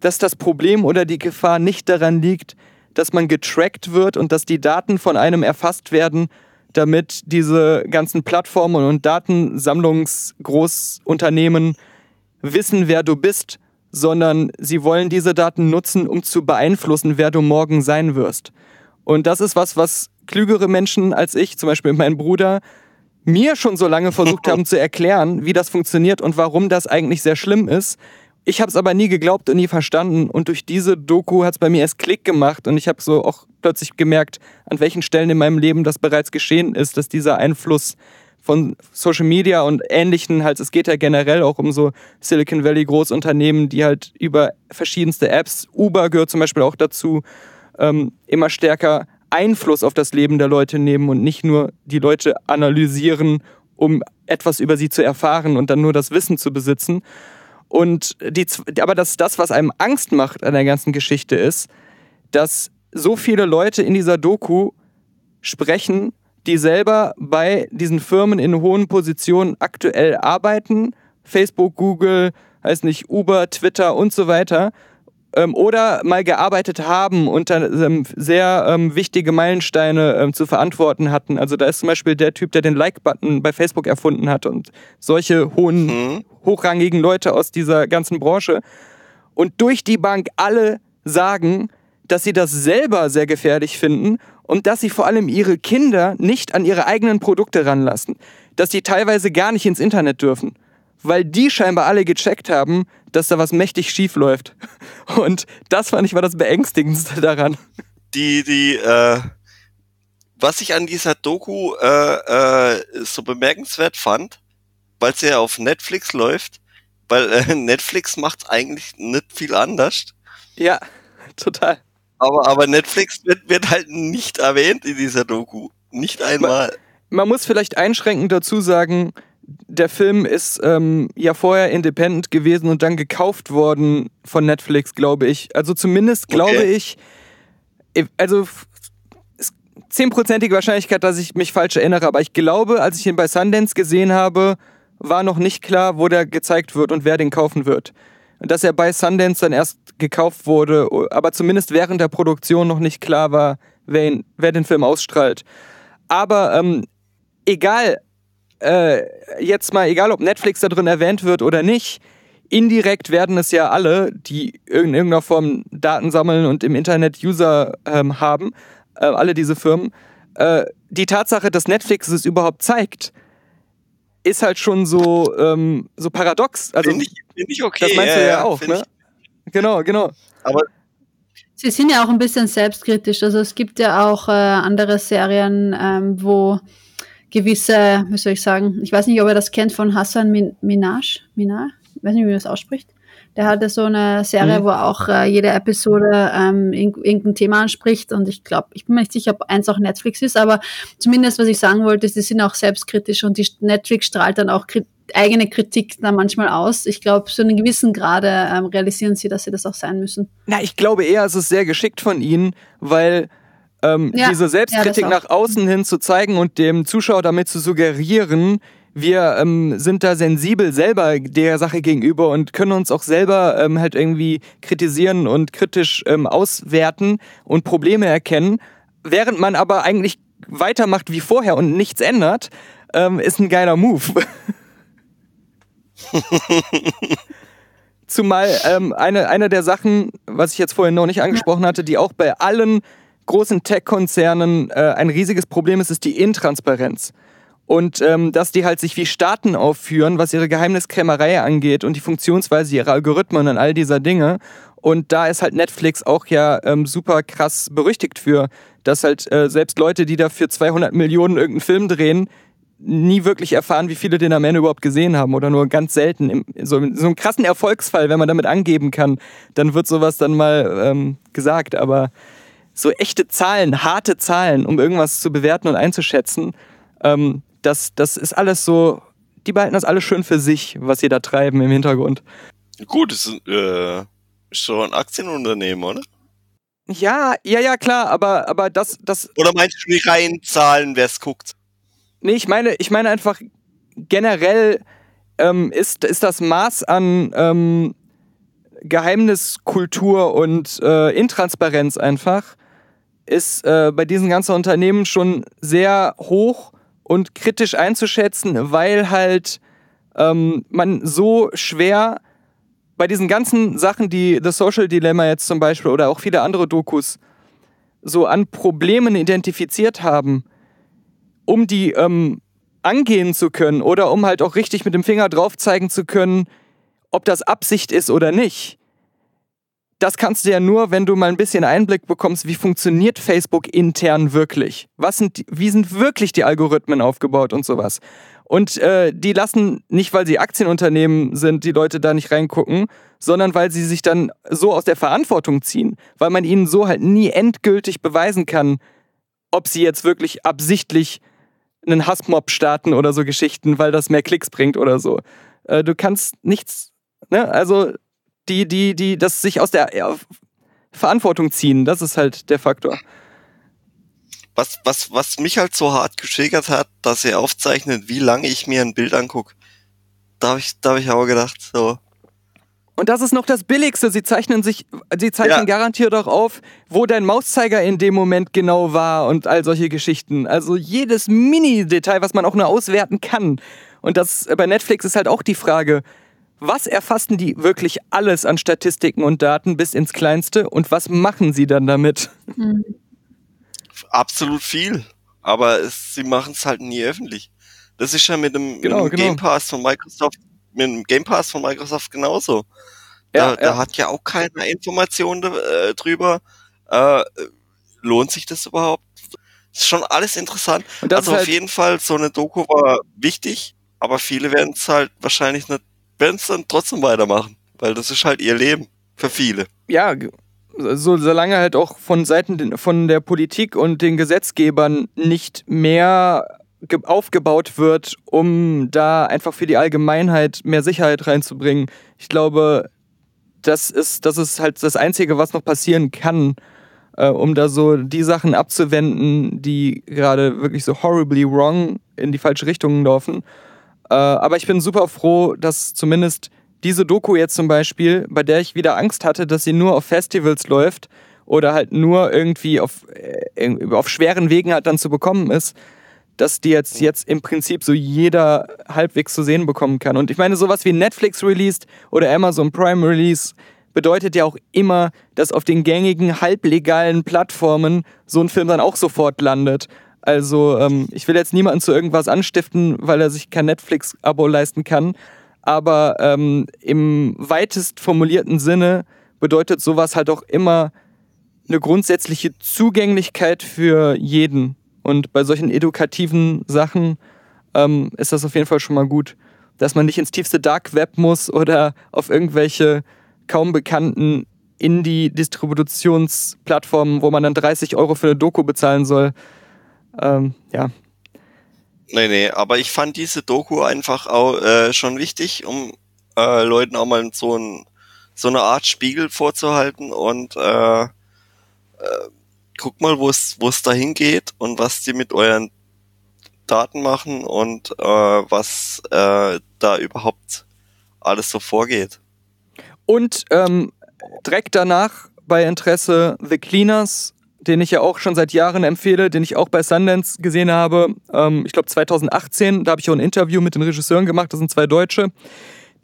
dass das Problem oder die Gefahr nicht daran liegt, dass man getrackt wird und dass die Daten von einem erfasst werden, damit diese ganzen Plattformen und Datensammlungsgroßunternehmen wissen, wer du bist, sondern sie wollen diese Daten nutzen, um zu beeinflussen, wer du morgen sein wirst. Und das ist was, was klügere Menschen als ich, zum Beispiel mein Bruder, mir schon so lange versucht haben zu erklären, wie das funktioniert und warum das eigentlich sehr schlimm ist. Ich habe es aber nie geglaubt und nie verstanden. Und durch diese Doku hat es bei mir erst Klick gemacht und ich habe so auch plötzlich gemerkt, an welchen Stellen in meinem Leben das bereits geschehen ist, dass dieser Einfluss von Social Media und ähnlichen halt, es geht ja generell auch um so Silicon Valley Großunternehmen, die halt über verschiedenste Apps, Uber gehört zum Beispiel auch dazu, ähm, immer stärker Einfluss auf das Leben der Leute nehmen und nicht nur die Leute analysieren, um etwas über sie zu erfahren und dann nur das Wissen zu besitzen. Und die, aber das, das, was einem Angst macht an der ganzen Geschichte ist, dass so viele Leute in dieser Doku sprechen die selber bei diesen Firmen in hohen Positionen aktuell arbeiten. Facebook, Google, heißt nicht Uber, Twitter und so weiter. Ähm, oder mal gearbeitet haben und dann ähm, sehr ähm, wichtige Meilensteine ähm, zu verantworten hatten. Also da ist zum Beispiel der Typ, der den Like-Button bei Facebook erfunden hat und solche hohen, mhm. hochrangigen Leute aus dieser ganzen Branche. Und durch die Bank alle sagen, dass sie das selber sehr gefährlich finden und dass sie vor allem ihre Kinder nicht an ihre eigenen Produkte ranlassen. Dass sie teilweise gar nicht ins Internet dürfen. Weil die scheinbar alle gecheckt haben, dass da was mächtig schief läuft. Und das fand ich war das Beängstigendste daran. Die, die, äh, was ich an dieser Doku äh, äh, so bemerkenswert fand, weil sie ja auf Netflix läuft, weil äh, Netflix macht eigentlich nicht viel anders. Ja, total. Aber, aber Netflix wird, wird halt nicht erwähnt in dieser Doku. Nicht einmal. Man, man muss vielleicht einschränkend dazu sagen, der Film ist ähm, ja vorher independent gewesen und dann gekauft worden von Netflix, glaube ich. Also zumindest glaube Okay. ich, also zehnprozentige Wahrscheinlichkeit, dass ich mich falsch erinnere, aber ich glaube, als ich ihn bei Sundance gesehen habe, war noch nicht klar, wo der gezeigt wird und wer den kaufen wird. Dass er bei Sundance dann erst gekauft wurde, aber zumindest während der Produktion noch nicht klar war, wer, ihn, wer den Film ausstrahlt. Aber ähm, egal, äh, jetzt mal, egal ob Netflix da drin erwähnt wird oder nicht, indirekt werden es ja alle, die in irgendeiner Form Daten sammeln und im Internet User ähm, haben, äh, alle diese Firmen. Äh, die Tatsache, dass Netflix es überhaupt zeigt, ist halt schon so, ähm, so paradox. Also, Finde ich, find ich okay. das meinst du ja, auch, ne? Genau, genau. Aber Sie sind ja auch ein bisschen selbstkritisch. Also es gibt ja auch äh, andere Serien, ähm, wo gewisse, wie soll ich sagen, ich weiß nicht, ob ihr das kennt von Hassan Min Minaj, Minaj, ich weiß nicht, wie man das ausspricht. Der hatte so eine Serie, Mhm. wo auch äh, jede Episode ähm, irg irgendein Thema anspricht und ich glaube, ich bin mir nicht sicher, ob eins auch Netflix ist, aber zumindest, was ich sagen wollte, ist, die sind auch selbstkritisch und die Netflix strahlt dann auch kri eigene Kritik da manchmal aus. Ich glaube, zu einem gewissen Grade ähm, realisieren sie, dass sie das auch sein müssen. Na, ich glaube eher, es ist sehr geschickt von ihnen, weil ähm, Ja, diese Selbstkritik ja, nach außen hin zu zeigen und dem Zuschauer damit zu suggerieren, wir ähm, sind da sensibel selber der Sache gegenüber und können uns auch selber ähm, halt irgendwie kritisieren und kritisch ähm, auswerten und Probleme erkennen, während man aber eigentlich weitermacht wie vorher und nichts ändert, ähm, ist ein geiler Move. Zumal ähm, eine, eine der Sachen, was ich jetzt vorhin noch nicht angesprochen hatte, die auch bei allen großen Tech-Konzernen äh, ein riesiges Problem ist, ist die Intransparenz. Und ähm, dass die halt sich wie Staaten aufführen, was ihre Geheimniskrämerei angeht und die Funktionsweise ihrer Algorithmen und all dieser Dinge. Und da ist halt Netflix auch ja ähm, super krass berüchtigt für, dass halt äh, selbst Leute, die da für 200 Millionen irgendeinen Film drehen, nie wirklich erfahren, wie viele den am Ende überhaupt gesehen haben oder nur ganz selten. So, so einen krassen Erfolgsfall, wenn man damit angeben kann, dann wird sowas dann mal ähm, gesagt. Aber so echte Zahlen, harte Zahlen, um irgendwas zu bewerten und einzuschätzen, ähm, das, das ist alles so, die behalten das alles schön für sich, was sie da treiben im Hintergrund. gut, es ist, äh, ist so ein Aktienunternehmen, oder? Ja, ja, ja, klar, aber, aber das, das, Oder meinst du die reinen Zahlen, wer es guckt? Nee, ich meine, ich meine einfach generell ähm, ist, ist das Maß an ähm, Geheimniskultur und äh, Intransparenz einfach ist äh, bei diesen ganzen Unternehmen schon sehr hoch und kritisch einzuschätzen, weil halt ähm, man so schwer bei diesen ganzen Sachen, die The Social Dilemma jetzt zum Beispiel oder auch viele andere Dokus so an Problemen identifiziert haben, um die ähm, angehen zu können oder um halt auch richtig mit dem Finger drauf zeigen zu können, ob das Absicht ist oder nicht. Das kannst du ja nur, wenn du mal ein bisschen Einblick bekommst, wie funktioniert Facebook intern wirklich? Was sind, wie sind wirklich die Algorithmen aufgebaut und sowas? Und äh, die lassen nicht, weil sie Aktienunternehmen sind, die Leute da nicht reingucken, sondern weil sie sich dann so aus der Verantwortung ziehen, weil man ihnen so halt nie endgültig beweisen kann, ob sie jetzt wirklich absichtlich einen Hassmob starten oder so Geschichten, weil das mehr Klicks bringt oder so. Äh, du kannst nichts, ne? Also die, die, die, das sich aus der ja, Verantwortung ziehen, das ist halt der Faktor. Was, was, was mich halt so hart getriggert hat, dass er aufzeichnet, wie lange ich mir ein Bild angucke. Da habe ich, da hab ich auch gedacht, so. Und das ist noch das Billigste. Sie zeichnen sich, sie zeichnen Ja. garantiert auch auf, wo dein Mauszeiger in dem Moment genau war und all solche Geschichten. Also jedes Mini-Detail, was man auch nur auswerten kann. Und das bei Netflix ist halt auch die Frage, was erfassen die wirklich alles an Statistiken und Daten bis ins Kleinste und was machen sie dann damit? absolut viel. Aber es, sie machen es halt nie öffentlich. Das ist ja mit dem, Genau, mit dem genau. Game Pass von Microsoft, mit dem Game Pass von Microsoft genauso. Ja, Da, da ja. hat ja auch keiner Informationen äh, drüber. Äh, lohnt sich das überhaupt? Ist schon alles interessant. Das also auf halt, jeden Fall, so eine Doku war wichtig, aber viele werden es halt wahrscheinlich nicht, werden es dann trotzdem weitermachen. Weil das ist halt ihr Leben. Für viele. ja, so, solange halt auch von Seiten von der Politik und den Gesetzgebern nicht mehr aufgebaut wird, um da einfach für die Allgemeinheit mehr Sicherheit reinzubringen. Ich glaube, das ist, das ist halt das Einzige, was noch passieren kann, äh, um da so die Sachen abzuwenden, die gerade wirklich so horribly wrong in die falsche Richtung laufen. Äh, aber ich bin super froh, dass zumindest diese Doku jetzt zum Beispiel, bei der ich wieder Angst hatte, dass sie nur auf Festivals läuft oder halt nur irgendwie auf, äh, auf schweren Wegen halt dann zu bekommen ist, dass die jetzt, jetzt im Prinzip so jeder halbwegs zu sehen bekommen kann. Und ich meine, sowas wie Netflix released oder Amazon Prime Release bedeutet ja auch immer, dass auf den gängigen halblegalen Plattformen so ein Film dann auch sofort landet. Also ähm, ich will jetzt niemanden zu irgendwas anstiften, weil er sich kein Netflix-Abo leisten kann. Aber ähm, im weitest formulierten Sinne bedeutet sowas halt auch immer eine grundsätzliche Zugänglichkeit für jeden. Und bei solchen edukativen Sachen ähm, ist das auf jeden Fall schon mal gut, dass man nicht ins tiefste Dark Web muss oder auf irgendwelche kaum bekannten Indie-Distributionsplattformen, wo man dann 30 Euro für eine Doku bezahlen soll. Ähm, ja. Nee, nee, aber ich fand diese Doku einfach auch äh, schon wichtig, um äh, Leuten auch mal so, ein, so eine Art Spiegel vorzuhalten und äh, äh, guck mal, wo es dahin geht und was die mit euren Daten machen und äh, was äh, da überhaupt alles so vorgeht. Und ähm, direkt danach bei Interesse The Cleaners, den ich ja auch schon seit Jahren empfehle, den ich auch bei Sundance gesehen habe. Ähm, ich glaube 2018, da habe ich auch ein Interview mit den Regisseuren gemacht, das sind zwei Deutsche.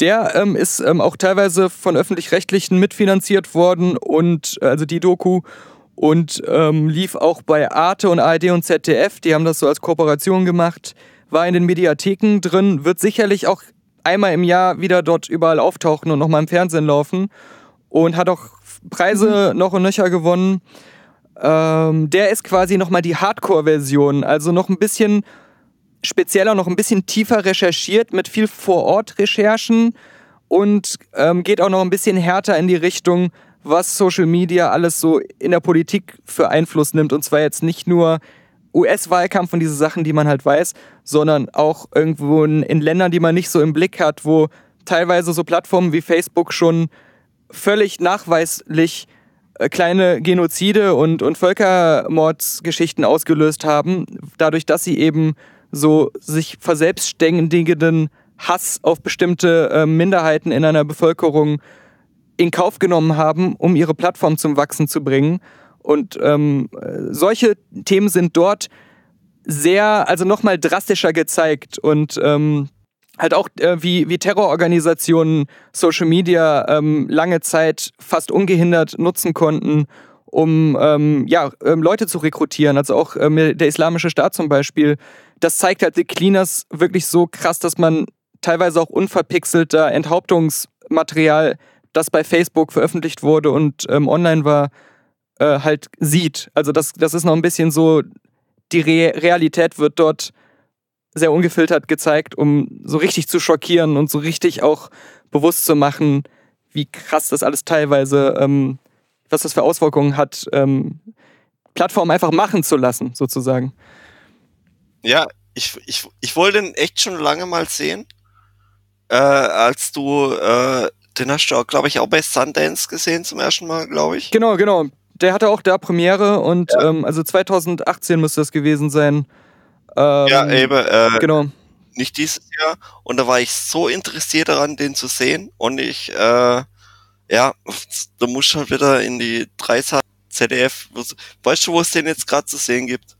Der ähm, ist ähm, auch teilweise von öffentlich-rechtlichen mitfinanziert worden und äh, also die Doku und ähm, lief auch bei Arte und ARD und ZDF. Die haben das so als Kooperation gemacht, war in den Mediatheken drin, wird sicherlich auch einmal im Jahr wieder dort überall auftauchen und nochmal im Fernsehen laufen und hat auch Preise mhm. noch und nöcher gewonnen. Ähm, der ist quasi nochmal die Hardcore-Version, also noch ein bisschen spezieller, noch ein bisschen tiefer recherchiert mit viel Vor-Ort-Recherchen und ähm, geht auch noch ein bisschen härter in die Richtung, was Social Media alles so in der Politik für Einfluss nimmt. Und zwar jetzt nicht nur US-Wahlkampf und diese Sachen, die man halt weiß, sondern auch irgendwo in, in Ländern, die man nicht so im Blick hat, wo teilweise so Plattformen wie Facebook schon völlig nachweislich kleine Genozide und, und Völkermordsgeschichten ausgelöst haben, dadurch, dass sie eben so sich verselbstständigenden Hass auf bestimmte äh, Minderheiten in einer Bevölkerung in Kauf genommen haben, um ihre Plattform zum Wachsen zu bringen. Und ähm, solche Themen sind dort sehr, also nochmal drastischer gezeigt und ähm, halt auch äh, wie, wie Terrororganisationen Social Media ähm, lange Zeit fast ungehindert nutzen konnten, um ähm, ja, ähm, Leute zu rekrutieren. Also auch ähm, der Islamische Staat zum Beispiel. Das zeigt halt die Cleaners wirklich so krass, dass man teilweise auch unverpixelter Enthauptungsmaterial, das bei Facebook veröffentlicht wurde und ähm, online war, äh, halt sieht. Also das, das ist noch ein bisschen so, die Re Realität wird dort sehr ungefiltert gezeigt, um so richtig zu schockieren und so richtig auch bewusst zu machen, wie krass das alles teilweise, ähm, was das für Auswirkungen hat, ähm, Plattformen einfach machen zu lassen, sozusagen. Ja, ich, ich, ich wollte den echt schon lange mal sehen. Äh, als du, äh, den hast du auch, glaube ich, auch bei Sundance gesehen zum ersten Mal, glaube ich. Genau, genau der hatte auch da Premiere und ja. ähm, also 2018 müsste das gewesen sein. Ähm, ja, eben. Äh, genau. Nicht dieses Jahr. Und da war ich so interessiert daran, den zu sehen. Und ich, äh, ja, da muss halt wieder in die Dreisat ZDF. Weißt du, wo es den jetzt gerade zu sehen gibt?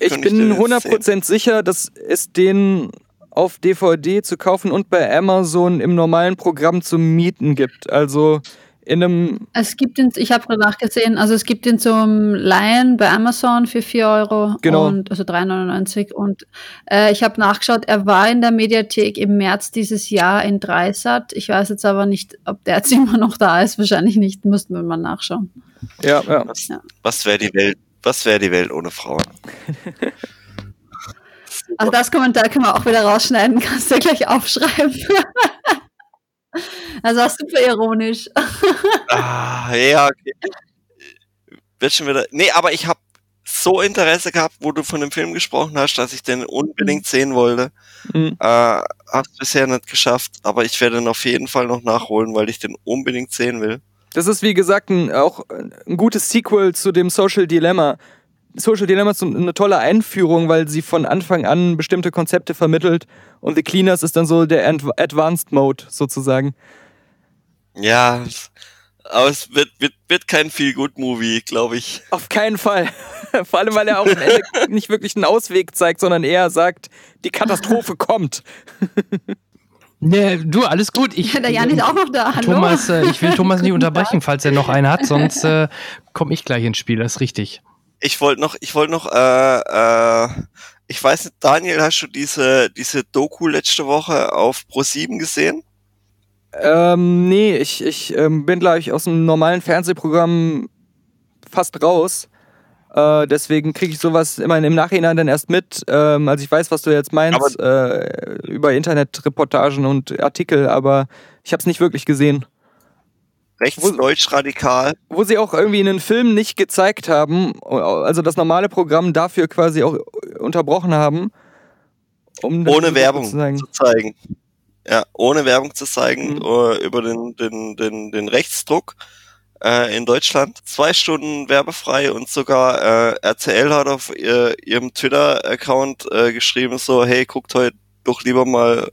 Ich bin 100% sicher, dass es den auf DVD zu kaufen und bei Amazon im normalen Programm zu mieten gibt. Also in einem. Es gibt ihn, ich habe gerade nachgesehen, also es gibt ihn zum Leihen bei Amazon für 4 Euro. Genau. Und, also 3,99. Und äh, ich habe nachgeschaut, er war in der Mediathek im März dieses Jahr in Dreisat. Ich weiß jetzt aber nicht, ob der jetzt immer noch da ist. Wahrscheinlich nicht, müssten wir mal nachschauen. Ja, ja. Was, was wäre die Welt? Was wäre die Welt ohne Frauen? also das Kommentar können wir auch wieder rausschneiden, kannst du ja gleich aufschreiben. Also super ironisch. ah, ja, okay. Wird schon wieder. Nee, aber ich habe so Interesse gehabt, wo du von dem Film gesprochen hast, dass ich den unbedingt sehen wollte. Mhm. Äh, hab's bisher nicht geschafft, aber ich werde ihn auf jeden Fall noch nachholen, weil ich den unbedingt sehen will. Das ist, wie gesagt, ein, auch ein gutes Sequel zu dem Social Dilemma. Social Dilemma ist eine tolle Einführung, weil sie von Anfang an bestimmte Konzepte vermittelt und The Cleaners ist dann so der Advanced Mode sozusagen. Ja, aber es wird, wird, wird kein Feel-Good-Movie, glaube ich. Auf keinen Fall. Vor allem, weil er auch am Ende nicht wirklich einen Ausweg zeigt, sondern eher sagt, die Katastrophe kommt. Nee, du, alles gut. Ich, Ja, der Jan ist auch noch da. Hallo. Thomas, äh, ich will Thomas nicht unterbrechen, falls er noch einen hat, sonst äh, komme ich gleich ins Spiel, das ist richtig. Ich wollte noch, ich wollte noch, äh, äh, ich weiß nicht, Daniel, hast du diese, diese Doku letzte Woche auf Pro7 gesehen? Ähm, nee, ich, ich ähm, bin, glaube ich, aus dem normalen Fernsehprogramm fast raus. Äh, deswegen kriege ich sowas immer im Nachhinein dann erst mit. Ähm, also ich weiß, was du jetzt meinst, äh, über Internetreportagen und Artikel, aber ich habe es nicht wirklich gesehen. Rechtsdeutsch radikal. Wo sie auch irgendwie einen Film nicht gezeigt haben, also das normale Programm dafür quasi auch unterbrochen haben. Um ohne Werbung zu zeigen. Ja, ohne Werbung zu zeigen Mhm. äh, über den, den, den, den Rechtsdruck äh, in Deutschland. Zwei Stunden werbefrei und sogar äh, RTL hat auf ihr, ihrem Twitter-Account äh, geschrieben so, hey, guckt heute doch lieber mal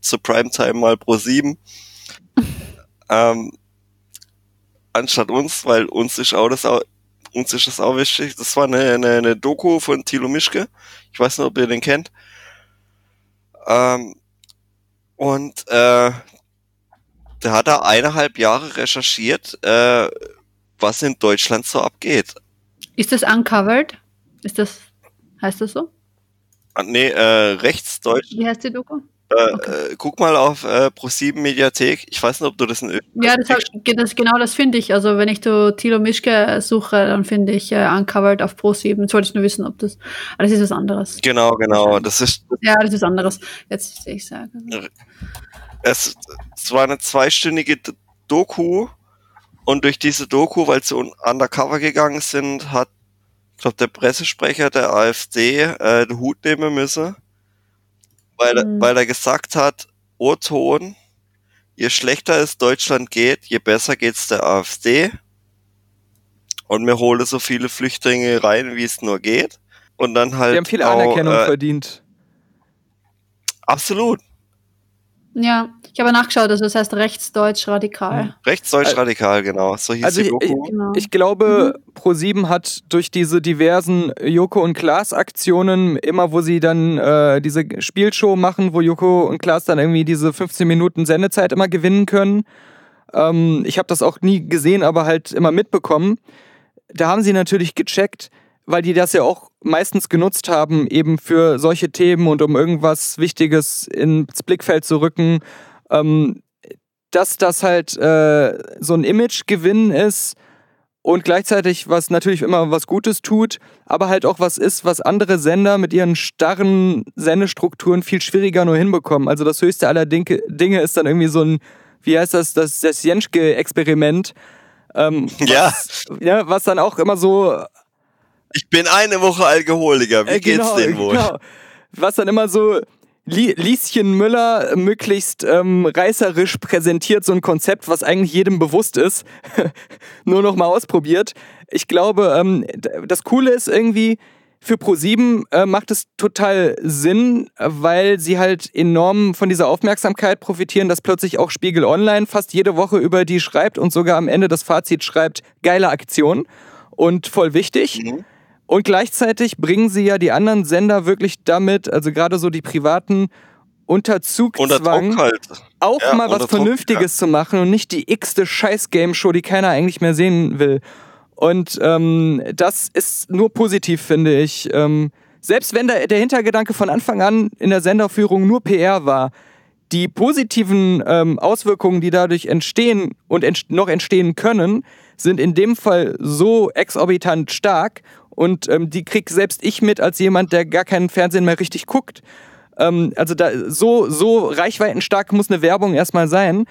zur Primetime mal pro 7. ähm, anstatt uns, weil uns ist auch das auch, uns ist das auch wichtig. Das war eine, eine, eine Doku von Thilo Mischke. Ich weiß nicht, ob ihr den kennt. Ähm, und äh, der hat da eineinhalb Jahre recherchiert, äh, was in Deutschland so abgeht. Ist das uncovered? Ist das, heißt das so? Ah, Nee, äh, rechtsdeutsch. Wie heißt die Doku? Äh, Okay. äh, guck mal auf äh, Pro7 Mediathek. Ich weiß nicht, ob du das in Ja, das, hab, das genau das finde ich. Also wenn ich du Tilo Mischke suche, dann finde ich äh, Uncovered auf Pro7. Jetzt wollte ich nur wissen, ob das. Aber das ist was anderes. Genau, genau. Das ist Ja, das ist was anderes. Jetzt sehe ich sagen. es, es war eine zweistündige Doku und durch diese Doku, weil sie un- undercover gegangen sind, hat, ich glaube, der Pressesprecher der AfD äh, den Hut nehmen müssen, weil, er- Mhm. weil er gesagt hat, O-Ton, je schlechter es Deutschland geht, je besser geht's der AfD und wir holen so viele Flüchtlinge rein, wie es nur geht. Und dann halt Die haben viel auch, Anerkennung äh, verdient. Absolut. Ja, ich habe nachgeschaut, also das heißt rechtsdeutsch radikal. Rechtsdeutsch radikal, genau. So hieß Also die ich, ich, Doku. Genau. ich glaube, Pro7 hat durch diese diversen Joko und Klaas Aktionen, immer wo sie dann äh, diese Spielshow machen, wo Joko und Klaas dann irgendwie diese 15 Minuten Sendezeit immer gewinnen können. Ähm, ich habe das auch nie gesehen, aber halt immer mitbekommen. Da haben sie natürlich gecheckt, weil die das ja auch meistens genutzt haben, eben für solche Themen und um irgendwas Wichtiges ins Blickfeld zu rücken, ähm, dass das halt äh, so ein Imagegewinn ist und gleichzeitig was natürlich immer was Gutes tut, aber halt auch was ist, was andere Sender mit ihren starren Sendestrukturen viel schwieriger nur hinbekommen. Also das höchste aller Dinge, Dinge ist dann irgendwie so ein, wie heißt das, das, das Jenschke-Experiment. Ähm, Ja. was, ja, was dann auch immer so Ich bin eine Woche Alkoholiker. Wie äh, geht's genau, denn wohl? Genau. Was dann immer so Lieschen Müller möglichst ähm, reißerisch präsentiert, so ein Konzept, was eigentlich jedem bewusst ist, nur noch mal ausprobiert. Ich glaube, ähm, das Coole ist irgendwie, für Pro7 äh, macht es total Sinn, weil sie halt enorm von dieser Aufmerksamkeit profitieren, dass plötzlich auch Spiegel Online fast jede Woche über die schreibt und sogar am Ende das Fazit schreibt, geile Aktion und voll wichtig. Mhm. Und gleichzeitig bringen sie ja die anderen Sender wirklich damit, also gerade so die privaten, unter Zugzwang, halt. auch Ja, mal was Druck, Vernünftiges zu machen und nicht die x-te Scheiß-Game-Show, die keiner eigentlich mehr sehen will. Und ähm, das ist nur positiv, finde ich. Ähm, selbst wenn der, der Hintergedanke von Anfang an in der Senderführung nur PR war, die positiven ähm, Auswirkungen, die dadurch entstehen und entst noch entstehen können, sind in dem Fall so exorbitant stark und ähm, die krieg selbst ich mit als jemand, der gar keinen Fernsehen mehr richtig guckt. Ähm, also da so so reichweitenstark muss eine Werbung erstmal sein.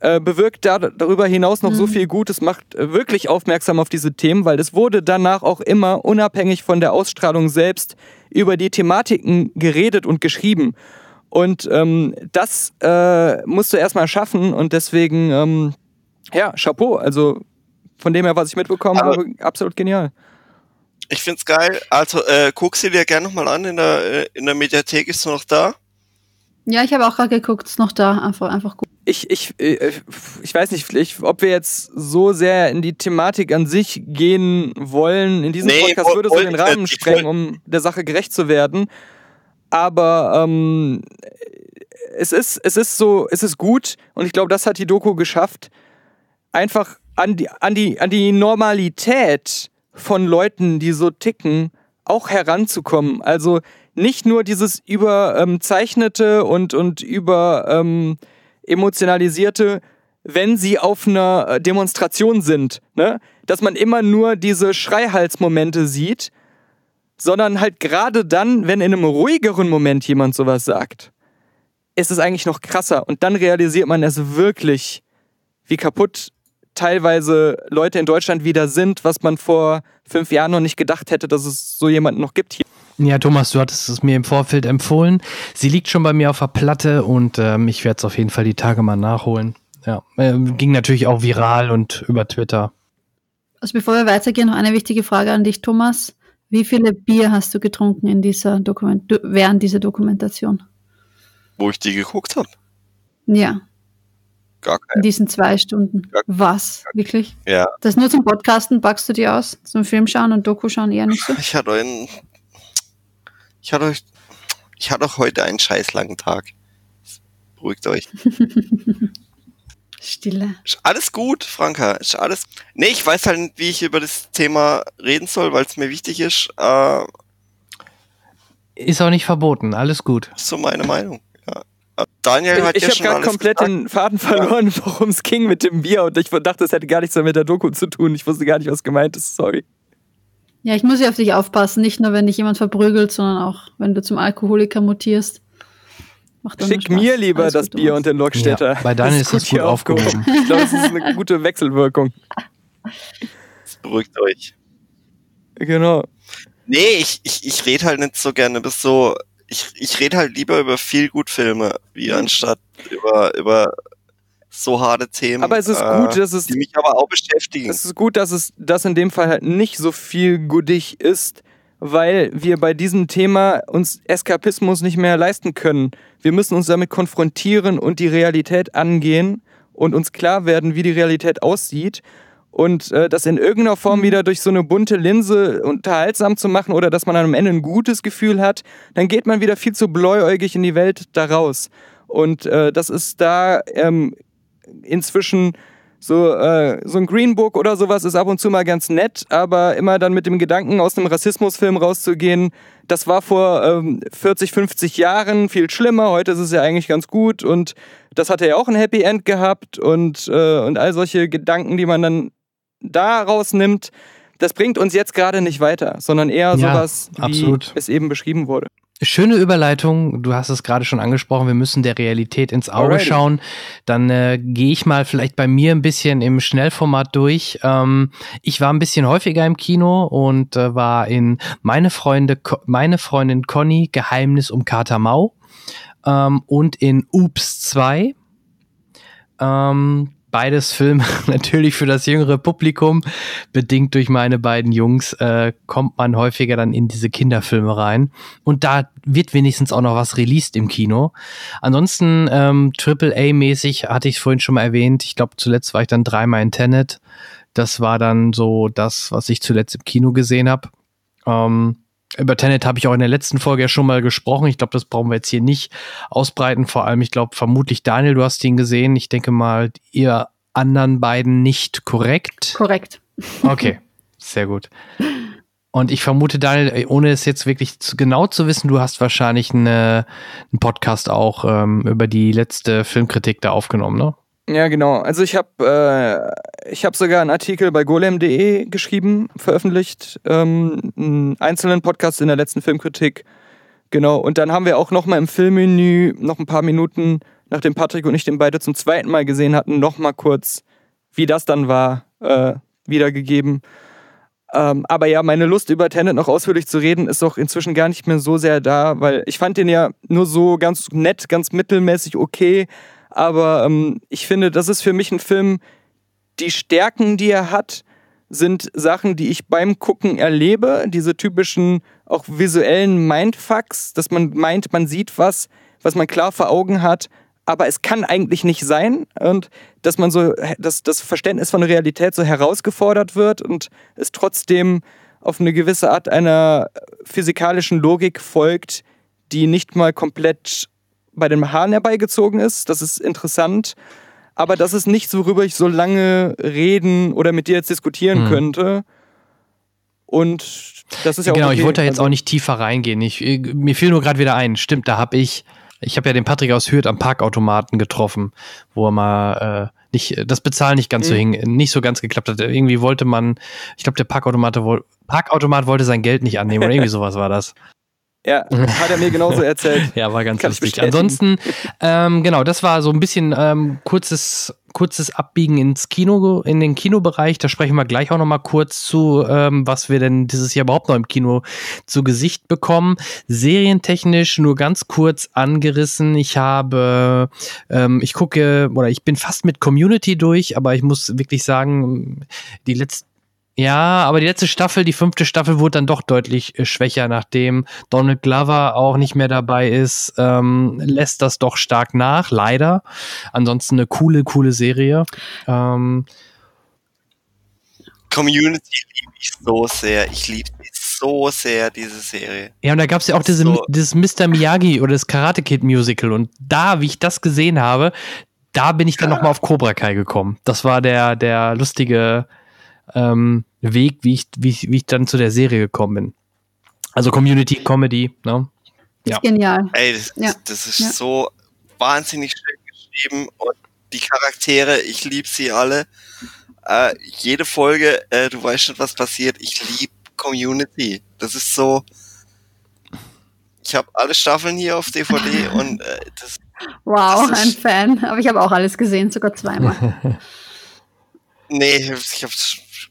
äh, bewirkt da, darüber hinaus noch mhm. so viel Gutes, macht äh, wirklich aufmerksam auf diese Themen, weil es wurde danach auch immer unabhängig von der Ausstrahlung selbst über die Thematiken geredet und geschrieben. Und ähm, das äh, musst du erstmal schaffen und deswegen, ähm, ja, Chapeau. Also von dem her, was ich mitbekommen habe, absolut genial. Ich find's geil. Also äh, guck sie dir gerne nochmal an. In der, äh, in der Mediathek ist sie noch da. Ja, ich habe auch gerade geguckt, ist noch da. Einfach, einfach gut. Ich, ich, äh, ich weiß nicht, ich, ob wir jetzt so sehr in die Thematik an sich gehen wollen. In diesem nee, Podcast würde es so den Rahmen sprengen, um der Sache gerecht zu werden. Aber ähm, es, ist, es ist so, es ist gut und ich glaube, das hat die Doku geschafft, einfach an die, an die, an die Normalität von Leuten, die so ticken, auch heranzukommen. Also nicht nur dieses überzeichnete ähm, und, und über ähm, emotionalisierte, wenn sie auf einer äh, Demonstration sind, ne? dass man immer nur diese Schreihalsmomente sieht, sondern halt gerade dann, wenn in einem ruhigeren Moment jemand sowas sagt, ist es eigentlich noch krasser und dann realisiert man es wirklich, wie kaputt teilweise Leute in Deutschland wieder sind, was man vor fünf Jahren noch nicht gedacht hätte, dass es so jemanden noch gibt hier. Ja, Thomas, du hattest es mir im Vorfeld empfohlen. Sie liegt schon bei mir auf der Platte und ähm, ich werde es auf jeden Fall die Tage mal nachholen. Ja, ähm, ging natürlich auch viral und über Twitter. Also bevor wir weitergehen, noch eine wichtige Frage an dich, Thomas. Wie viele Bier hast du getrunken in dieser Dokument während dieser Dokumentation? Wo ich die geguckt habe? Ja. Gar keine. In diesen zwei Stunden. Gar Was? Gar Wirklich? Ja. Das nur zum Podcasten packst du dir aus? Zum Film schauen und Doku schauen eher nicht so? Ich hatte einen ich hatte ich hatte auch heute einen scheiß langen Tag. Beruhigt euch. Stille. Ist alles gut, Franka. Ist alles. Nee, ich weiß halt nicht, wie ich über das Thema reden soll, weil es mir wichtig ist. Äh, ist auch nicht verboten, alles gut. Ist so meine Meinung. Daniel hat ich ja ich habe gerade komplett gesagt. den Faden verloren, worum es ging mit dem Bier und ich dachte, es hätte gar nichts mit der Doku zu tun. Ich wusste gar nicht, was gemeint ist. Sorry. Ja, ich muss ja auf dich aufpassen, nicht nur wenn dich jemand verprügelt, sondern auch wenn du zum Alkoholiker mutierst. Schick mir lieber Alles das Bier und den Lockstädter. Ja, bei Daniel ist das gut, gut aufgehoben. ich glaube, es ist eine gute Wechselwirkung. Beruhigt euch. Genau. Nee, ich, ich, ich rede halt nicht so gerne bis so. Ich, ich rede halt lieber über viel gut Filme, wie anstatt über, über so harte Themen. Aber es ist äh, gut, dass es. Die mich aber auch beschäftigen. Es ist gut, dass es das in dem Fall halt nicht so viel guttig ist, weil wir bei diesem Thema uns Eskapismus nicht mehr leisten können. Wir müssen uns damit konfrontieren und die Realität angehen und uns klar werden, wie die Realität aussieht. Und äh, das in irgendeiner Form mhm. wieder durch so eine bunte Linse unterhaltsam zu machen oder dass man am Ende ein gutes Gefühl hat, dann geht man wieder viel zu bläuäugig in die Welt daraus. Und äh, das ist da ähm, inzwischen so, äh, so ein Green Book oder sowas ist ab und zu mal ganz nett, aber immer dann mit dem Gedanken, aus einem Rassismusfilm rauszugehen, das war vor ähm, 40, 50 Jahren viel schlimmer, heute ist es ja eigentlich ganz gut und das hatte ja auch ein Happy End gehabt und, äh, und all solche Gedanken, die man dann da rausnimmt, das bringt uns jetzt gerade nicht weiter, sondern eher ja, sowas, wie absolut. es eben beschrieben wurde. Schöne Überleitung. Du hast es gerade schon angesprochen. Wir müssen der Realität ins Auge Alrighty. schauen. Dann äh, gehe ich mal vielleicht bei mir ein bisschen im Schnellformat durch. Ähm, ich war ein bisschen häufiger im Kino und äh, war in meine Freunde, meine Freundin Conny Geheimnis um Kater Mau ähm, und in Oops 2. Ähm, beides Filme natürlich für das jüngere Publikum. Bedingt durch meine beiden Jungs äh, kommt man häufiger dann in diese Kinderfilme rein. Und da wird wenigstens auch noch was released im Kino. Ansonsten ähm, AAA-mäßig hatte ich vorhin schon mal erwähnt. Ich glaube, zuletzt war ich dann dreimal in Tenet. Das war dann so das, was ich zuletzt im Kino gesehen habe. Ähm, über Tenet habe ich auch in der letzten Folge ja schon mal gesprochen. Ich glaube, das brauchen wir jetzt hier nicht ausbreiten. Vor allem, ich glaube, vermutlich Daniel, du hast ihn gesehen. Ich denke mal, ihr anderen beiden nicht korrekt. Korrekt. Okay, sehr gut. Und ich vermute, Daniel, ohne es jetzt wirklich zu, genau zu wissen, du hast wahrscheinlich eine, einen Podcast auch ähm, über die letzte Filmkritik da aufgenommen, ne? Ja, genau. Also ich habe äh, ich habe sogar einen Artikel bei golem.de geschrieben, veröffentlicht, ähm, einen einzelnen Podcast in der letzten Filmkritik. Genau. Und dann haben wir auch noch mal im Filmmenü noch ein paar Minuten nachdem Patrick und ich den beide zum zweiten Mal gesehen hatten, nochmal kurz, wie das dann war, äh, wiedergegeben. Ähm, aber ja, meine Lust über Tenet noch ausführlich zu reden, ist auch inzwischen gar nicht mehr so sehr da, weil ich fand den ja nur so ganz nett, ganz mittelmäßig okay. Aber ähm, ich finde, das ist für mich ein Film, die Stärken, die er hat, sind Sachen, die ich beim Gucken erlebe. Diese typischen, auch visuellen Mindfucks, dass man meint, man sieht was, was man klar vor Augen hat, aber es kann eigentlich nicht sein und dass man so, dass das Verständnis von Realität so herausgefordert wird und es trotzdem auf eine gewisse Art einer physikalischen Logik folgt, die nicht mal komplett bei den Haaren herbeigezogen ist. Das ist interessant. Aber das ist nichts, worüber ich so lange reden oder mit dir jetzt diskutieren hm. könnte. Und das ist ja auch. Genau, okay. ich wollte da jetzt also, auch nicht tiefer reingehen. Ich, mir fiel nur gerade wieder ein. Stimmt, da habe ich ich habe ja den Patrick aus Hürth am Parkautomaten getroffen, wo er mal äh, nicht, das Bezahlen nicht ganz mhm. so hing, nicht so ganz geklappt hat. Irgendwie wollte man, ich glaube, der Parkautomat, Parkautomat wollte sein Geld nicht annehmen oder irgendwie sowas war das. Ja, hat er mir genauso erzählt. ja, war ganz Kann lustig. Ansonsten, ähm, genau, das war so ein bisschen ähm, kurzes, kurzes Abbiegen ins Kino, in den Kinobereich. Da sprechen wir gleich auch noch mal kurz zu, ähm, was wir denn dieses Jahr überhaupt noch im Kino zu Gesicht bekommen. Serientechnisch nur ganz kurz angerissen. Ich habe, ähm, ich gucke oder ich bin fast mit Community durch, aber ich muss wirklich sagen, die letzten ja, aber die letzte Staffel, die fünfte Staffel, wurde dann doch deutlich äh, schwächer, nachdem Donald Glover auch nicht mehr dabei ist. Ähm, lässt das doch stark nach, leider. Ansonsten eine coole, coole Serie. Ähm, Community liebe ich so sehr. Ich liebe so sehr, diese Serie. Ja, und da gab es ja auch diese, so. dieses Mr. Miyagi oder das Karate Kid Musical. Und da, wie ich das gesehen habe, da bin ich dann ja. nochmal auf Cobra Kai gekommen. Das war der, der lustige ähm, Weg, wie ich, wie, ich, wie ich dann zu der Serie gekommen bin. Also Community Comedy, ne? Ja. Ist genial. Ey, das, ja. das ist ja. so wahnsinnig schön geschrieben und die Charaktere, ich liebe sie alle. Äh, jede Folge, äh, du weißt schon, was passiert. Ich liebe Community. Das ist so. Ich habe alle Staffeln hier auf DVD und äh, das. Wow, das ein Fan. Aber ich habe auch alles gesehen, sogar zweimal. nee, ich habe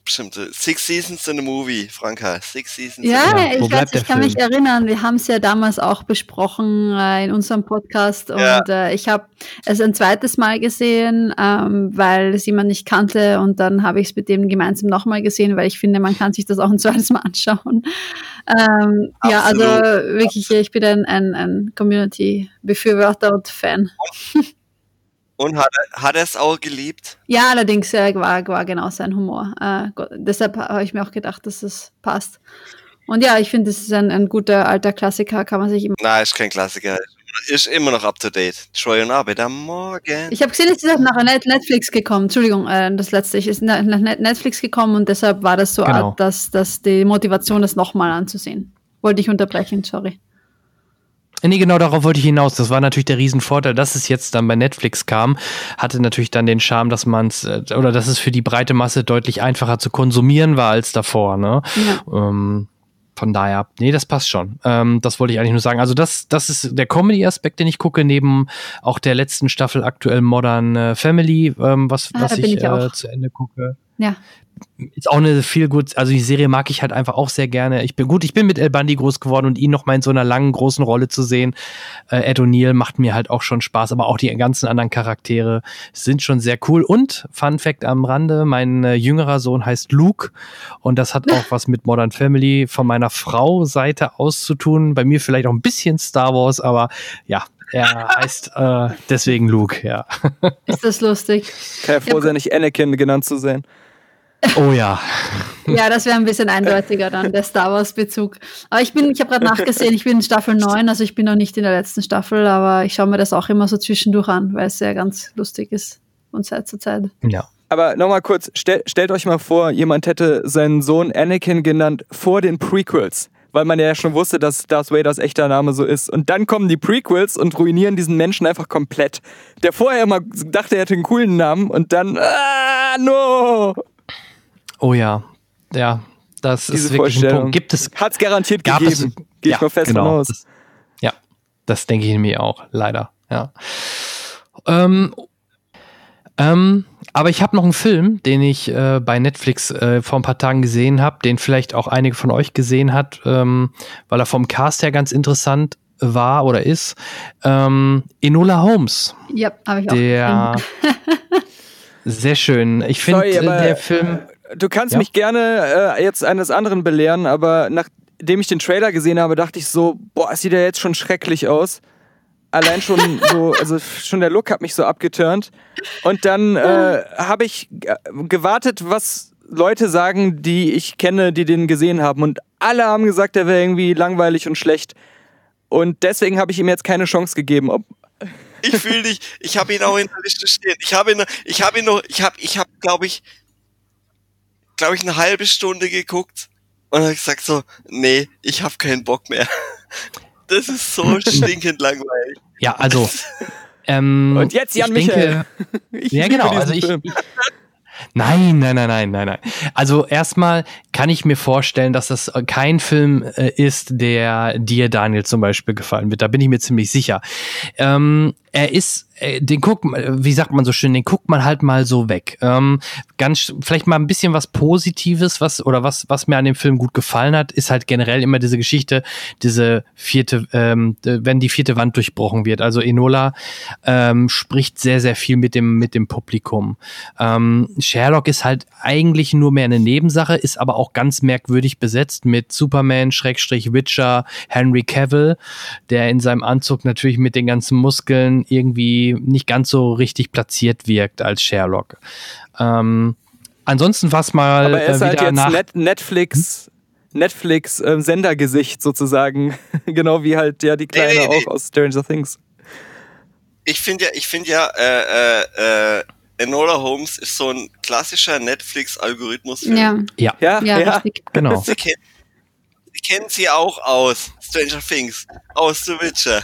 bestimmte Six Seasons in a Movie, Franka. Six Seasons. Ja, in ich, weiß, ich kann Film? mich erinnern. Wir haben es ja damals auch besprochen äh, in unserem Podcast ja. und äh, ich habe es ein zweites Mal gesehen, ähm, weil es jemand nicht kannte und dann habe ich es mit dem gemeinsam nochmal gesehen, weil ich finde, man kann sich das auch ein zweites Mal anschauen. Ähm, ja, also wirklich, ich bin ein, ein, ein Community-Befürworter und Fan. Und hat, hat er es auch geliebt? Ja, allerdings äh, war, war genau sein Humor. Äh, deshalb habe ich mir auch gedacht, dass es passt. Und ja, ich finde, es ist ein, ein guter alter Klassiker, kann man sich immer. Nein, ist kein Klassiker. Ist immer noch up to date. Troy und Arbeit am Morgen. Ich habe gesehen, es ist nach Netflix gekommen. Entschuldigung, äh, das letzte. ist nach Netflix gekommen und deshalb war das so, genau. dass, dass die Motivation, das nochmal anzusehen. Wollte ich unterbrechen, sorry. Nee, genau darauf wollte ich hinaus. Das war natürlich der Riesenvorteil, dass es jetzt dann bei Netflix kam. Hatte natürlich dann den Charme, dass man es, äh, oder dass es für die breite Masse deutlich einfacher zu konsumieren war als davor. Ne? Ja. Ähm, von daher, nee, das passt schon. Ähm, das wollte ich eigentlich nur sagen. Also das, das ist der Comedy-Aspekt, den ich gucke, neben auch der letzten Staffel aktuell Modern äh, Family, ähm, was, ah, was ich, ich äh, zu Ende gucke. Ja ist auch eine viel gut, also die Serie mag ich halt einfach auch sehr gerne. Ich bin gut, ich bin mit El Bundy groß geworden und ihn noch mal in so einer langen, großen Rolle zu sehen. Äh, Ed O'Neill macht mir halt auch schon Spaß, aber auch die ganzen anderen Charaktere sind schon sehr cool. Und Fun Fact am Rande, mein äh, jüngerer Sohn heißt Luke und das hat auch was mit Modern Family von meiner Frau Seite aus zu tun. Bei mir vielleicht auch ein bisschen Star Wars, aber ja, er heißt äh, deswegen Luke, ja. Ist das lustig? Kann ja froh sein, nicht Anakin genannt zu sein. Oh ja. ja, das wäre ein bisschen eindeutiger dann, der Star Wars-Bezug. Aber ich bin, ich habe gerade nachgesehen, ich bin in Staffel 9, also ich bin noch nicht in der letzten Staffel, aber ich schaue mir das auch immer so zwischendurch an, weil es sehr ganz lustig ist von Zeit zu Zeit. Ja. Aber nochmal kurz, stell, stellt euch mal vor, jemand hätte seinen Sohn Anakin genannt vor den Prequels weil man ja schon wusste, dass Darth Vaders echter Name so ist. Und dann kommen die Prequels und ruinieren diesen Menschen einfach komplett. Der vorher immer dachte, er hätte einen coolen Namen und dann, ah, no! Oh ja, ja, das Diese ist wirklich ein Punkt. Gibt es? Hat es garantiert gab gegeben. Gehe ja, ich mal fest genau, von aus. Das, ja, das denke ich mir auch, leider. Ja. Ähm, ähm, aber ich habe noch einen Film, den ich äh, bei Netflix äh, vor ein paar Tagen gesehen habe, den vielleicht auch einige von euch gesehen hat, ähm, weil er vom Cast her ganz interessant war oder ist. Ähm, Enola Holmes. Ja, habe ich auch. Der sehr schön. Ich finde aber, der Film. Du kannst Ja? mich gerne äh, jetzt eines anderen belehren, aber nachdem ich den Trailer gesehen habe, dachte ich so, boah, es sieht ja jetzt schon schrecklich aus. Allein schon so, also schon der Look hat mich so abgeturnt. Und dann äh, habe ich gewartet, was Leute sagen, die ich kenne, die den gesehen haben. Und alle haben gesagt, der wäre irgendwie langweilig und schlecht. Und deswegen habe ich ihm jetzt keine Chance gegeben. Ob, Ich fühle dich, ich habe ihn auch in der Liste stehen. Ich habe ihn, ich habe ihn noch, ich habe, ich habe, glaube ich, glaube ich, eine halbe Stunde geguckt und habe gesagt so, nee, ich habe keinen Bock mehr. Das ist so stinkend langweilig. Ja, also. Ähm, Und jetzt Jan ich Michael. Denke, ich ja, genau. Also ich, ich, nein, nein, nein, nein, nein, nein. Also erstmal kann ich mir vorstellen, dass das kein Film äh, ist, der dir, Daniel, zum Beispiel gefallen wird. Da bin ich mir ziemlich sicher. Ähm, er ist, äh, den guckt, wie sagt man so schön, den guckt man halt mal so weg. Ähm, ganz, vielleicht mal ein bisschen was Positives, was oder was, was mir an dem Film gut gefallen hat, ist halt generell immer diese Geschichte, diese vierte, ähm, wenn die vierte Wand durchbrochen wird. Also Enola ähm, spricht sehr, sehr viel mit dem mit dem Publikum. Ähm, Sherlock ist halt eigentlich nur mehr eine Nebensache, ist aber auch ganz merkwürdig besetzt mit Superman, Schrägstrich Witcher, Henry Cavill, der in seinem Anzug natürlich mit den ganzen Muskeln irgendwie nicht ganz so richtig platziert wirkt als Sherlock. Ähm, ansonsten was mal Aber er ist äh, halt wieder jetzt nach Net Netflix, Netflix ähm, Sendergesicht sozusagen. genau wie halt ja die Kleine Nee, nee, nee. auch aus Stranger Things. Ich finde ja, ich finde ja, äh, äh, äh, Enola Holmes ist so ein klassischer Netflix-Algorithmus. Ja, ja, Ja, ja, ja. genau. Sie, kenn, Sie kennen sie auch aus Stranger Things, aus The Witcher.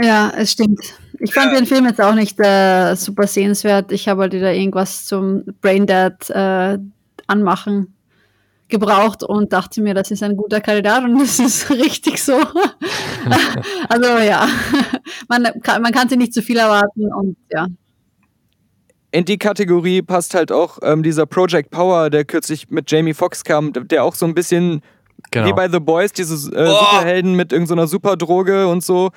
Ja, es stimmt. Ich fand den Film jetzt auch nicht äh, super sehenswert. Ich habe halt wieder irgendwas zum Braindead äh, anmachen gebraucht und dachte mir, das ist ein guter Kandidat und das ist richtig so. also ja, man kann, man kann sich nicht zu viel erwarten und ja. In die Kategorie passt halt auch ähm, dieser Project Power, der kürzlich mit Jamie Foxx kam, der auch so ein bisschen genau. wie bei The Boys, diese äh, Oh. Superhelden mit irgendeiner Superdroge und so.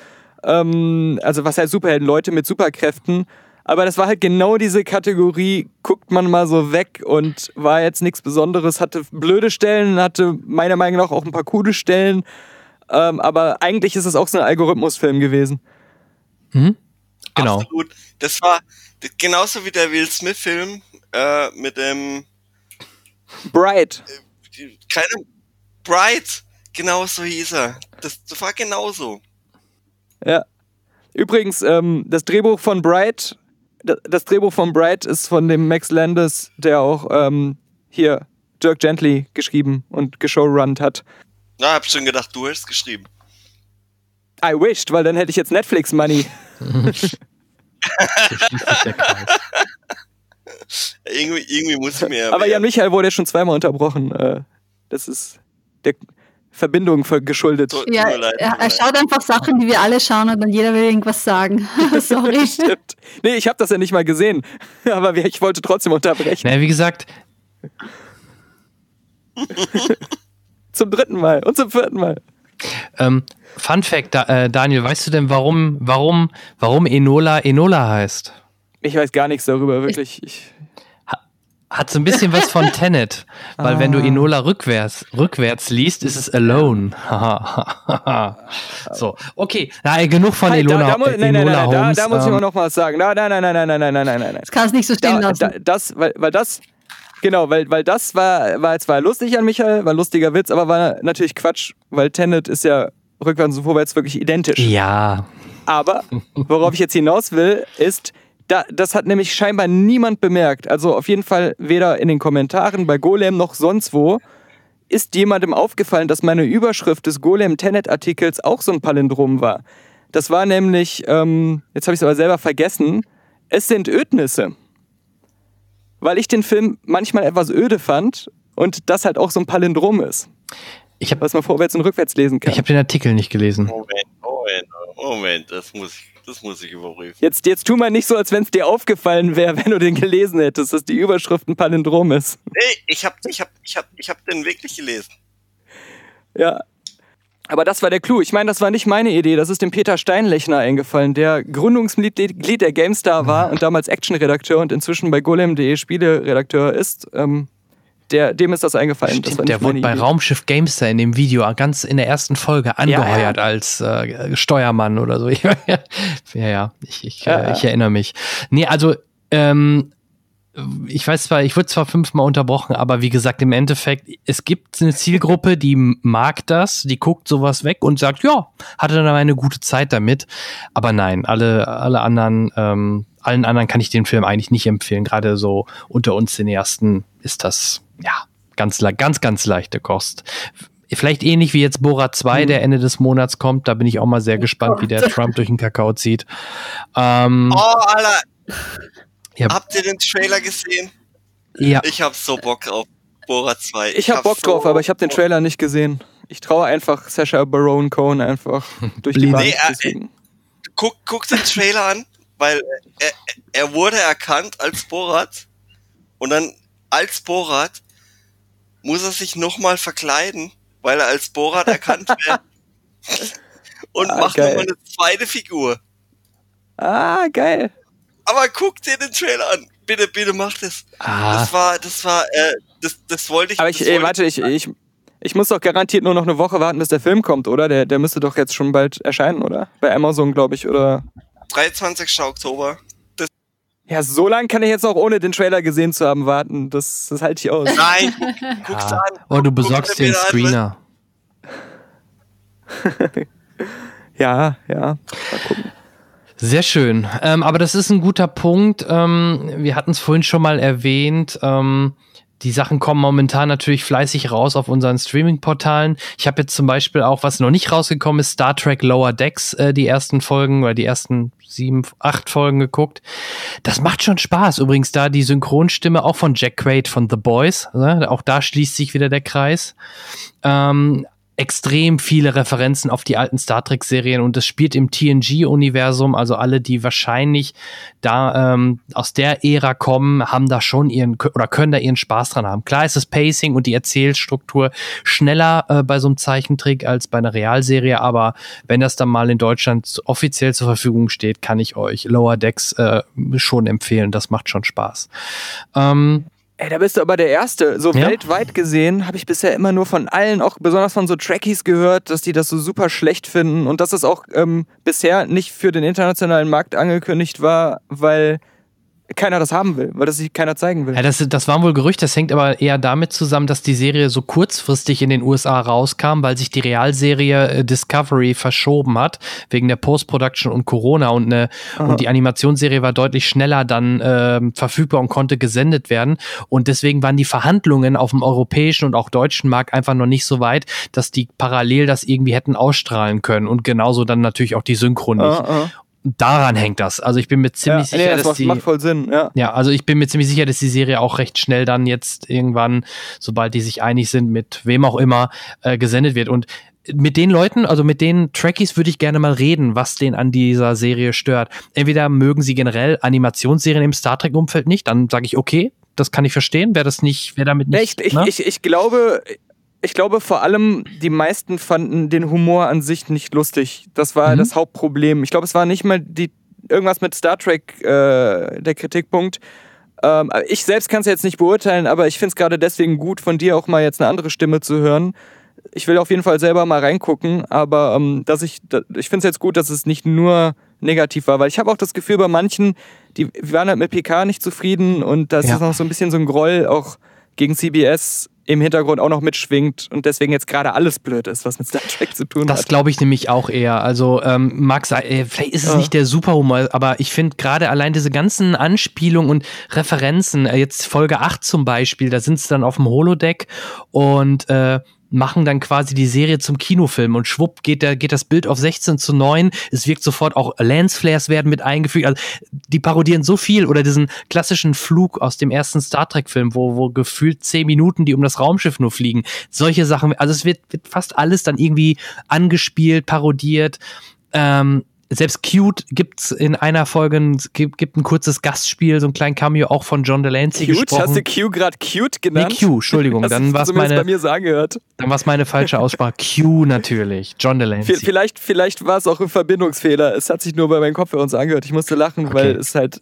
Ähm, also was heißt Superhelden? Leute mit Superkräften. Aber das war halt genau diese Kategorie, guckt man mal so weg und war jetzt nichts Besonderes, hatte blöde Stellen, hatte meiner Meinung nach auch ein paar coole Stellen. Ähm, aber eigentlich ist es auch so ein Algorithmusfilm gewesen. genau. Absolut. Das war genauso wie der Will Smith-Film äh, mit dem Bright. keine Bright. Genau so hieß er. Das, das war genauso. Ja. Übrigens, ähm, das Drehbuch von Bright, da- das Drehbuch von Bright ist von dem Max Landis, der auch ähm, hier Dirk Gently geschrieben und geshowrunnt hat. Na, hab schon gedacht, du hast geschrieben. I wished, weil dann hätte ich jetzt Netflix Money. Irgendwie, irgendwie muss ich mir Aber. Jan Michael wurde schon zweimal unterbrochen. Äh, das ist der Verbindung ver- geschuldet. Ja, er, schaut einfach Sachen, die wir alle schauen und dann jeder will irgendwas sagen. Sorry. Stimmt. Nee, ich habe das ja nicht mal gesehen. Aber ich wollte trotzdem unterbrechen. Naja, wie gesagt, Zum dritten Mal und zum vierten Mal. ähm, Fun Fact, da, äh, Daniel, weißt du denn, warum, warum, warum Enola Enola heißt? Ich weiß gar nichts darüber, wirklich. Ich, Hat so ein bisschen was von Tenet, weil wenn du Enola rückwärts, rückwärts liest, ist es Alone. so, okay, na, genug von Halt, Elona, da, da, mu- äh, nein, nein, Enola nein, da, Holmes. da muss ich ähm, mal noch was sagen. Nein, nein, nein, nein, nein, nein, nein, nein, nein, nein. Das kann es nicht so stehen Da, lassen. da, das, weil, weil das, genau, weil, weil das war, war zwar lustig an Michael, war ein lustiger Witz, aber war natürlich Quatsch, weil Tenet ist ja rückwärts und vorwärts wirklich identisch. ja, Aber worauf ich jetzt hinaus will, ist, da, das hat nämlich scheinbar niemand bemerkt. Also auf jeden Fall weder in den Kommentaren bei Golem noch sonst wo ist jemandem aufgefallen, dass meine Überschrift des Golem-Tenet-Artikels auch so ein Palindrom war. Das war nämlich, ähm, jetzt habe ich es aber selber vergessen, es sind Ödnisse. Weil ich den Film manchmal etwas öde fand und das halt auch so ein Palindrom ist, ich habe was man vorwärts und rückwärts lesen kann. ich hab den Artikel nicht gelesen. Moment, Moment, Moment, das muss ich, Das muss ich überprüfen. Jetzt, jetzt tu mal nicht so, als wenn es dir aufgefallen wäre, wenn du den gelesen hättest, dass die Überschrift ein Palindrom ist. Nee, ich hab, ich hab, ich hab, ich hab den wirklich gelesen. Ja. Aber das war der Clou. Ich meine, das war nicht meine Idee. Das ist dem Peter Steinlechner eingefallen, der Gründungsmitglied der GameStar war und damals Actionredakteur und inzwischen bei golem.de Spieleredakteur ist. Ähm, der, dem ist das eingefallen. Stimmt, das der wurde bei Raumschiff Gamester in dem Video ganz in der ersten Folge angeheuert ja, ja. als äh, Steuermann oder so. ja, ja, ich, ich, ja, äh, ich erinnere mich. Nee, also ähm, ich weiß zwar, ich wurde zwar fünfmal unterbrochen, aber wie gesagt, im Endeffekt, es gibt eine Zielgruppe, die mag das, die guckt sowas weg und sagt, ja, hatte dann eine gute Zeit damit. Aber nein, alle, alle anderen, ähm, allen anderen kann ich den Film eigentlich nicht empfehlen. Gerade so unter uns den ersten ist das, ja, ganz, ganz, ganz leichte Kost. Vielleicht ähnlich wie jetzt Bora 2, mhm. der Ende des Monats kommt. Da bin ich auch mal sehr gespannt, wie der Trump durch den Kakao zieht. Ähm, oh, Alter. Ja. Habt ihr den Trailer gesehen? Ja. Ich hab so Bock drauf. Bora 2. Ich, ich hab, hab Bock so drauf, aber ich hab den Trailer nicht gesehen. Ich traue einfach Sasha Baron Cohen einfach durch die Wand. Nee, äh, guck, guck den Trailer an, weil er, er wurde erkannt als Borat und dann als Borat muss er sich nochmal verkleiden, weil er als Borat erkannt wird. und ah, macht nochmal eine zweite Figur. Ah, geil aber guck dir den Trailer an. Bitte, bitte mach das. Ah. Das war, das war, äh, das, das wollte ich. Aber ich, ey, warte, ich, ich, ich muss doch garantiert nur noch eine Woche warten, bis der Film kommt, oder? Der, der müsste doch jetzt schon bald erscheinen, oder? Bei Amazon, glaube ich, oder? 23. Oktober. Das ja, so lange kann ich jetzt auch ohne den Trailer gesehen zu haben warten. Das, das halte ich aus. Nein, guck's ja. an. Oh, du besorgst den Screener. ja, ja. Mal gucken. Sehr schön. Ähm, aber das ist ein guter Punkt. Ähm, wir hatten es vorhin schon mal erwähnt. Ähm, die Sachen kommen momentan natürlich fleißig raus auf unseren Streaming-Portalen. Ich habe jetzt zum Beispiel auch, was noch nicht rausgekommen ist, Star Trek Lower Decks, äh, die ersten Folgen oder die ersten sieben, acht Folgen geguckt. Das macht schon Spaß. Übrigens da die Synchronstimme auch von Jack Quaid von The Boys. Ne? Auch da schließt sich wieder der Kreis. Ähm, extrem viele Referenzen auf die alten Star Trek-Serien und es spielt im TNG-Universum. Also alle, die wahrscheinlich da ähm, aus der Ära kommen, haben da schon ihren oder können da ihren Spaß dran haben. Klar ist das Pacing und die Erzählstruktur schneller äh, bei so einem Zeichentrick als bei einer Realserie, aber wenn das dann mal in Deutschland offiziell zur Verfügung steht, kann ich euch Lower Decks äh, schon empfehlen. Das macht schon Spaß. Ähm, Ey, da bist du aber der Erste. So ja? weltweit gesehen habe ich bisher immer nur von allen, auch besonders von so Trekkies gehört, dass die das so super schlecht finden und dass es auch ähm, bisher nicht für den internationalen Markt angekündigt war, weil keiner das haben will, weil das sich keiner zeigen will. Ja, das, das waren wohl Gerüchte, das hängt aber eher damit zusammen, dass die Serie so kurzfristig in den USA rauskam, weil sich die Realserie äh, Discovery verschoben hat, wegen der Post-Production und Corona und, ne, und die Animationsserie war deutlich schneller dann äh, verfügbar und konnte gesendet werden. Und deswegen waren die Verhandlungen auf dem europäischen und auch deutschen Markt einfach noch nicht so weit, dass die parallel das irgendwie hätten ausstrahlen können und genauso dann natürlich auch die Synchro nicht. -uh daran hängt das. Also ich bin mir ziemlich ja, sicher, nee, das dass die macht voll Sinn. Ja. ja, also ich bin mir ziemlich sicher, dass die Serie auch recht schnell dann jetzt irgendwann, sobald die sich einig sind, mit wem auch immer äh, gesendet wird. Und mit den Leuten, also mit den Trekkies würde ich gerne mal reden, was den an dieser Serie stört. Entweder mögen sie generell Animationsserien im Star Trek Umfeld nicht, dann sage ich okay, das kann ich verstehen. Wer das nicht, wer damit nicht. Ich, ich, ne? ich, ich glaube, ich glaube vor allem, die meisten fanden den Humor an sich nicht lustig. Das war mhm. das Hauptproblem. Ich glaube, es war nicht mal die, irgendwas mit Star Trek äh, der Kritikpunkt. Ähm, ich selbst kann es jetzt nicht beurteilen, aber ich finde es gerade deswegen gut, von dir auch mal jetzt eine andere Stimme zu hören. Ich will auf jeden Fall selber mal reingucken, aber ähm, dass ich, ich finde es jetzt gut, dass es nicht nur negativ war, weil ich habe auch das Gefühl, bei manchen, die waren halt mit PK nicht zufrieden und das ja. ist noch so ein bisschen so ein Groll auch gegen CBS im Hintergrund auch noch mitschwingt und deswegen jetzt gerade alles blöd ist, was mit Star Trek zu tun das hat. Das glaube ich nämlich auch eher. Also ähm, Max, äh, vielleicht ist es ja. nicht der Superhumor, aber ich finde gerade allein diese ganzen Anspielungen und Referenzen, äh, jetzt Folge 8 zum Beispiel, da sind sie dann auf dem Holodeck und äh, machen dann quasi die Serie zum Kinofilm und schwupp geht, der, geht das Bild auf 16 zu 9. Es wirkt sofort auch Lensflares werden mit eingefügt. Also die parodieren so viel oder diesen klassischen Flug aus dem ersten Star Trek Film, wo, wo gefühlt 10 Minuten die um das Raumschiff nur fliegen. Solche Sachen, also es wird, wird fast alles dann irgendwie angespielt, parodiert. Ähm, selbst Cute gibt's in einer Folge, gibt, gibt ein kurzes Gastspiel, so ein kleinen Cameo auch von John Delancey Cute? gesprochen. Hast du Q gerade cute genannt? Nee, Q, Entschuldigung, Hast dann war's meine, bei mir sagen gehört. dann war's meine falsche Aussprache. Q natürlich, John Delancey. V- Vielleicht, vielleicht war es auch ein Verbindungsfehler. Es hat sich nur bei meinem Kopfhörer so angehört. Ich musste lachen, weil es halt.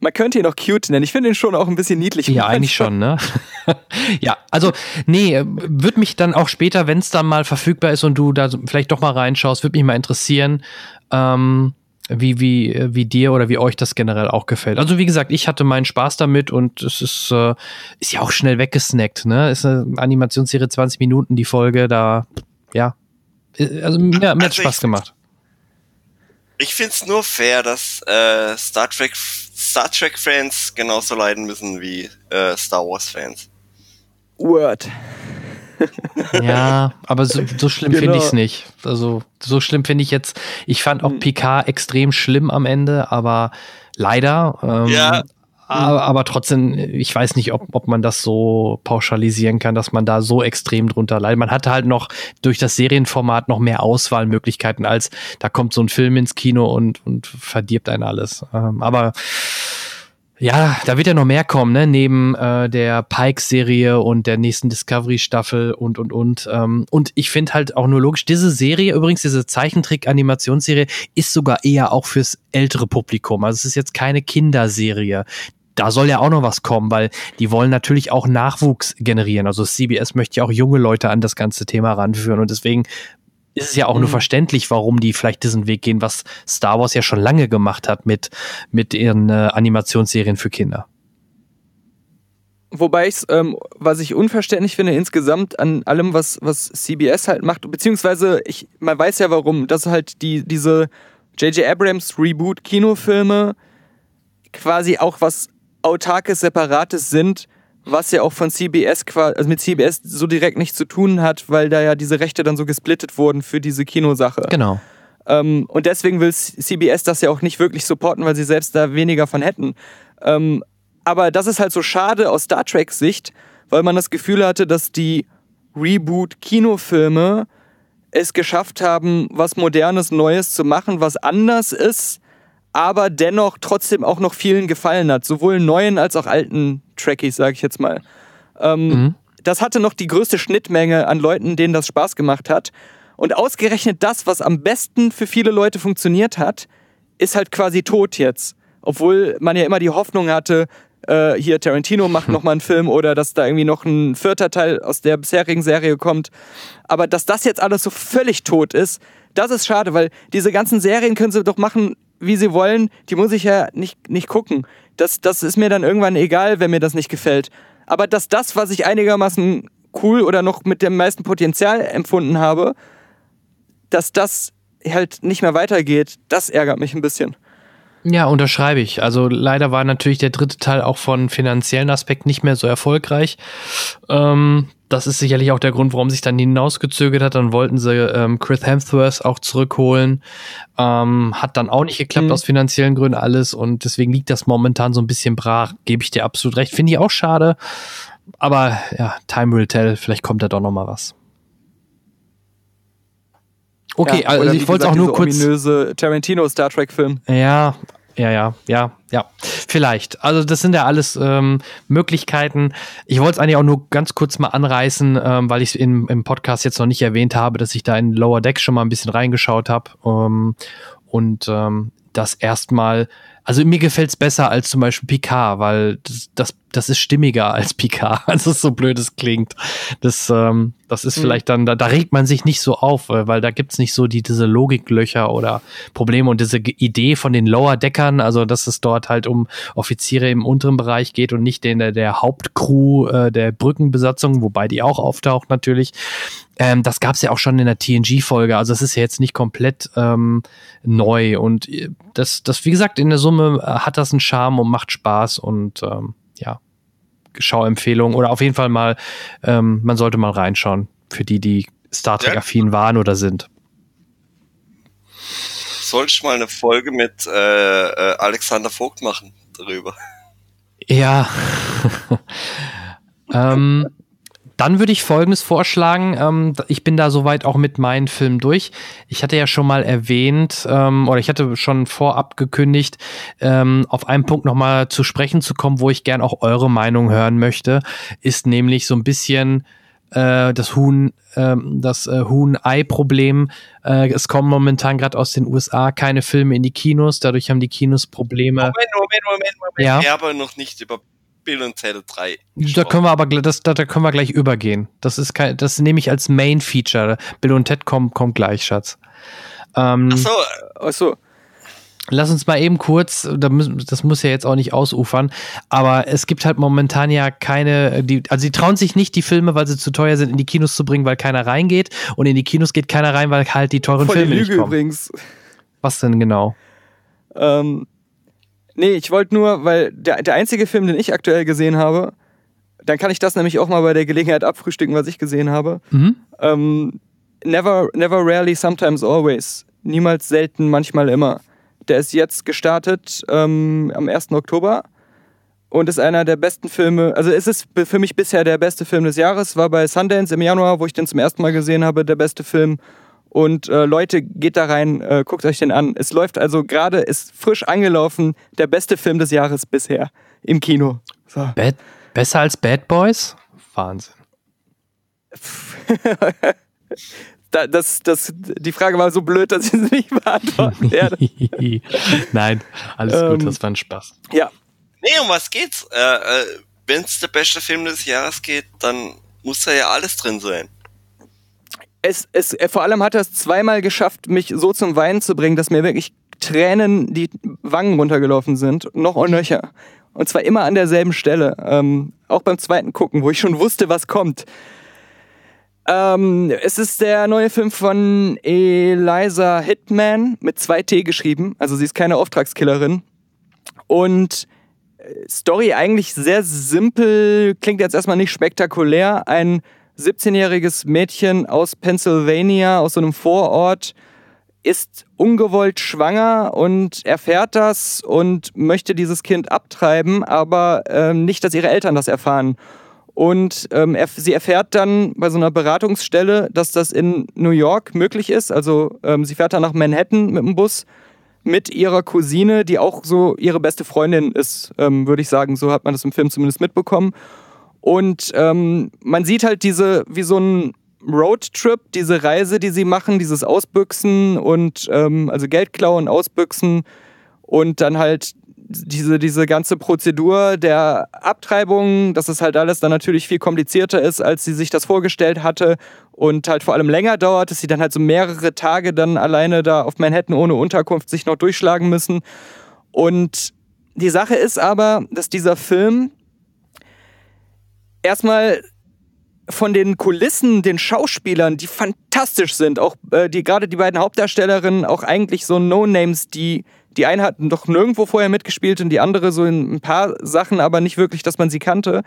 Man könnte ihn auch cute nennen. Ich finde ihn schon auch ein bisschen niedlich. Ja, eigentlich schon, ne? ja, also, nee, würde mich dann auch später, wenn es dann mal verfügbar ist und du da vielleicht doch mal reinschaust, würde mich mal interessieren, ähm, wie, wie, wie dir oder wie euch das generell auch gefällt. Also, wie gesagt, ich hatte meinen Spaß damit und es ist, äh, ist ja auch schnell weggesnackt, ne? Ist eine Animationsserie 20 Minuten, die Folge, da, ja. Äh, Also, mir, mir hat Also Spaß ich- gemacht. Ich find's nur fair, dass äh, Star Trek Star Trek Fans genauso leiden müssen wie äh, Star Wars Fans. Word. Ja, aber so, so schlimm Genau. finde ich es nicht. Also so schlimm finde ich jetzt. Ich fand Hm. auch Picard extrem schlimm am Ende, aber leider. Ähm, Ja. Aber, aber trotzdem, ich weiß nicht, ob, ob man das so pauschalisieren kann, dass man da so extrem drunter leidet. Man hatte halt noch durch das Serienformat noch mehr Auswahlmöglichkeiten, als da kommt so ein Film ins Kino und, und verdirbt einen alles. Ähm, aber ja, da wird ja noch mehr kommen, ne? Neben äh, der Pike-Serie und der nächsten Discovery-Staffel und und und. Ähm, und ich finde halt auch nur logisch, diese Serie, übrigens, diese Zeichentrick-Animationsserie, ist sogar eher auch fürs ältere Publikum. Also es ist jetzt keine Kinderserie. Da soll ja auch noch was kommen, weil die wollen natürlich auch Nachwuchs generieren. Also CBS möchte ja auch junge Leute an das ganze Thema ranführen und deswegen ist es ja auch nur verständlich, warum die vielleicht diesen Weg gehen, was Star Wars ja schon lange gemacht hat mit, mit ihren äh, Animationsserien für Kinder. Wobei ich ähm, was ich unverständlich finde insgesamt an allem, was, was CBS halt macht, beziehungsweise ich, man weiß ja warum, dass halt die, diese J.J. Abrams Reboot-Kinofilme quasi auch was autarkes, separates sind, was ja auch von CBS quasi, also mit CBS so direkt nichts zu tun hat, weil da ja diese Rechte dann so gesplittet wurden für diese Kinosache. Genau. Ähm, und deswegen will CBS das ja auch nicht wirklich supporten, weil sie selbst da weniger von hätten. Ähm, aber das ist halt so schade aus Star Trek Sicht, weil man das Gefühl hatte, dass die Reboot-Kinofilme es geschafft haben, was Modernes, Neues zu machen, was anders ist, aber dennoch trotzdem auch noch vielen gefallen hat. Sowohl neuen als auch alten Trekkies, sage ich jetzt mal. Ähm, Mhm. Das hatte noch die größte Schnittmenge an Leuten, denen das Spaß gemacht hat. Und ausgerechnet das, was am besten für viele Leute funktioniert hat, ist halt quasi tot jetzt. Obwohl man ja immer die Hoffnung hatte, äh, hier Tarantino macht noch mal einen Film oder dass da irgendwie noch ein vierter Teil aus der bisherigen Serie kommt. Aber dass das jetzt alles so völlig tot ist, das ist schade, weil diese ganzen Serien können sie doch machen, wie sie wollen. Die muss ich ja nicht, nicht gucken. Das, das ist mir dann irgendwann egal, wenn mir das nicht gefällt. Aber dass das, was ich einigermaßen cool oder noch mit dem meisten Potenzial empfunden habe, dass das halt nicht mehr weitergeht, das ärgert mich ein bisschen. Ja, unterschreibe ich. Also leider war natürlich der dritte Teil auch von finanziellen Aspekt nicht mehr so erfolgreich. Ähm, das ist sicherlich auch der Grund, warum sich dann hinausgezögert hat. Dann wollten sie ähm, Chris Hemsworth auch zurückholen. Ähm, hat dann auch nicht geklappt Mhm. aus finanziellen Gründen alles und deswegen liegt das momentan so ein bisschen brach. Gebe ich dir absolut recht. Finde ich auch schade. Aber ja, time will tell. Vielleicht kommt da doch noch mal was. Okay, Ja, also ich wollte auch gesagt, nur kurz. ominöse Tarantino Star Trek Film. Ja, ja, ja, ja, ja. Vielleicht. Also das sind ja alles ähm, Möglichkeiten. Ich wollte es eigentlich auch nur ganz kurz mal anreißen, ähm, weil ich es im Podcast jetzt noch nicht erwähnt habe, dass ich da in Lower Deck schon mal ein bisschen reingeschaut habe. Ähm, und ähm, das erstmal, also mir gefällt es besser als zum Beispiel Picard, weil das, das, das ist stimmiger als Picard. Also so blöd es klingt. Das, ähm, das ist Mhm. vielleicht dann, da, da regt man sich nicht so auf, äh, weil da gibt's nicht so die, diese Logiklöcher oder Probleme und diese Idee von den Lower Deckern, also dass es dort halt um Offiziere im unteren Bereich geht und nicht den der, der Hauptcrew äh, der Brückenbesatzung, wobei die auch auftaucht natürlich. Ähm, das gab's ja auch schon in der TNG-Folge, also es ist ja jetzt nicht komplett ähm, neu und äh, das, das, wie gesagt, in der Summe äh, hat das einen Charme und macht Spaß und ähm, ja, Schauempfehlung oder auf jeden Fall mal, ähm, man sollte mal reinschauen für die, die Star Trek affin waren oder sind. Sollte ich mal eine Folge mit äh, äh, Alexander Vogt machen darüber. Ja. ähm, Dann würde ich Folgendes vorschlagen. Ähm, ich bin da soweit auch mit meinen Filmen durch. Ich hatte ja schon mal erwähnt, ähm, oder ich hatte schon vorab gekündigt, ähm, auf einen Punkt nochmal zu sprechen zu kommen, wo ich gern auch eure Meinung hören möchte, ist nämlich so ein bisschen äh, das Huhn, äh, das äh, Huhn-Ei-Problem. Äh, es kommen momentan gerade aus den USA keine Filme in die Kinos, dadurch haben die Kinos Probleme. Moment, Moment, Moment, Moment. Ja. Ich habe noch nicht über Bill und Ted 3 Da können wir aber das, da, da können wir gleich übergehen. Das ist kein, das nehme ich als Main Feature. Bill und Ted kommt, kommt gleich, Schatz. Ähm, Achso, Achso, Lass uns mal eben kurz, da müssen, das muss ja jetzt auch nicht ausufern, aber es gibt halt momentan ja keine, die, also sie trauen sich nicht, die Filme, weil sie zu teuer sind, in die Kinos zu bringen, weil keiner reingeht. Und in die Kinos geht keiner rein, weil halt die teuren voll die Filme nicht Lüge kommen. übrigens. Was denn genau? Ähm, nee, ich wollte nur, weil der, der einzige Film, den ich aktuell gesehen habe, dann kann ich das nämlich auch mal bei der Gelegenheit abfrühstücken, was ich gesehen habe. Mhm. Ähm, never, never, rarely, sometimes, always. Niemals, selten, manchmal, immer. Der ist jetzt gestartet ähm, am 1. Oktober und ist einer der besten Filme. Also es ist für mich bisher der beste Film des Jahres. War bei Sundance im Januar, wo ich den zum ersten Mal gesehen habe, der beste Film. Und äh, Leute, geht da rein, äh, guckt euch den an. Es läuft also gerade, ist frisch angelaufen, der beste Film des Jahres bisher im Kino. So. Bad, besser als Bad Boys? Wahnsinn. Da, das, das, die Frage war so blöd, dass ich sie nicht beantworten werde. Nein, alles Ähm, gut, das war ein Spaß. Ja, nee, um was geht's? Äh, äh, Wenn es der beste Film des Jahres geht, dann muss da ja alles drin sein. Es, es, vor allem hat er es zweimal geschafft, mich so zum Weinen zu bringen, dass mir wirklich Tränen die Wangen runtergelaufen sind. Noch und nöcher. Und zwar immer an derselben Stelle. Ähm, auch beim zweiten Gucken, wo ich schon wusste, was kommt. Ähm, es ist der neue Film von Eliza Hitman mit zwei T geschrieben. Also sie ist keine Auftragskillerin. Und äh, Story eigentlich sehr simpel, klingt jetzt erstmal nicht spektakulär. Ein 17-jähriges Mädchen aus Pennsylvania, aus so einem Vorort, ist ungewollt schwanger und erfährt das und möchte dieses Kind abtreiben, aber ähm, nicht, dass ihre Eltern das erfahren. Und ähm, er, sie erfährt dann bei so einer Beratungsstelle, dass das in New York möglich ist. Also ähm, sie fährt dann nach Manhattan mit dem Bus mit ihrer Cousine, die auch so ihre beste Freundin ist, ähm, würde ich sagen. So hat man das im Film zumindest mitbekommen. Und ähm, man sieht halt diese, wie so ein Roadtrip, diese Reise, die sie machen, dieses Ausbüchsen und ähm, also Geld klauen, Ausbüchsen und dann halt diese, diese ganze Prozedur der Abtreibung, dass es halt alles dann natürlich viel komplizierter ist, als sie sich das vorgestellt hatte und halt vor allem länger dauert, dass sie dann halt so mehrere Tage dann alleine da auf Manhattan ohne Unterkunft sich noch durchschlagen müssen. Und die Sache ist aber, dass dieser Film erstmal von den Kulissen, den Schauspielern, die fantastisch sind, auch äh, die gerade die beiden Hauptdarstellerinnen, auch eigentlich so No-Names, die die eine hat doch nirgendwo vorher mitgespielt und die andere so in ein paar Sachen, aber nicht wirklich, dass man sie kannte.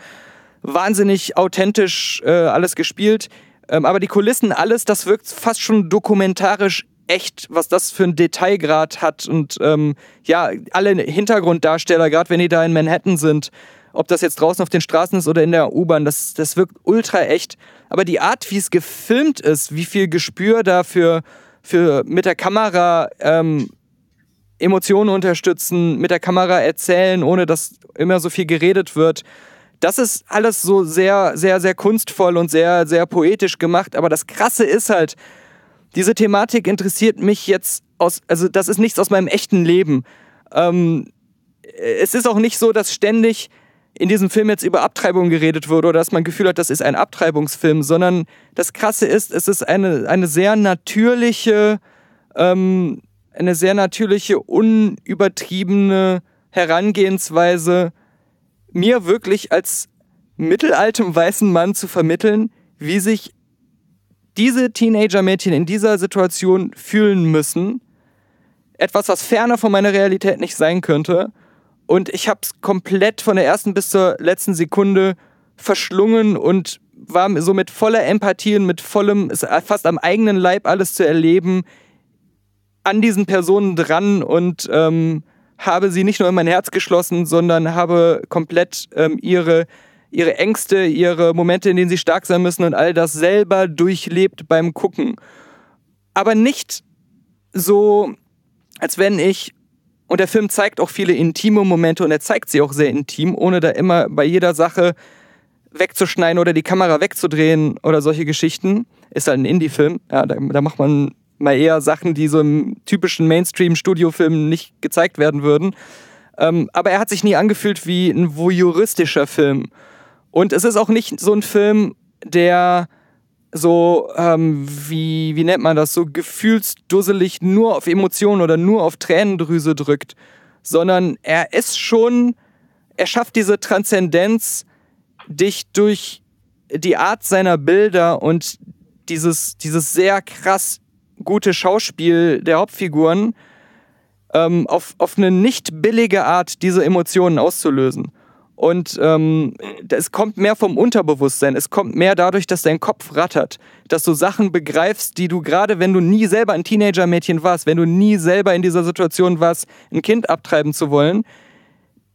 Wahnsinnig authentisch äh, alles gespielt. Ähm, aber die Kulissen, alles, das wirkt fast schon dokumentarisch echt, was das für ein Detailgrad hat. Und ähm, ja, alle Hintergrunddarsteller, gerade wenn die da in Manhattan sind, ob das jetzt draußen auf den Straßen ist oder in der U-Bahn, das, das wirkt ultra echt. Aber die Art, wie es gefilmt ist, wie viel Gespür da für, für mit der Kamera ähm, Emotionen unterstützen, mit der Kamera erzählen, ohne dass immer so viel geredet wird. Das ist alles so sehr, sehr, sehr kunstvoll und sehr, sehr poetisch gemacht. Aber das Krasse ist halt, diese Thematik interessiert mich jetzt aus, also das ist nichts aus meinem echten Leben. Ähm, es ist auch nicht so, dass ständig in diesem Film jetzt über Abtreibung geredet wurde oder dass man Gefühl hat, das ist ein Abtreibungsfilm, sondern das Krasse ist, es ist eine, eine sehr natürliche, ähm, eine sehr natürliche, unübertriebene Herangehensweise, mir wirklich als mittelaltem weißen Mann zu vermitteln, wie sich diese Teenager-Mädchen in dieser Situation fühlen müssen. Etwas, was ferner von meiner Realität nicht sein könnte. Und ich habe es komplett von der ersten bis zur letzten Sekunde verschlungen und war so mit voller Empathie und mit vollem, es fast am eigenen Leib alles zu erleben, an diesen Personen dran und ähm, habe sie nicht nur in mein Herz geschlossen, sondern habe komplett ähm, ihre ihre Ängste, ihre Momente, in denen sie stark sein müssen und all das selber durchlebt beim Gucken. Aber nicht so, als wenn ich, und der Film zeigt auch viele intime Momente und er zeigt sie auch sehr intim, ohne da immer bei jeder Sache wegzuschneiden oder die Kamera wegzudrehen oder solche Geschichten. Ist halt ein Indie-Film. Ja, da, da macht man mal eher Sachen, die so im typischen Mainstream-Studiofilm nicht gezeigt werden würden. Ähm, aber er hat sich nie angefühlt wie ein voyeuristischer Film. Und es ist auch nicht so ein Film, der so, ähm, wie, wie nennt man das, so gefühlsdusselig nur auf Emotionen oder nur auf Tränendrüse drückt, sondern er ist schon, er schafft diese Transzendenz, dich durch die Art seiner Bilder und dieses, dieses sehr krass gute Schauspiel der Hauptfiguren ähm, auf, auf eine nicht billige Art diese Emotionen auszulösen. Und ähm, es kommt mehr vom Unterbewusstsein. Es kommt mehr dadurch, dass dein Kopf rattert. Dass du Sachen begreifst, die du gerade, wenn du nie selber ein Teenager-Mädchen warst, wenn du nie selber in dieser Situation warst, ein Kind abtreiben zu wollen,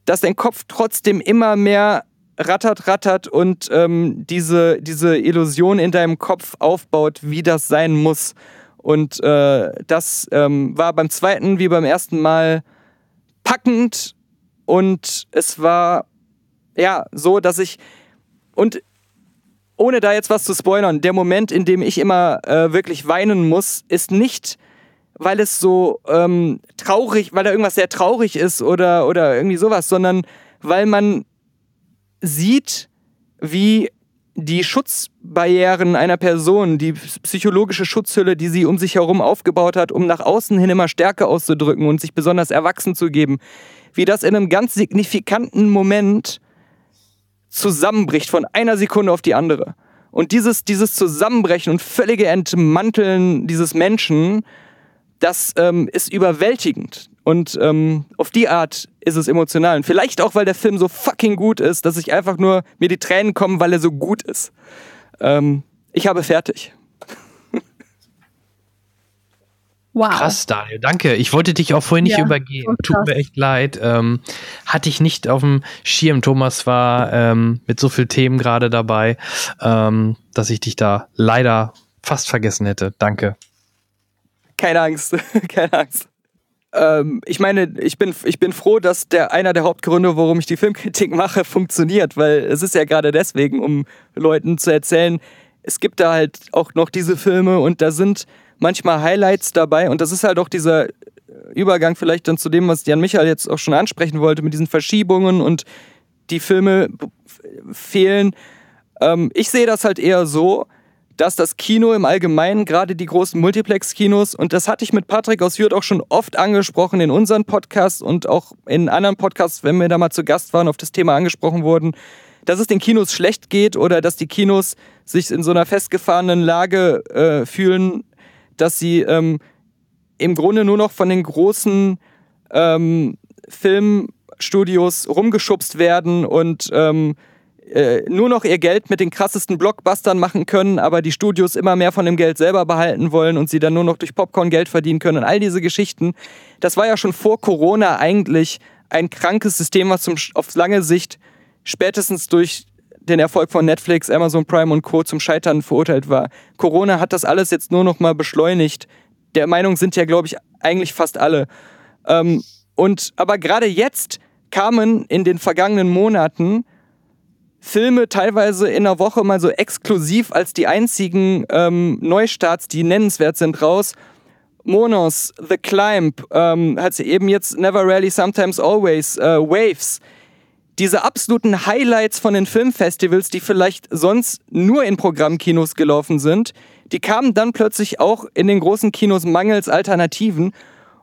dass dein Kopf trotzdem immer mehr rattert, rattert und ähm, diese, diese Illusion in deinem Kopf aufbaut, wie das sein muss. Und äh, das ähm, war beim zweiten wie beim ersten Mal packend und es war ja so, dass ich und ohne da jetzt was zu spoilern, der Moment, in dem ich immer äh, wirklich weinen muss, ist nicht, weil es so ähm, traurig, weil da irgendwas sehr traurig ist oder, oder irgendwie sowas, sondern weil man sieht, wie die Schutzbarrieren einer Person, die psychologische Schutzhülle, die sie um sich herum aufgebaut hat, um nach außen hin immer Stärke auszudrücken und sich besonders erwachsen zu geben, wie das in einem ganz signifikanten Moment zusammenbricht von einer Sekunde auf die andere. Und dieses, dieses Zusammenbrechen und völlige Entmanteln dieses Menschen, das ähm, ist überwältigend. Und ähm, auf die Art ist es emotional. Und vielleicht auch, weil der Film so fucking gut ist, dass ich einfach nur mir die Tränen kommen, weil er so gut ist. Ähm, ich habe fertig. Wow. Krass, Daniel, danke. Ich wollte dich auch vorhin nicht ja, übergehen. Tut mir echt leid. Ähm, hatte ich nicht auf dem Schirm. Thomas war ähm, mit so vielen Themen gerade dabei, ähm, dass ich dich da leider fast vergessen hätte. Danke. Keine Angst, keine Angst. Ähm, ich meine, ich bin, ich bin froh, dass der einer der Hauptgründe, warum ich die Filmkritik mache, funktioniert, weil es ist ja gerade deswegen, um Leuten zu erzählen, es gibt da halt auch noch diese Filme und da sind manchmal Highlights dabei und das ist halt auch dieser Übergang vielleicht dann zu dem, was Jan Michael jetzt auch schon ansprechen wollte, mit diesen Verschiebungen und die Filme fehlen. Ähm, ich sehe das halt eher so, dass das Kino im Allgemeinen, gerade die großen Multiplex-Kinos, und das hatte ich mit Patrick aus Jürth auch schon oft angesprochen in unseren Podcasts und auch in anderen Podcasts, wenn wir da mal zu Gast waren, auf das Thema angesprochen wurden, dass es den Kinos schlecht geht oder dass die Kinos sich in so einer festgefahrenen Lage äh, fühlen, dass sie ähm, im Grunde nur noch von den großen ähm, Filmstudios rumgeschubst werden und ähm, äh, nur noch ihr Geld mit den krassesten Blockbustern machen können, aber die Studios immer mehr von dem Geld selber behalten wollen und sie dann nur noch durch Popcorn Geld verdienen können und all diese Geschichten. Das war ja schon vor Corona eigentlich ein krankes System, was zum, auf lange Sicht spätestens durch den Erfolg von Netflix, Amazon Prime und Co. zum Scheitern verurteilt war. Corona hat das alles jetzt nur noch mal beschleunigt. Der Meinung sind ja, glaube ich, eigentlich fast alle. Ähm, und aber gerade jetzt kamen in den vergangenen Monaten Filme teilweise in der Woche mal so exklusiv als die einzigen ähm, Neustarts, die nennenswert sind, raus. Monos, The Climb, ähm, hat sie eben jetzt Never Rarely, Sometimes Always, äh, Waves. Diese absoluten Highlights von den Filmfestivals, die vielleicht sonst nur in Programmkinos gelaufen sind, die kamen dann plötzlich auch in den großen Kinos mangels Alternativen.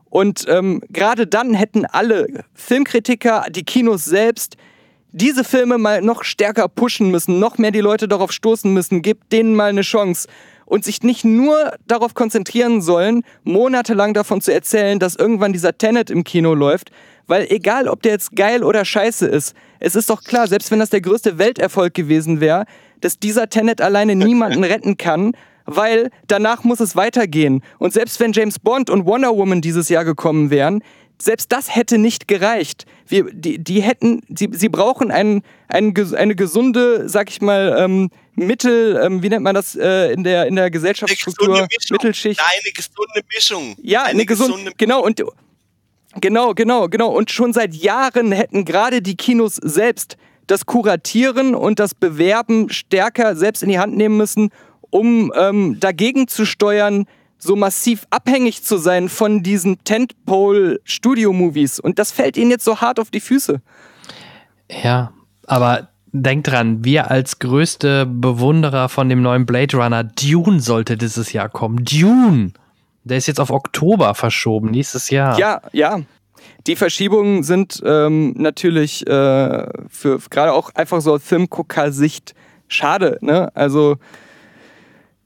Und ähm, gerade dann hätten alle Filmkritiker, die Kinos selbst, diese Filme mal noch stärker pushen müssen, noch mehr die Leute darauf stoßen müssen, gibt denen mal eine Chance und sich nicht nur darauf konzentrieren sollen, monatelang davon zu erzählen, dass irgendwann dieser Tenet im Kino läuft, weil egal, ob der jetzt geil oder scheiße ist, es ist doch klar, selbst wenn das der größte Welterfolg gewesen wäre, dass dieser Tenet alleine niemanden retten kann, weil danach muss es weitergehen. Und selbst wenn James Bond und Wonder Woman dieses Jahr gekommen wären, selbst das hätte nicht gereicht. Wir, die, die hätten, sie, sie brauchen ein, ein, eine gesunde, sag ich mal, ähm, Mittel, ähm, wie nennt man das äh, in der in der Gesellschaftsstruktur? Mittelschicht. Nein, eine gesunde Mischung. Ja, eine, eine gesunde, gesunde genau und genau, genau, genau und schon seit Jahren hätten gerade die Kinos selbst das Kuratieren und das Bewerben stärker selbst in die Hand nehmen müssen, um ähm, dagegen zu steuern, so massiv abhängig zu sein von diesen Tentpole-Studio-Movies. Und das fällt ihnen jetzt so hart auf die Füße. Ja, aber denk dran, wir als größte Bewunderer von dem neuen Blade Runner, Dune sollte dieses Jahr kommen. Dune! Der ist jetzt auf Oktober verschoben, nächstes Jahr. Ja, ja. Die Verschiebungen sind ähm, natürlich äh, für gerade auch einfach so aus Filmgucker-Sicht schade. Ne? Also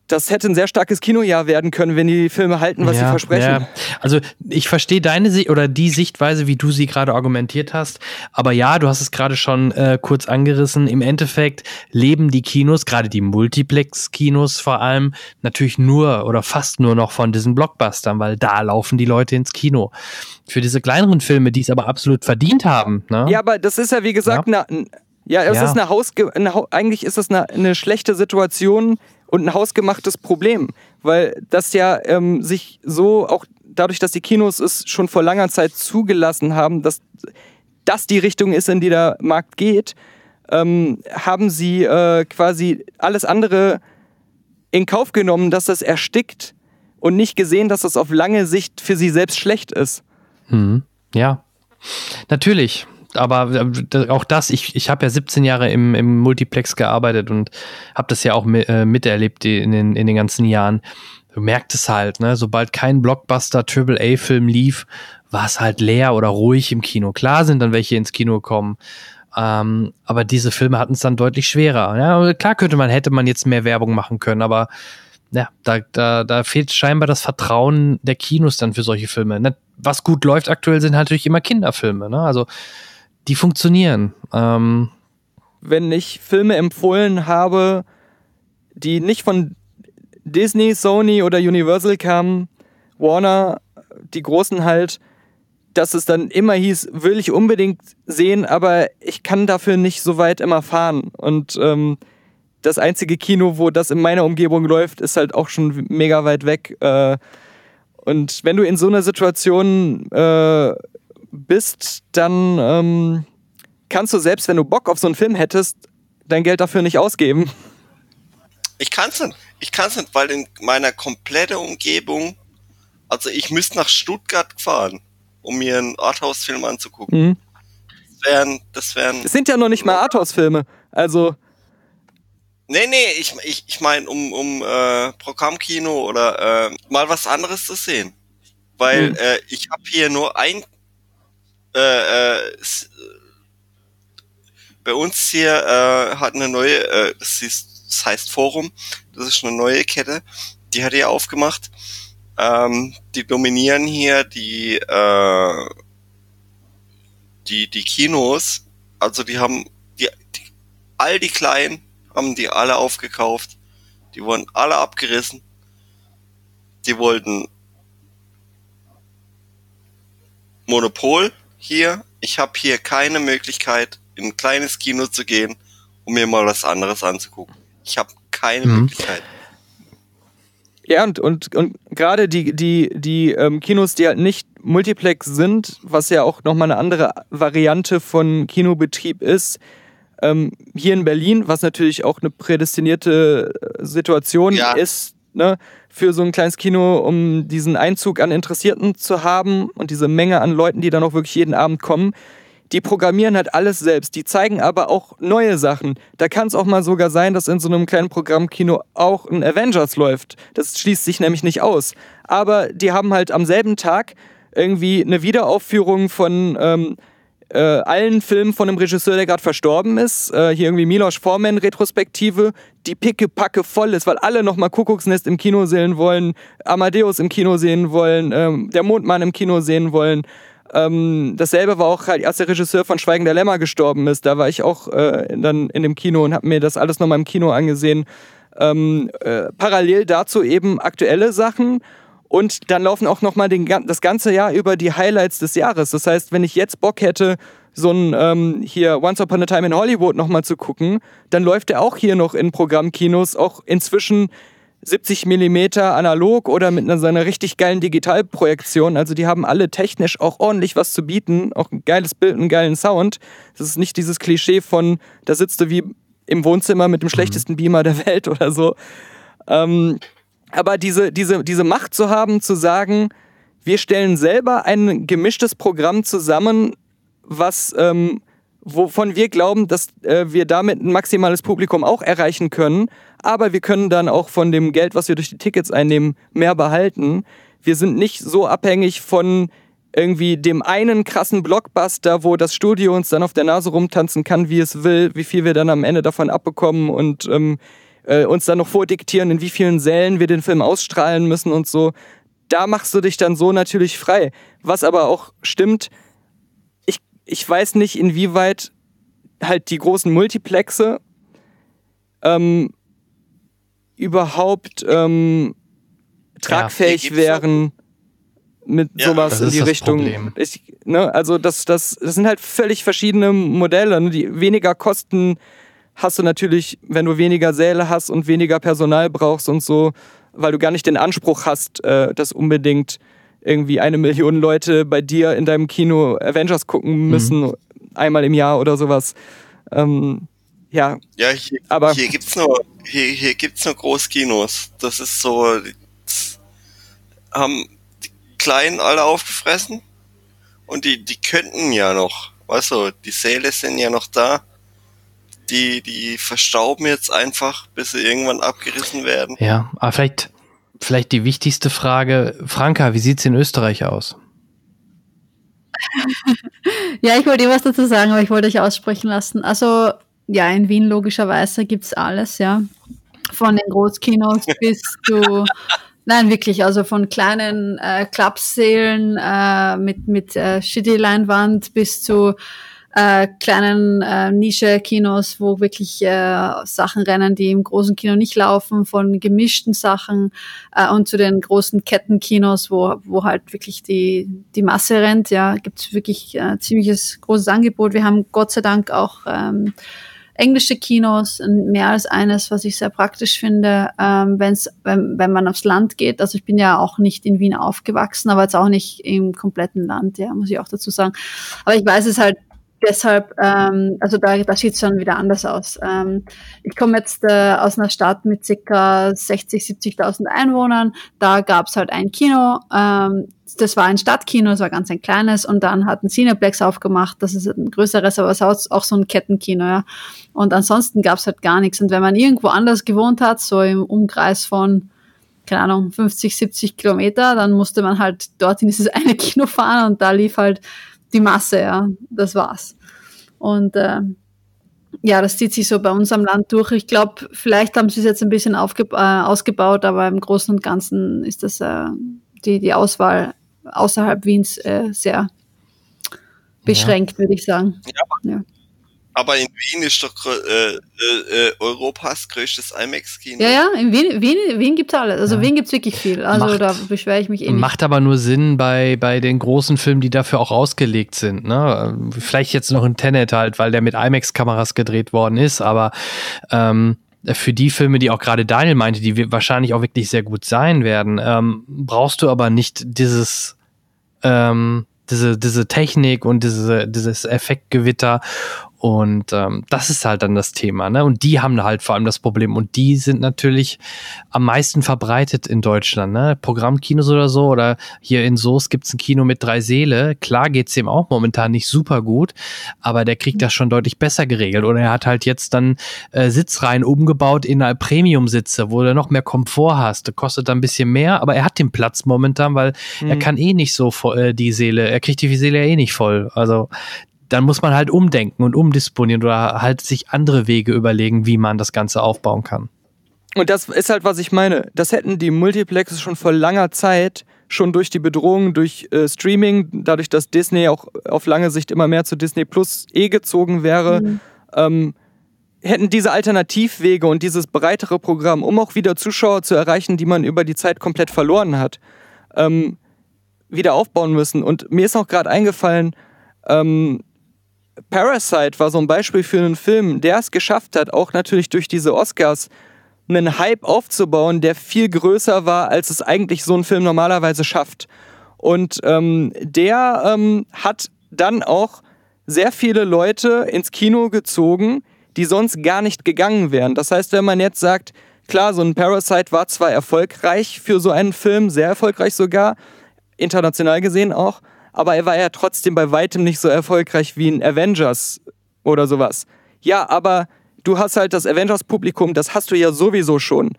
das hätte ein sehr starkes Kinojahr werden können, wenn die Filme halten, was ja, sie versprechen. Ja. Also ich verstehe deine Sicht oder die Sichtweise, wie du sie gerade argumentiert hast. Aber ja, du hast es gerade schon äh, kurz angerissen. Im Endeffekt leben die Kinos, gerade die Multiplex-Kinos vor allem, natürlich nur oder fast nur noch von diesen Blockbustern, weil da laufen die Leute ins Kino. Für diese kleineren Filme, die es aber absolut verdient haben. Ne? Ja, aber das ist ja wie gesagt ja. eine ja, es ja. ist eine Haus eigentlich ist das eine, eine schlechte Situation und ein hausgemachtes Problem, weil das ja ähm, sich so auch dadurch, dass die Kinos es schon vor langer Zeit zugelassen haben, dass das die Richtung ist, in die der Markt geht, ähm, haben sie äh, quasi alles andere in Kauf genommen, dass das erstickt und nicht gesehen, dass das auf lange Sicht für sie selbst schlecht ist. Hm. Ja, natürlich aber äh, auch das, ich, ich habe ja 17 Jahre im, im Multiplex gearbeitet und habe das ja auch äh, miterlebt in den, in den ganzen Jahren. Du merkst es halt, ne? Sobald kein Blockbuster AAA-Film lief, war es halt leer oder ruhig im Kino. Klar sind dann welche ins Kino kommen. Ähm, aber diese Filme hatten es dann deutlich schwerer. Ja, klar könnte man, hätte man jetzt mehr Werbung machen können, aber ja, da, da, da fehlt scheinbar das Vertrauen der Kinos dann für solche Filme. Was gut läuft aktuell sind natürlich immer Kinderfilme. Ne? Also die funktionieren. Ähm, Wenn ich Filme empfohlen habe, die nicht von Disney, Sony oder Universal kamen, Warner, die großen halt, dass es dann immer hieß, will ich unbedingt sehen, aber ich kann dafür nicht so weit immer fahren. Und ähm, das einzige Kino, wo das in meiner Umgebung läuft, ist halt auch schon mega weit weg. Äh, und wenn du in so einer Situation äh, bist, dann ähm, kannst du selbst, wenn du Bock auf so einen Film hättest, dein Geld dafür nicht ausgeben. Ich kann es nicht. Ich kann es nicht, weil in meiner kompletten Umgebung, also ich müsste nach Stuttgart fahren, um mir einen Arthouse-Film anzugucken. Mhm. Das wären, das wären. Es sind ja noch nicht mal Arthouse-Filme. Also. Nee, nee, ich, ich, ich meine, um, um äh, Programmkino oder äh, mal was anderes zu sehen. Weil mhm. äh, ich habe hier nur ein äh, äh, bei uns hier äh, hat eine neue, äh, das, ist, das heißt Forum, das ist eine neue Kette, die hat er aufgemacht. Ähm, die dominieren hier die, äh, die, die Kinos, also die haben die, die, all die Kleinen haben die alle aufgekauft. Die wurden alle abgerissen. Die wollten Monopol hier, ich habe hier keine Möglichkeit, in ein kleines Kino zu gehen, um mir mal was anderes anzugucken. Ich habe keine mhm. Möglichkeit. Ja, und, und, und gerade die, die, die ähm, Kinos, die halt nicht Multiplex sind, was ja auch nochmal eine andere Variante von Kinobetrieb ist, ähm, hier in Berlin, was natürlich auch eine prädestinierte äh, Situation ja. ist, ne, für so ein kleines Kino, um diesen Einzug an Interessierten zu haben und diese Menge an Leuten, die dann auch wirklich jeden Abend kommen. Die programmieren halt alles selbst. Die zeigen aber auch neue Sachen. Da kann es auch mal sogar sein, dass in so einem kleinen Programmkino auch ein Avengers läuft. Das schließt sich nämlich nicht aus. Aber die haben halt am selben Tag irgendwie eine Wiederaufführung von ähm, äh, allen Filmen von einem Regisseur, der gerade verstorben ist. Äh, hier irgendwie Milos Forman Retrospektive, die picke packe voll ist, weil alle nochmal Kuckucksnest im Kino sehen wollen, Amadeus im Kino sehen wollen, ähm, der Mondmann im Kino sehen wollen. Ähm, dasselbe war auch halt, als der Regisseur von Schweigen der Lämmer gestorben ist. Da war ich auch äh, dann in dem Kino und habe mir das alles nochmal im Kino angesehen. Ähm, äh, parallel dazu eben aktuelle Sachen Und dann laufen auch nochmal das ganze Jahr über die Highlights des Jahres. Das heißt, wenn ich jetzt Bock hätte, so ein ähm, hier Once Upon a Time in Hollywood nochmal zu gucken, dann läuft er auch hier noch in Programmkinos, auch inzwischen 70 Millimeter analog oder mit einer, so einer richtig geilen Digitalprojektion. Also die haben alle technisch auch ordentlich was zu bieten, auch ein geiles Bild, einen geilen Sound. Das ist nicht dieses Klischee von, da sitzt du wie im Wohnzimmer mit dem mhm. schlechtesten Beamer der Welt oder so. Ähm, aber diese, diese, diese Macht zu haben, zu sagen, wir stellen selber ein gemischtes Programm zusammen, was, ähm, wovon wir glauben, dass äh, wir damit ein maximales Publikum auch erreichen können, aber wir können dann auch von dem Geld, was wir durch die Tickets einnehmen, mehr behalten. Wir sind nicht so abhängig von irgendwie dem einen krassen Blockbuster, wo das Studio uns dann auf der Nase rumtanzen kann, wie es will, wie viel wir dann am Ende davon abbekommen und ähm, äh, uns dann noch vordiktieren, in wie vielen Sälen wir den Film ausstrahlen müssen und so. Da machst du dich dann so natürlich frei. Was aber auch stimmt, ich, ich weiß nicht, inwieweit halt die großen Multiplexe ähm, überhaupt ähm, tragfähig ja, wären mit ja, sowas in die Richtung. Ich, ne, also das, das, das sind halt völlig verschiedene Modelle, ne, die weniger kosten hast du natürlich, wenn du weniger Säle hast und weniger Personal brauchst und so, weil du gar nicht den Anspruch hast, äh, dass unbedingt irgendwie eine Million Leute bei dir in deinem Kino Avengers gucken mhm. müssen, mhm. einmal im Jahr oder sowas. Ähm, ja, ja hier, aber hier gibt's nur hier, hier gibt's nur Großkinos. Das ist so haben die Kleinen alle aufgefressen und die die könnten ja noch, weißt du, die Säle sind ja noch da die, die verstauben jetzt einfach, bis sie irgendwann abgerissen werden. Ja, aber vielleicht, vielleicht die wichtigste Frage, Franka, wie sieht's in Österreich aus? ja, ich wollte eh was dazu sagen, aber ich wollte euch aussprechen lassen. Also, ja, in Wien logischerweise gibt's alles, ja. Von den Großkinos bis zu Nein, wirklich, also von kleinen äh, Clubsälen äh, mit, mit äh, Shitty-Leinwand bis zu äh, kleinen äh, Nische-Kinos, wo wirklich äh, Sachen rennen, die im großen Kino nicht laufen, von gemischten Sachen äh, und zu den großen Kettenkinos, wo, wo halt wirklich die, die Masse rennt. Ja, gibt's wirklich äh, ziemliches großes Angebot. Wir haben Gott sei Dank auch ähm, englische Kinos, mehr als eines, was ich sehr praktisch finde, ähm, wenn's, wenn, wenn man aufs Land geht. Also ich bin ja auch nicht in Wien aufgewachsen, aber jetzt auch nicht im kompletten Land, ja, muss ich auch dazu sagen. Aber ich weiß es halt deshalb, ähm, also da, da sieht es schon wieder anders aus. Ähm, ich komme jetzt äh, aus einer Stadt mit circa 60, 70.000 Einwohnern. Da gab es halt ein Kino. Ähm, das war ein Stadtkino, es war ganz ein kleines. Und dann hat ein Cineplex aufgemacht. Das ist ein größeres, aber es ist auch so ein Kettenkino. Ja. Und ansonsten gab es halt gar nichts. Und wenn man irgendwo anders gewohnt hat, so im Umkreis von keine Ahnung, 50, 70 Kilometer, dann musste man halt dort in dieses eine Kino fahren und da lief halt die Masse, ja, das war's. Und äh, ja, das zieht sich so bei uns am Land durch. Ich glaube, vielleicht haben sie es jetzt ein bisschen aufge äh, ausgebaut, aber im Großen und Ganzen ist das äh, die, die Auswahl außerhalb Wiens äh, sehr beschränkt, ja. würde ich sagen. Ja. ja. Aber in Wien ist doch äh, äh, äh, Europas größtes IMAX-Kino. Ja, ja, in Wien, Wien, Wien gibt es alles. Also ja. Wien gibt es wirklich viel. Also macht, da beschwere ich mich eh nicht. Macht aber nur Sinn bei, bei den großen Filmen, die dafür auch ausgelegt sind. Ne? Vielleicht jetzt noch ein Tenet halt, weil der mit IMAX-Kameras gedreht worden ist, aber ähm, für die Filme, die auch gerade Daniel meinte, die wahrscheinlich auch wirklich sehr gut sein werden, ähm, brauchst du aber nicht dieses ähm, diese, diese Technik und diese, dieses Effektgewitter und ähm, das ist halt dann das Thema, ne? Und die haben halt vor allem das Problem. Und die sind natürlich am meisten verbreitet in Deutschland, ne? Programmkinos oder so. Oder hier in Soos gibt's ein Kino mit drei Seele. Klar geht's dem auch momentan nicht super gut, aber der kriegt das schon deutlich besser geregelt. Oder er hat halt jetzt dann äh, Sitzreihen umgebaut in Premium-Sitze, wo du noch mehr Komfort hast. Das kostet dann ein bisschen mehr, aber er hat den Platz momentan, weil mhm. er kann eh nicht so voll, äh, die Seele, er kriegt die Seele eh nicht voll. Also dann muss man halt umdenken und umdisponieren oder halt sich andere Wege überlegen, wie man das Ganze aufbauen kann. Und das ist halt, was ich meine. Das hätten die Multiplexes schon vor langer Zeit, schon durch die Bedrohung durch äh, Streaming, dadurch, dass Disney auch auf lange Sicht immer mehr zu Disney Plus eh gezogen wäre, mhm. ähm, hätten diese Alternativwege und dieses breitere Programm, um auch wieder Zuschauer zu erreichen, die man über die Zeit komplett verloren hat, ähm, wieder aufbauen müssen. Und mir ist auch gerade eingefallen, ähm, Parasite war so ein Beispiel für einen Film, der es geschafft hat, auch natürlich durch diese Oscars einen Hype aufzubauen, der viel größer war, als es eigentlich so ein Film normalerweise schafft. Und ähm, der ähm, hat dann auch sehr viele Leute ins Kino gezogen, die sonst gar nicht gegangen wären. Das heißt, wenn man jetzt sagt, klar, so ein Parasite war zwar erfolgreich für so einen Film, sehr erfolgreich sogar, international gesehen auch, aber er war ja trotzdem bei weitem nicht so erfolgreich wie ein Avengers oder sowas. Ja, aber du hast halt das Avengers-Publikum, das hast du ja sowieso schon.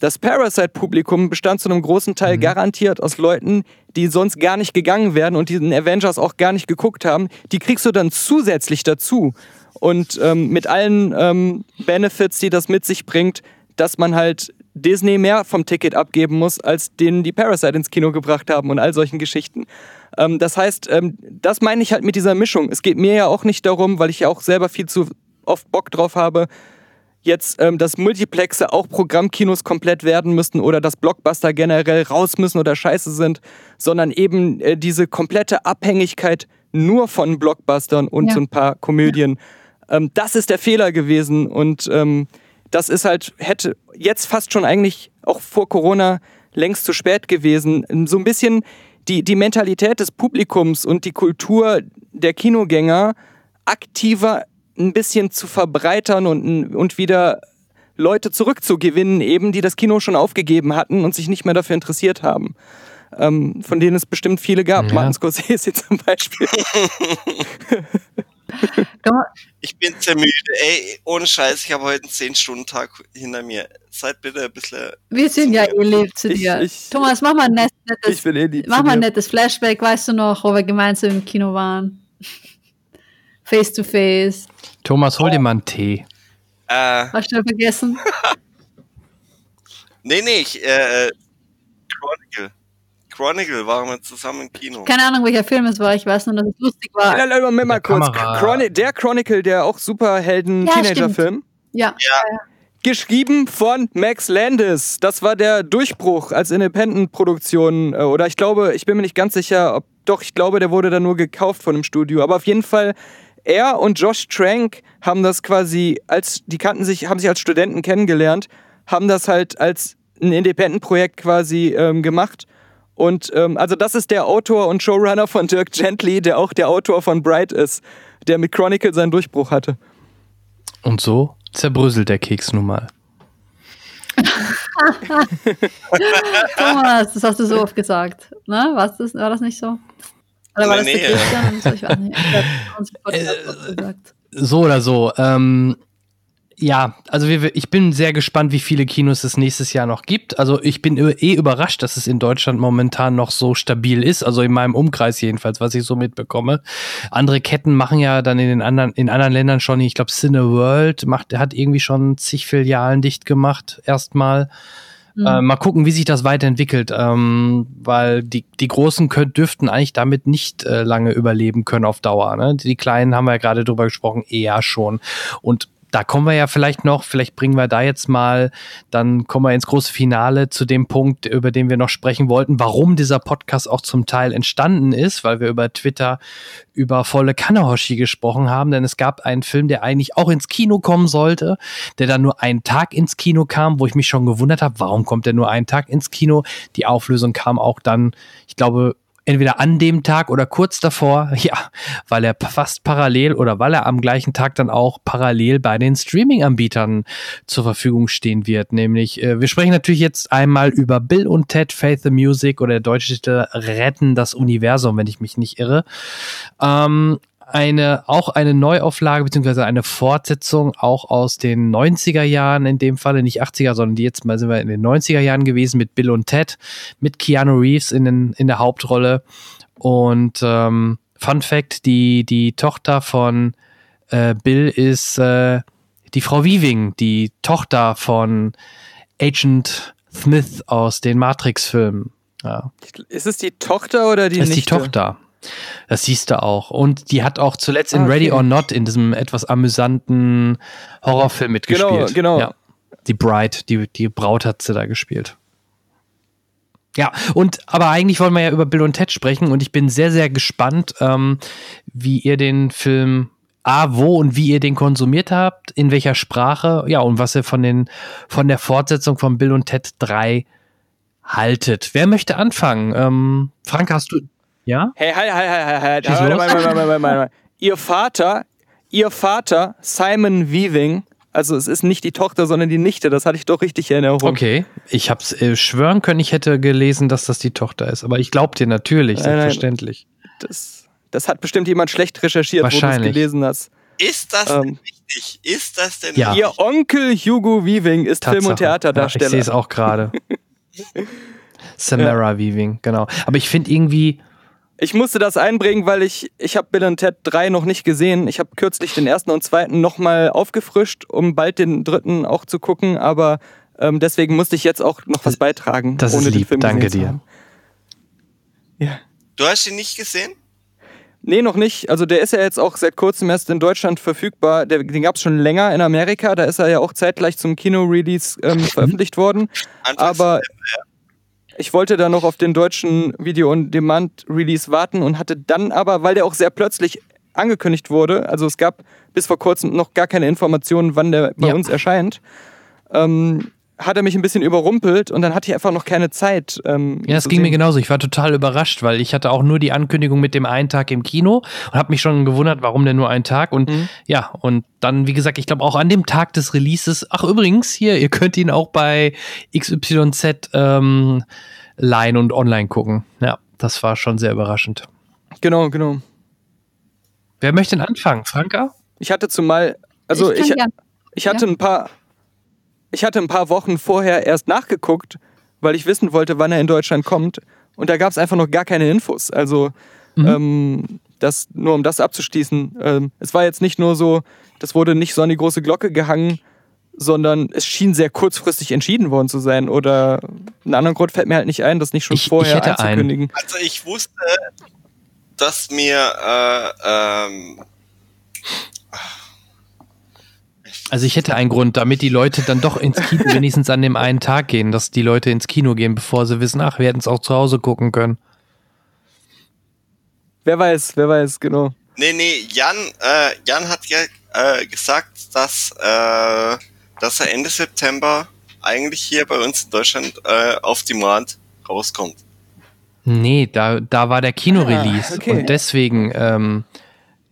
Das Parasite-Publikum bestand zu einem großen Teil mhm. garantiert aus Leuten, die sonst gar nicht gegangen wären und diesen Avengers auch gar nicht geguckt haben. Die kriegst du dann zusätzlich dazu. Und ähm, mit allen ähm, Benefits, die das mit sich bringt, dass man halt Disney mehr vom Ticket abgeben muss, als denen die Parasite ins Kino gebracht haben und all solchen Geschichten. Ähm, das heißt, ähm, das meine ich halt mit dieser Mischung. Es geht mir ja auch nicht darum, weil ich ja auch selber viel zu oft Bock drauf habe, jetzt, ähm, dass Multiplexe auch Programmkinos komplett werden müssten oder dass Blockbuster generell raus müssen oder scheiße sind, sondern eben äh, diese komplette Abhängigkeit nur von Blockbustern und ja. so ein paar Komödien. Ähm, das ist der Fehler gewesen und ähm, das ist halt, hätte jetzt fast schon eigentlich auch vor Corona längst zu spät gewesen. So ein bisschen die, die Mentalität des Publikums und die Kultur der Kinogänger aktiver ein bisschen zu verbreitern und, und wieder Leute zurückzugewinnen, eben, die das Kino schon aufgegeben hatten und sich nicht mehr dafür interessiert haben. Ähm, von denen es bestimmt viele gab. Ja. Martin Scorsese zum Beispiel. ich bin sehr müde. Ey, ohne Scheiß, ich habe heute einen 10-Stunden-Tag hinter mir. Seid bitte ein bisschen. Wir sind ja eh lieb zu dir. Ich, ich, Thomas, mach mal ein nettes, eh mach mal ein nettes Flashback. Weißt du noch, wo wir gemeinsam im Kino waren? face to face. Thomas, hol dir mal einen Tee. Äh, Hast du vergessen? nee, nee, ich, äh, Chronicle. Chronicle waren wir zusammen im Kino. Keine Ahnung, welcher Film es war. Ich weiß nur, dass es lustig war. Ja, Moment mal kurz. Chron der Chronicle, der auch Superhelden-Teenager-Film. Ja, ja. Geschrieben von Max Landis. Das war der Durchbruch als Independent-Produktion. Äh, oder ich glaube, ich bin mir nicht ganz sicher, ob doch, ich glaube, der wurde dann nur gekauft von einem Studio. Aber auf jeden Fall er und Josh Trank haben das quasi als, die kannten sich, haben sich als Studenten kennengelernt, haben das halt als ein Independent-Projekt quasi ähm, gemacht. Und ähm, also das ist der Autor und Showrunner von Dirk Gently, der auch der Autor von Bright ist, der mit Chronicle seinen Durchbruch hatte. Und so zerbröselt der Keks nun mal. Thomas, das hast du so oft gesagt. Ne? War, das, war das nicht so? Oder war nee, das der Christian? Ich weiß nicht. So oder so. Ähm, ja, also wir, ich bin sehr gespannt, wie viele Kinos es nächstes Jahr noch gibt. Also ich bin eh überrascht, dass es in Deutschland momentan noch so stabil ist. Also in meinem Umkreis jedenfalls, was ich so mitbekomme. Andere Ketten machen ja dann in den anderen, in anderen Ländern schon, ich glaube Cineworld macht, hat irgendwie schon zig Filialen dicht gemacht, erstmal. Mhm. Äh, mal gucken, wie sich das weiterentwickelt, ähm, weil die, die Großen können, dürften eigentlich damit nicht äh, lange überleben können auf Dauer. Ne? Die Kleinen haben wir ja gerade drüber gesprochen, eher schon. Und da kommen wir ja vielleicht noch, vielleicht bringen wir da jetzt mal, dann kommen wir ins große Finale zu dem Punkt, über den wir noch sprechen wollten, warum dieser Podcast auch zum Teil entstanden ist, weil wir über Twitter über volle Kanahoshi gesprochen haben, denn es gab einen Film, der eigentlich auch ins Kino kommen sollte, der dann nur einen Tag ins Kino kam, wo ich mich schon gewundert habe, warum kommt der nur einen Tag ins Kino? Die Auflösung kam auch dann, ich glaube, entweder an dem Tag oder kurz davor, ja, weil er fast parallel oder weil er am gleichen Tag dann auch parallel bei den Streaming-Anbietern zur Verfügung stehen wird. Nämlich, äh, wir sprechen natürlich jetzt einmal über Bill und Ted Faith the Music oder der deutsche Titel Retten das Universum, wenn ich mich nicht irre. Ähm, eine, auch eine Neuauflage beziehungsweise eine Fortsetzung auch aus den 90er Jahren, in dem Falle nicht 80er, sondern die jetzt mal sind wir in den 90er Jahren gewesen mit Bill und Ted, mit Keanu Reeves in, den, in der Hauptrolle. Und ähm, Fun Fact, die, die Tochter von äh, Bill ist äh, die Frau Weaving, die Tochter von Agent Smith aus den Matrix-Filmen. Ja. Ist es die Tochter oder die Ist Nichte? die Tochter. Das siehst du auch. Und die hat auch zuletzt in ah, okay. Ready or Not in diesem etwas amüsanten Horrorfilm mitgespielt. Genau, genau. Ja. Die Bride, die, die Braut hat sie da gespielt. Ja, und aber eigentlich wollen wir ja über Bill und Ted sprechen und ich bin sehr, sehr gespannt, ähm, wie ihr den Film A, wo und wie ihr den konsumiert habt, in welcher Sprache, ja, und was ihr von den, von der Fortsetzung von Bill und Ted 3 haltet. Wer möchte anfangen? Ähm, Frank, hast du, ja? Hey, hey, hey, hey, hey, Schieß hey, los. mal, mal, mal, mal, mal, mal. Ihr Vater, ihr Vater, Simon Weaving, also es ist nicht die Tochter, sondern die Nichte, das hatte ich doch richtig in Erinnerung. Okay, ich hab's äh, schwören können, ich hätte gelesen, dass das die Tochter ist, aber ich glaub dir natürlich, Nein, nein. selbstverständlich. Das, das hat bestimmt jemand schlecht recherchiert, wo du es gelesen hast. Ist das Ähm. denn wichtig? Ist das denn Ja. Ihr Onkel Hugo Weaving ist Film- und Tatsache. Ja, ich Theaterdarsteller. sehe es auch gerade. Samara Weaving, genau. Aber ich finde irgendwie, Ich musste das einbringen, weil ich, ich habe Bill und Ted 3 noch nicht gesehen. Ich habe kürzlich den ersten und zweiten nochmal aufgefrischt, um bald den dritten auch zu gucken, aber ähm, deswegen musste ich jetzt auch noch was beitragen. das ist ohne den lieb, Film danke dir. Ja. Du hast ihn nicht gesehen? Nee, noch nicht. Also der ist ja jetzt auch seit kurzem erst in Deutschland verfügbar. Der, den gab es schon länger in Amerika. Da ist er ja auch zeitgleich zum Kino-Release ähm, veröffentlicht worden. Anfangs Aber ich wollte da noch auf den deutschen Video-on-Demand-Release warten und hatte dann aber, weil der auch sehr plötzlich angekündigt wurde, also es gab bis vor kurzem noch gar keine Informationen, wann der bei Ja. uns erscheint, ähm, hat er mich ein bisschen überrumpelt und dann hatte ich einfach noch keine Zeit. Ähm, ja, es zu ging mir sehen. genauso. Ich war total überrascht, weil ich hatte auch nur die Ankündigung mit dem einen Tag im Kino und habe mich schon gewundert, warum denn nur ein Tag. Und Mhm. ja, und dann, wie gesagt, ich glaube auch an dem Tag des Releases, ach übrigens, hier, ihr könnt ihn auch bei XYZ ähm, leihen und online gucken. Ja, das war schon sehr überraschend. Genau, genau. Wer möchte denn anfangen? Franka? Ich hatte zumal, also ich ich, ich hatte ein paar, ich hatte ein paar Wochen vorher erst nachgeguckt, weil ich wissen wollte, wann er in Deutschland kommt. Und da gab es einfach noch gar keine Infos. Also ähm, das nur um das abzuschließen. Ähm, es war jetzt nicht nur so, das wurde nicht so an die große Glocke gehangen, sondern es schien sehr kurzfristig entschieden worden zu sein. Oder einen anderen Grund fällt mir halt nicht ein, das nicht schon Ich- ich vorher hätte einen. einzukündigen. Also ich wusste, dass mir äh, ähm, Also ich hätte einen Grund, damit die Leute dann doch ins Kino wenigstens an dem einen Tag gehen, dass die Leute ins Kino gehen, bevor sie wissen, ach, wir hätten es auch zu Hause gucken können. Wer weiß, wer weiß, genau. Nee, nee, Jan, äh, Jan hat ja äh, gesagt, dass, äh, dass er Ende September eigentlich hier bei uns in Deutschland äh, auf Demand rauskommt. Nee, da, da war der Kinorelease. Ah, okay. Und deswegen, ähm,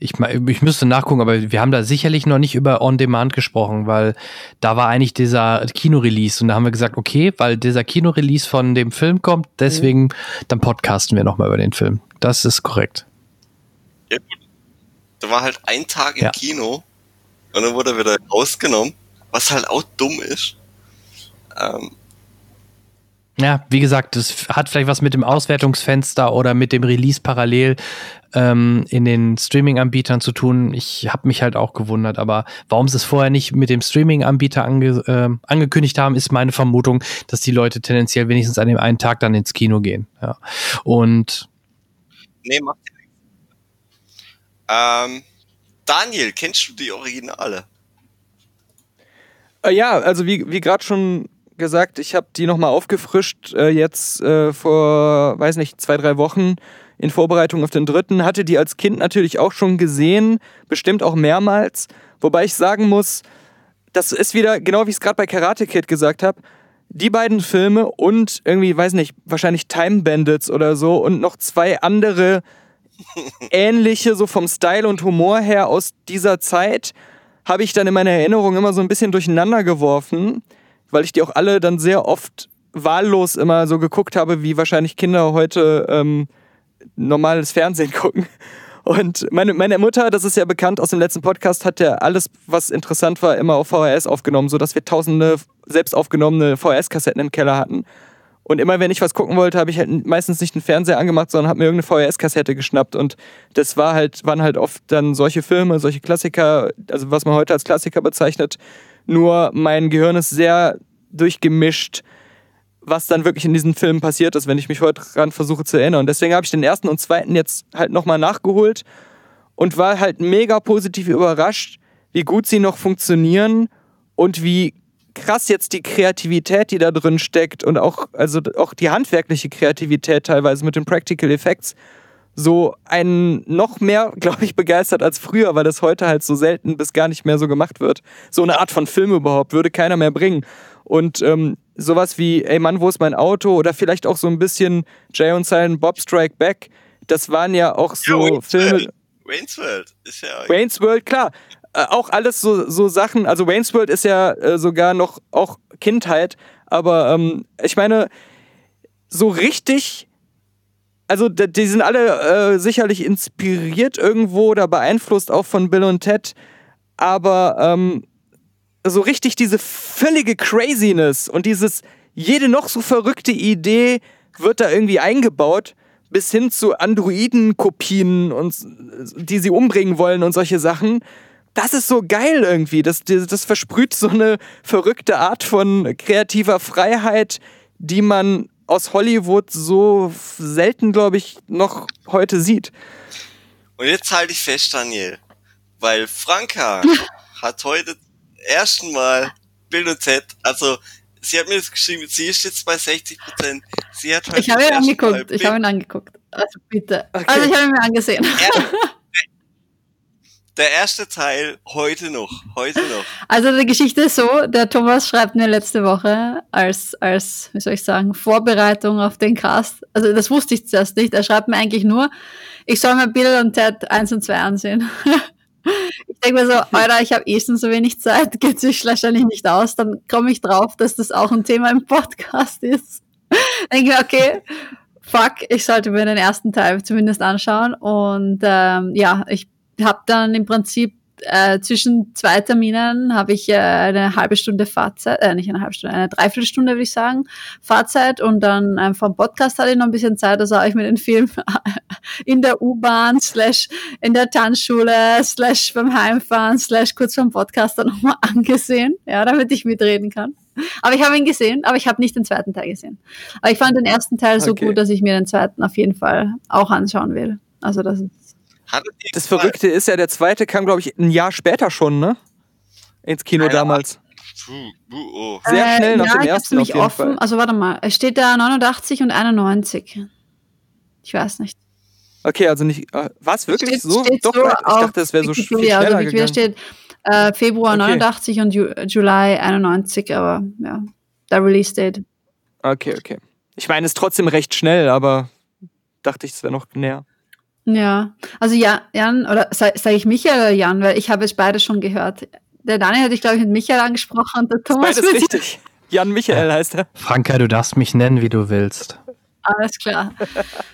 ich, ich müsste nachgucken, aber wir haben da sicherlich noch nicht über On Demand gesprochen, weil da war eigentlich dieser Kinorelease und da haben wir gesagt, okay, weil dieser Kinorelease von dem Film kommt, deswegen, dann podcasten wir nochmal über den Film. Das ist korrekt. Ja, gut. Da war halt ein Tag im Ja. Kino und dann wurde er wieder rausgenommen, was halt auch dumm ist. Ähm, Ja, wie gesagt, das hat vielleicht was mit dem Auswertungsfenster oder mit dem Release parallel ähm, in den Streaming-Anbietern zu tun. Ich habe mich halt auch gewundert, aber warum sie es vorher nicht mit dem Streaming-Anbieter ange, ähm, angekündigt haben, ist meine Vermutung, dass die Leute tendenziell wenigstens an dem einen Tag dann ins Kino gehen. Ja. Und nee, macht ja nichts. Ähm, Daniel, kennst du die Originale? Äh, ja, also wie, wie gerade schon gesagt, ich habe die nochmal aufgefrischt, äh, jetzt äh, vor, weiß nicht, zwei, drei Wochen in Vorbereitung auf den dritten. Hatte die als Kind natürlich auch schon gesehen, bestimmt auch mehrmals. Wobei ich sagen muss, das ist wieder, genau wie ich es gerade bei Karate Kid gesagt habe, die beiden Filme und irgendwie, weiß nicht, wahrscheinlich Time Bandits oder so und noch zwei andere ähnliche, so vom Style und Humor her aus dieser Zeit, habe ich dann in meiner Erinnerung immer so ein bisschen durcheinander geworfen, weil ich die auch alle dann sehr oft wahllos immer so geguckt habe, wie wahrscheinlich Kinder heute ähm, normales Fernsehen gucken. Und meine, meine Mutter, das ist ja bekannt aus dem letzten Podcast, hat ja alles, was interessant war, immer auf VHS aufgenommen, sodass wir tausende selbst aufgenommene VHS-Kassetten im Keller hatten. Und immer wenn ich was gucken wollte, habe ich halt meistens nicht einen Fernseher angemacht, sondern habe mir irgendeine VHS-Kassette geschnappt. Und das war halt, waren halt oft dann solche Filme, solche Klassiker, also was man heute als Klassiker bezeichnet. Nur mein Gehirn ist sehr durchgemischt, was dann wirklich in diesen Filmen passiert ist, wenn ich mich heute dran versuche zu erinnern. Und deswegen habe ich den ersten und zweiten jetzt halt nochmal nachgeholt und war halt mega positiv überrascht, wie gut sie noch funktionieren und wie krass jetzt die Kreativität, die da drin steckt und auch, also auch die handwerkliche Kreativität teilweise mit den Practical Effects so einen noch mehr, glaube ich, begeistert als früher, weil das heute halt so selten bis gar nicht mehr so gemacht wird. So eine Art von Film überhaupt würde keiner mehr bringen. Und ähm, sowas wie, ey Mann, wo ist mein Auto? Oder vielleicht auch so ein bisschen Jay und Silent Bob Strike Back. Das waren ja auch so ja, Wayne's Filme. World. Wayne's World ist ja. Wayne's World, klar. Äh, auch alles so, so Sachen. Also Wayne's World ist ja äh, sogar noch auch Kindheit. Aber ähm, ich meine, so richtig also die sind alle äh, sicherlich inspiriert irgendwo oder beeinflusst auch von Bill und Ted, aber ähm, so richtig diese völlige Craziness und dieses jede noch so verrückte Idee wird da irgendwie eingebaut, bis hin zu Androiden-Kopien und die sie umbringen wollen und solche Sachen. Das ist so geil irgendwie. Das, das versprüht so eine verrückte Art von kreativer Freiheit, die man aus Hollywood so selten, glaube ich, noch heute sieht. Und jetzt halte ich fest, Daniel, weil Franka hat heute ersten Mal Bill und Ted, also sie hat mir das geschrieben, sie ist jetzt bei 60 Prozent. Sie hat heute ich habe ihn angeguckt, ich habe ihn angeguckt. Also bitte. Okay. Also ich habe ihn mir angesehen. Ja, der erste Teil heute noch, heute noch. Also die Geschichte ist so, der Thomas schreibt mir letzte Woche als, als, wie soll ich sagen, Vorbereitung auf den Cast. Also das wusste ich zuerst nicht. Er schreibt mir eigentlich nur, ich soll mir Bill und Ted 1 und 2 ansehen. Ich denke mir so, Alter, ich habe eh schon so wenig Zeit, geht sich wahrscheinlich nicht aus. Dann komme ich drauf, dass das auch ein Thema im Podcast ist. Denke mir, okay, fuck, ich sollte mir den ersten Teil zumindest anschauen. Und ähm, ja, ich habe dann im Prinzip äh, zwischen zwei Terminen habe ich äh, eine halbe Stunde Fahrzeit, äh, nicht eine halbe Stunde, eine Dreiviertelstunde würde ich sagen, Fahrzeit und dann ähm, vom Podcast hatte ich noch ein bisschen Zeit, also habe ich mir den Film in der U-Bahn, slash in der Tanzschule, slash beim Heimfahren, slash kurz vom Podcast dann nochmal angesehen, ja, damit ich mitreden kann. Aber ich habe ihn gesehen, aber ich habe nicht den zweiten Teil gesehen. Aber ich fand den ersten Teil so Okay. gut, dass ich mir den zweiten auf jeden Fall auch anschauen will. Also das ist Das Verrückte ist ja, der zweite kam, glaube ich, ein Jahr später schon, ne? Ins Kino Keine damals. Puh, puh, oh. Sehr schnell nach ja, dem ersten auf jeden offen. Fall. Also warte mal, es steht da 89 und 91. Ich weiß nicht. Okay, also nicht. Äh, was wirklich Steht- so? steht Doch, so ich dachte, es wäre so viel schneller also Wikipedia gegangen. steht äh, Februar Okay. 89 und Ju Juli 91, aber ja, der Release Date. Okay, okay. Ich meine, es ist trotzdem recht schnell, aber dachte ich, es wäre noch näher. Ja, also ja, Jan, oder sage sag ich Michael oder Jan, weil ich habe es beide schon gehört. Der Daniel hatte ich, glaube ich, mit Michael angesprochen und der Thomas Beides mit richtig. Jan Michael heißt er. Franka, du darfst mich nennen, wie du willst. Alles klar.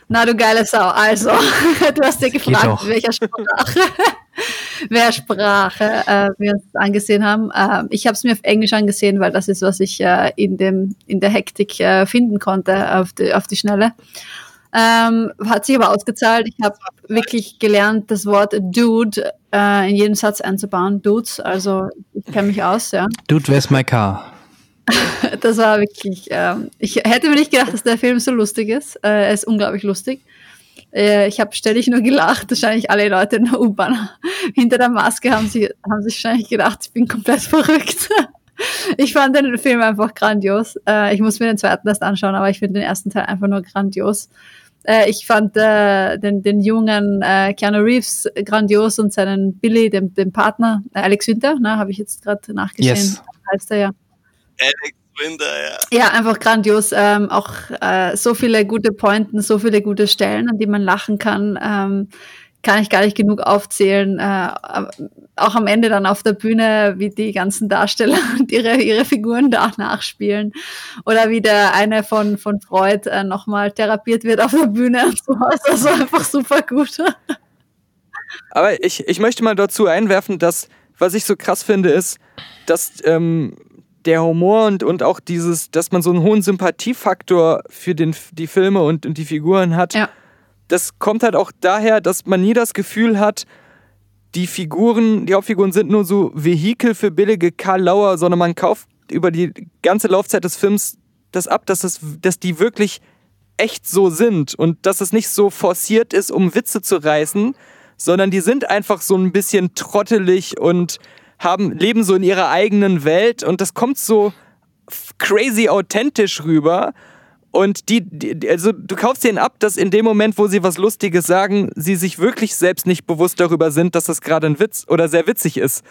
Na, du geile Sau. Also, du hast dir gefragt, doch. welcher Sprache, wer Sprache äh, wir uns angesehen haben. Ähm, ich habe es mir auf Englisch angesehen, weil das ist, was ich äh, in, dem, in der Hektik äh, finden konnte auf die, auf die Schnelle. Ähm, hat sich aber ausgezahlt. Ich habe wirklich gelernt, das Wort Dude äh, in jedem Satz einzubauen. Dudes, also ich kenne mich aus, ja. Dude, where's my car? Das war wirklich, ähm, ich hätte mir nicht gedacht, dass der Film so lustig ist. Äh, er ist unglaublich lustig. Äh, ich habe ständig nur gelacht. Wahrscheinlich alle Leute in der U-Bahn hinter der Maske haben, sie, haben sich wahrscheinlich gedacht, ich bin komplett verrückt. Ich fand den Film einfach grandios. Äh, ich muss mir den zweiten erst anschauen, aber ich finde den ersten Teil einfach nur grandios. Äh, ich fand äh, den, den jungen äh, Keanu Reeves grandios und seinen Billy, den, den Partner, äh, Alex Winter, ne, habe ich jetzt gerade nachgesehen. Yes. Heißt er ja. Alex Winter, ja. Ja, einfach grandios. Ähm, auch äh, so viele gute Pointen, so viele gute Stellen, an die man lachen kann. Ähm, kann ich gar nicht genug aufzählen. Äh, auch am Ende dann auf der Bühne, wie die ganzen Darsteller und ihre, ihre Figuren da nachspielen. Oder wie der eine von, von Freud äh, nochmal therapiert wird auf der Bühne und sowas. Also einfach super gut. Aber ich, ich möchte mal dazu einwerfen, dass, was ich so krass finde, ist, dass ähm, der Humor und, und auch dieses, dass man so einen hohen Sympathiefaktor für den, die Filme und, und die Figuren hat, Ja. Das kommt halt auch daher, dass man nie das Gefühl hat, die Figuren, die Hauptfiguren sind nur so Vehikel für billige Karl Lauer, sondern man kauft über die ganze Laufzeit des Films das ab, dass, es, dass die wirklich echt so sind und dass es nicht so forciert ist, um Witze zu reißen, sondern die sind einfach so ein bisschen trottelig und haben, leben so in ihrer eigenen Welt und das kommt so crazy authentisch rüber. Und die, die, also du kaufst denen ab, dass in dem Moment, wo sie was Lustiges sagen, sie sich wirklich selbst nicht bewusst darüber sind, dass das gerade ein Witz oder sehr witzig ist.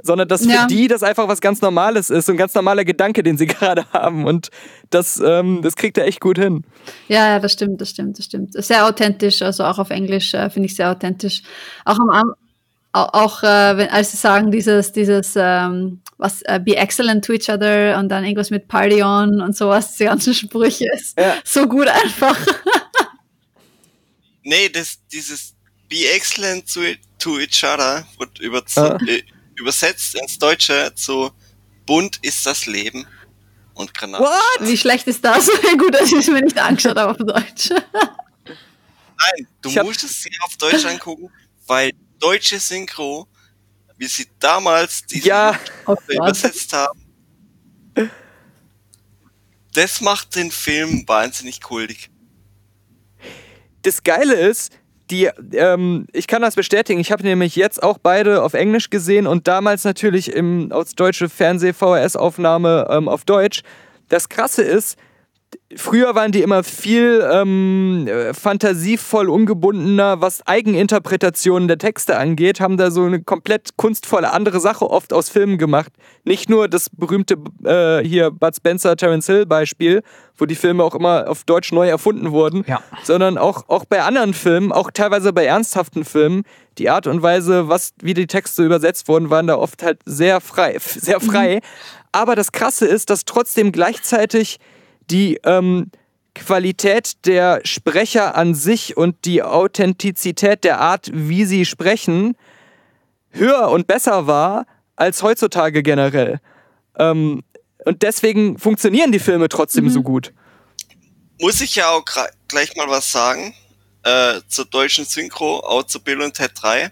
Sondern dass ja. für die das einfach was ganz Normales ist, so ein ganz normaler Gedanke, den sie gerade haben. Und das, ähm, das kriegt er echt gut hin. Ja, ja, das stimmt, das stimmt, das stimmt. Sehr authentisch, also auch auf Englisch äh, finde ich sehr authentisch. Auch am auch äh, wenn, als sie sagen, dieses, dieses, ähm, was, äh, be excellent to each other und dann irgendwas mit Party on und sowas, die ganzen Sprüche ist ja. so gut einfach. nee, das, dieses be excellent to, to each other wird über, ah. äh, übersetzt ins Deutsche zu bunt ist das Leben und Granaten. What? Wie schlecht ist das? gut, dass ich es mir nicht angeschaut habe auf Deutsch. Nein, du musst es dir auf Deutsch angucken, weil deutsche Synchro, wie sie damals die ja. Oh übersetzt haben. Das macht den Film wahnsinnig kultig. Das Geile ist, die, ähm, ich kann das bestätigen. Ich habe nämlich jetzt auch beide auf Englisch gesehen und damals natürlich im, als deutsche Fernseh-VHS-Aufnahme ähm, auf Deutsch. Das Krasse ist, Früher waren die immer viel ähm, fantasievoll ungebundener, was Eigeninterpretationen der Texte angeht, haben da so eine komplett kunstvolle andere Sache oft aus Filmen gemacht. Nicht nur das berühmte äh, hier Bud Spencer, Terence Hill Beispiel, wo die Filme auch immer auf Deutsch neu erfunden wurden, ja. sondern auch, auch bei anderen Filmen, auch teilweise bei ernsthaften Filmen, die Art und Weise, was, wie die Texte übersetzt wurden, waren da oft halt sehr frei, sehr frei. Mhm. Aber das Krasse ist, dass trotzdem gleichzeitig die ähm, Qualität der Sprecher an sich und die Authentizität der Art, wie sie sprechen, höher und besser war als heutzutage generell. Ähm, und deswegen funktionieren die Filme trotzdem mhm. so gut. Muss ich ja auch gleich mal was sagen äh, zur deutschen Synchro, auch zu Bill und Ted 3.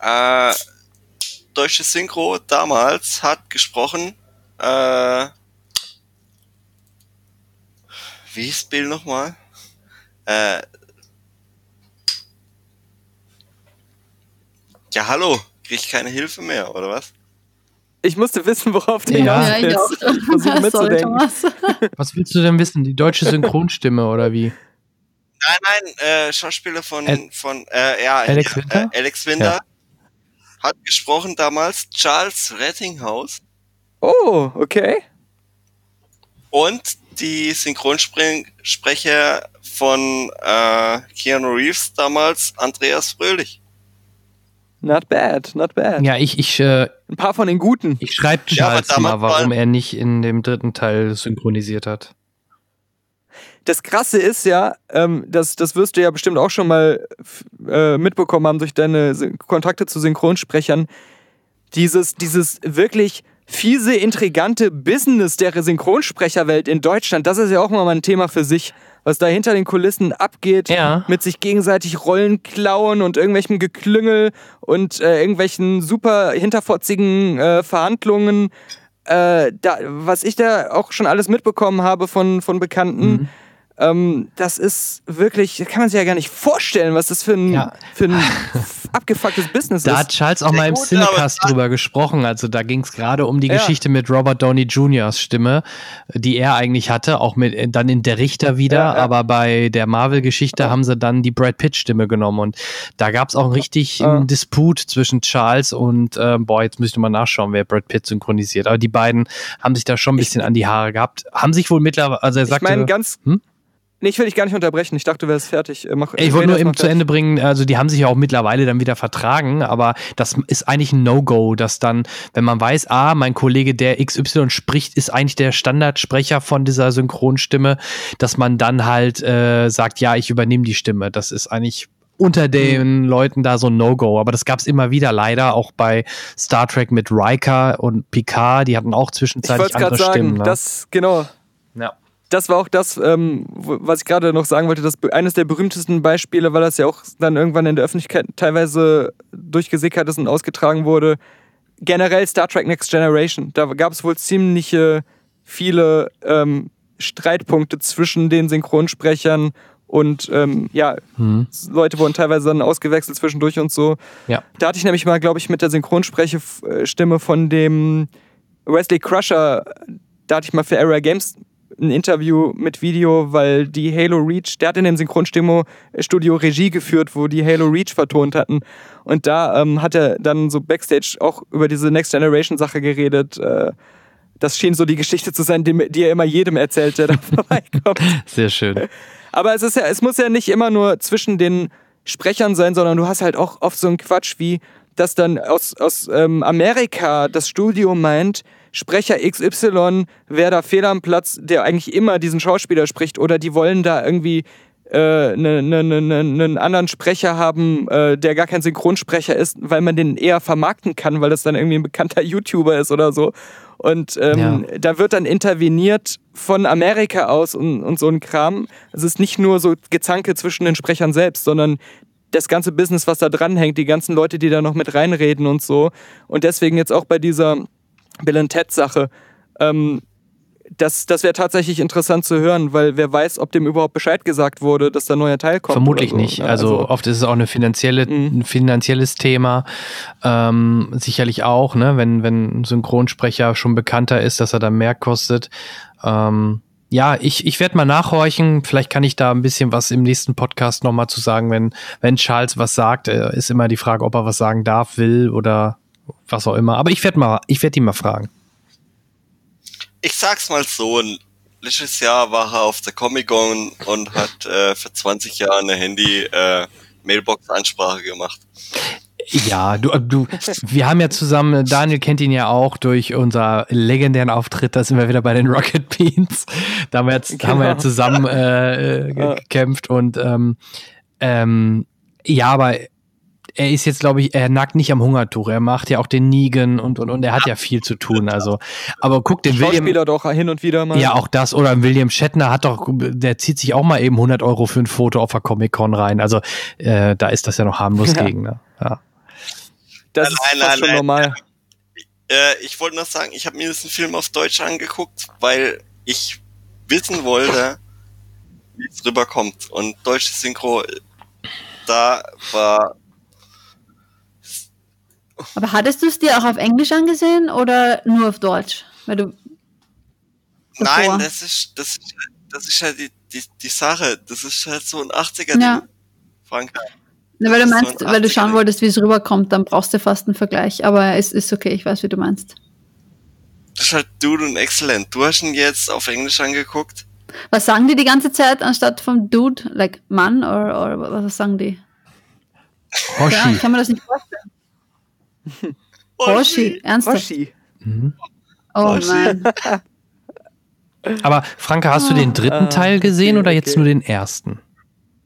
Äh, deutsche Synchro damals hat gesprochen äh, wie ist Bill nochmal? Äh, ja, hallo, krieg ich keine Hilfe mehr, oder was? Ich musste wissen, worauf du ja, ja, ich, auch. ich versuche mitzudenken. Was willst du denn wissen? Die deutsche Synchronstimme oder wie? Nein, nein, äh, Schauspieler von, Al von äh, ja, Alex Winter, äh, Alex Winter ja. hat gesprochen damals Charles Rettinghaus. Oh, okay. Und die Synchronsprecher von äh, Keanu Reeves damals, Andreas Fröhlich. Not bad, not bad. Ja, ich, ich, äh, ein paar von den Guten. Ich schreibe Charles ja, mal, warum er nicht in dem dritten Teil synchronisiert hat. Das Krasse ist ja, ähm, das, das wirst du ja bestimmt auch schon mal äh, mitbekommen haben durch deine Kontakte zu Synchronsprechern. Dieses, dieses wirklich fiese, intrigante Business der Synchronsprecherwelt in Deutschland, das ist ja auch mal ein Thema für sich, was da hinter den Kulissen abgeht, ja. mit sich gegenseitig Rollen klauen und irgendwelchem Geklüngel und äh, irgendwelchen super hinterfotzigen äh, Verhandlungen. Äh, da, was ich da auch schon alles mitbekommen habe von, von Bekannten, mhm. Ähm, das ist wirklich, das kann man sich ja gar nicht vorstellen, was das für ein, ja. für ein abgefucktes Business da ist. Da hat Charles auch mal im Cinecast drüber gesprochen. Also da ging es gerade um die ja. Geschichte mit Robert Downey Jr.'s Stimme, die er eigentlich hatte, auch mit dann in Der Richter wieder, ja, aber bei der Marvel-Geschichte haben sie dann die Brad Pitt-Stimme genommen. Und da gab es auch einen richtig einen Disput zwischen Charles und, äh, boah, jetzt müsste ich mal nachschauen, wer Brad Pitt synchronisiert. Aber die beiden haben sich da schon ein bisschen ich, an die Haare gehabt. Haben sich wohl mittlerweile, also er sagte. Ich meine, ganz, hm? Nee, ich will dich gar nicht unterbrechen. Ich dachte, du wärst fertig. Äh, mach, ich wollte nur eben zu Ende bringen, also die haben sich ja auch mittlerweile dann wieder vertragen, aber das ist eigentlich ein No-Go, dass dann, wenn man weiß, ah, mein Kollege, der XY spricht, ist eigentlich der Standardsprecher von dieser Synchronstimme, dass man dann halt äh, sagt, ja, ich übernehme die Stimme. Das ist eigentlich unter den mhm. Leuten da so ein No-Go. Aber das gab es immer wieder leider, auch bei Star Trek mit Riker und Picard, die hatten auch zwischenzeitlich andere sagen, Stimmen. Ne? Das, genau. Ja das war auch das, ähm, was ich gerade noch sagen wollte, das eines der berühmtesten Beispiele, weil das ja auch dann irgendwann in der Öffentlichkeit teilweise durchgesickert ist und ausgetragen wurde. Generell Star Trek Next Generation. Da gab es wohl ziemlich viele ähm, Streitpunkte zwischen den Synchronsprechern Und ähm, ja, Mhm. Leute wurden teilweise dann ausgewechselt zwischendurch und so. Ja. Da hatte ich nämlich mal, glaube ich, mit der Synchronsprechestimme von dem Wesley Crusher, da hatte ich mal für Area Games ein Interview mit Video, weil die Halo Reach, der hat in dem Synchronstudio Regie geführt, wo die Halo Reach vertont hatten. Und da ähm, hat er dann so Backstage auch über diese Next Generation Sache geredet. Äh, das schien so die Geschichte zu sein, die, die er immer jedem erzählt, der da vorbeikommt. Sehr schön. Aber es ist ja, es muss ja nicht immer nur zwischen den Sprechern sein, sondern du hast halt auch oft so einen Quatsch wie, dass dann aus, aus ähm, Amerika das Studio meint, Sprecher XY wäre da fehl am Platz, der eigentlich immer diesen Schauspieler spricht, oder die wollen da irgendwie einen äh, ne, ne, ne, ne anderen Sprecher haben, äh, der gar kein Synchronsprecher ist, weil man den eher vermarkten kann, weil das dann irgendwie ein bekannter YouTuber ist oder so. Und ähm, Ja. da wird dann interveniert von Amerika aus und, und so ein Kram. Es ist nicht nur so Gezanke zwischen den Sprechern selbst, sondern das ganze Business, was da dranhängt, die ganzen Leute, die da noch mit reinreden und so. Und deswegen jetzt auch bei dieser Bill and Ted Sache, ähm, das, das wäre tatsächlich interessant zu hören, weil wer weiß, ob dem überhaupt Bescheid gesagt wurde, dass da ein neuer Teil kommt. Vermutlich so, nicht. ne? Also, oft ist es auch eine finanzielle, Mhm. ein finanzielles Thema. Ähm, sicherlich auch, ne, wenn, wenn ein Synchronsprecher schon bekannter ist, dass er dann mehr kostet. Ähm, ja, ich, ich werde mal nachhorchen. Vielleicht kann ich da ein bisschen was im nächsten Podcast nochmal zu sagen, wenn, wenn Charles was sagt. Äh, ist immer die Frage, ob er was sagen darf, will oder was auch immer. Aber ich werde mal, ich werde ihn mal fragen. Ich sag's mal so, letztes Jahr war er auf der Comic-Con und hat äh, für 20 Jahre eine Handy-Mailbox-Ansprache gemacht. Ja, du, du, wir haben ja zusammen, Daniel kennt ihn ja auch durch unser legendären Auftritt, da sind wir wieder bei den Rocket Beans. Da haben wir jetzt, haben wir ja Genau. zusammen äh, gekämpft und ähm, ähm, ja, aber er ist jetzt, glaube ich, er nagt nicht am Hungertuch. Er macht ja auch den Negan und, und, und er hat ja viel zu tun. Also, aber guck, den William, Schauspieler doch hin und wieder mal. ja, auch das. Oder William Shatner hat doch, der zieht sich auch mal eben 100 Euro für ein Foto auf der Comic-Con rein. Also, äh, da ist das ja noch harmlos Ja. gegen. Ne? Ja. Das Nein, ist nein, fast schon nein, normal. Äh, ich wollte noch sagen, ich habe mir diesen Film auf Deutsch angeguckt, weil ich wissen wollte, wie es rüberkommt. Und deutsche Synchro, da war Aber hattest du es dir auch auf Englisch angesehen oder nur auf Deutsch? Weil du Nein, das ist, das ist, das ist halt die, die, die Sache. Das ist halt so ein 80er-Ding. Ja. Frank. Ne, weil du meinst, ein weil du schauen 80er. wolltest, wie es rüberkommt, dann brauchst du fast einen Vergleich. Aber es ist okay, ich weiß, wie du meinst. Das ist halt Dude und Excellent. Du hast ihn jetzt auf Englisch angeguckt. Was sagen die die ganze Zeit anstatt vom Dude, like Mann, oder, oder was sagen die? Ja, Hoshi. ich kann mir das nicht vorstellen. Hoshi, ernsthaft? Hoshi. Mhm. Oh Hoshi. nein. Aber Franke, hast du den dritten Ah, Teil gesehen okay, oder jetzt okay. nur den ersten?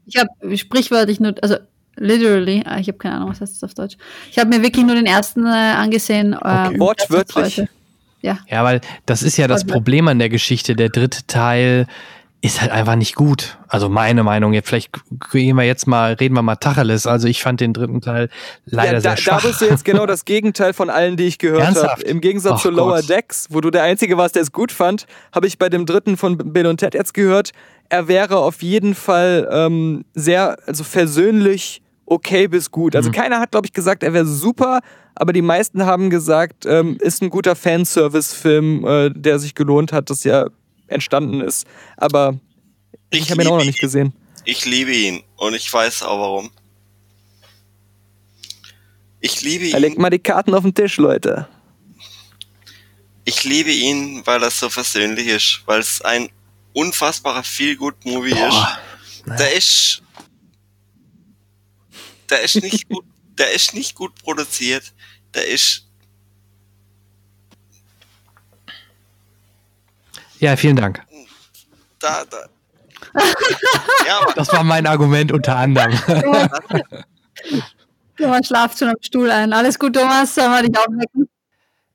Ich habe sprichwörtlich nur, also literally, ah, ich habe keine Ahnung, was heißt das auf Deutsch. Ich habe mir wirklich nur den ersten äh, angesehen. Ähm, Wortwörtlich. heute. Ja. Ja, weil das ist ja das Problem an der Geschichte. Der dritte Teil ist halt einfach nicht gut. Also meine Meinung. Jetzt vielleicht gehen wir jetzt mal, reden wir mal Tacheles. Also ich fand den dritten Teil leider ja, da, sehr schwach. da bist du jetzt genau das Gegenteil von allen, die ich gehört Ernsthaft? habe. Im Gegensatz Ach zu Lower Gott. Decks, wo du der Einzige warst, der es gut fand, habe ich bei dem dritten von Bill und Ted jetzt gehört, er wäre auf jeden Fall ähm, sehr, also versöhnlich okay bis gut. Also Mhm. keiner hat, glaube ich, gesagt, er wäre super, aber die meisten haben gesagt, ähm, ist ein guter Fanservice-Film, äh, der sich gelohnt hat, das ja entstanden ist. Aber ich, Ich habe ihn auch noch nicht gesehen. Ich liebe ihn und ich weiß auch warum. Ich liebe Er legt ihn, mal die Karten auf den Tisch, Leute. ich liebe ihn, weil er so versöhnlich ist, weil es ein unfassbarer Feel-Good-Movie ist. Der ist, der ist nicht gut, der ist nicht gut produziert, der ist, Ja, vielen Dank. da, da. ja, Das war mein Argument unter anderem. Thomas schlaft schon am Stuhl ein. Alles gut, Thomas, sollen wir dich aufwecken?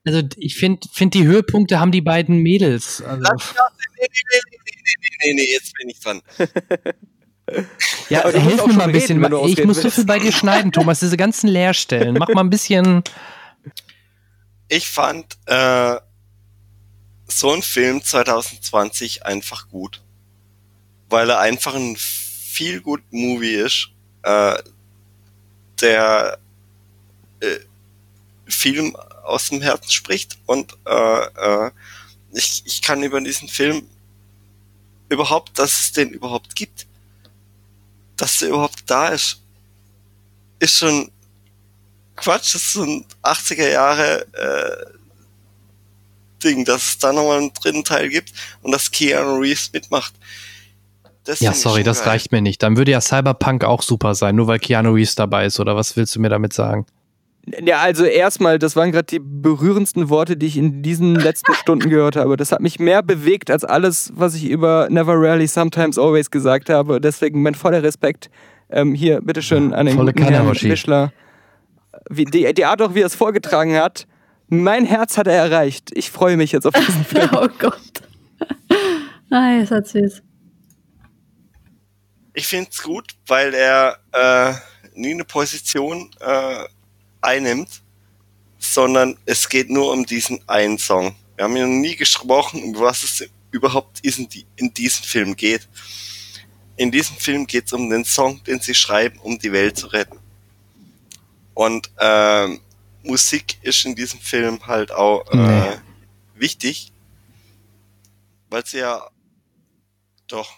Also ich finde, find die Höhepunkte haben die beiden Mädels. Also, lass mich aus, nee, nee, nee, nee, nee, nee, nee, jetzt bin ich dran. ja, aber hilf mir mal ein bisschen. reden, wenn du ich muss so willst. viel bei dir schneiden, Thomas. Diese ganzen Leerstellen. Mach mal ein bisschen. Ich fand äh, so ein Film 2020 einfach gut. Weil er einfach ein viel gut Movie ist, äh, der äh, Film aus dem Herzen spricht und äh, äh, ich, ich kann über diesen Film überhaupt, dass es den überhaupt gibt, dass der überhaupt da ist, ist schon Quatsch, das ist so ein 80er Jahre äh, Ding, dass es da nochmal einen dritten Teil gibt und dass Keanu Reeves mitmacht. Das ja, sorry, das geil. reicht mir nicht. Dann würde ja Cyberpunk auch super sein, nur weil Keanu Reeves dabei ist, oder was willst du mir damit sagen? Ja, also erstmal, das waren gerade die berührendsten Worte, die ich in diesen letzten Stunden gehört habe. Das hat mich mehr bewegt als alles, was ich über Never Rarely, Sometimes Always gesagt habe. Deswegen mein voller Respekt. Ähm, hier, bitteschön, an den Volle guten Herrn Fischler. Wie, die, die Art auch, wie er es vorgetragen hat, mein Herz hat er erreicht. Ich freue mich jetzt auf diesen Film. oh Gott. Ah, ist hat süß. Ich finde es gut, weil er äh, nie eine Position äh, einnimmt, sondern es geht nur um diesen einen Song. Wir haben ja noch nie gesprochen, um was es überhaupt in, diesem Film geht. In diesem Film geht es um den Song, den sie schreiben, um die Welt zu retten. Und ähm, Musik ist in diesem Film halt auch äh, nee. wichtig, weil sie ja doch.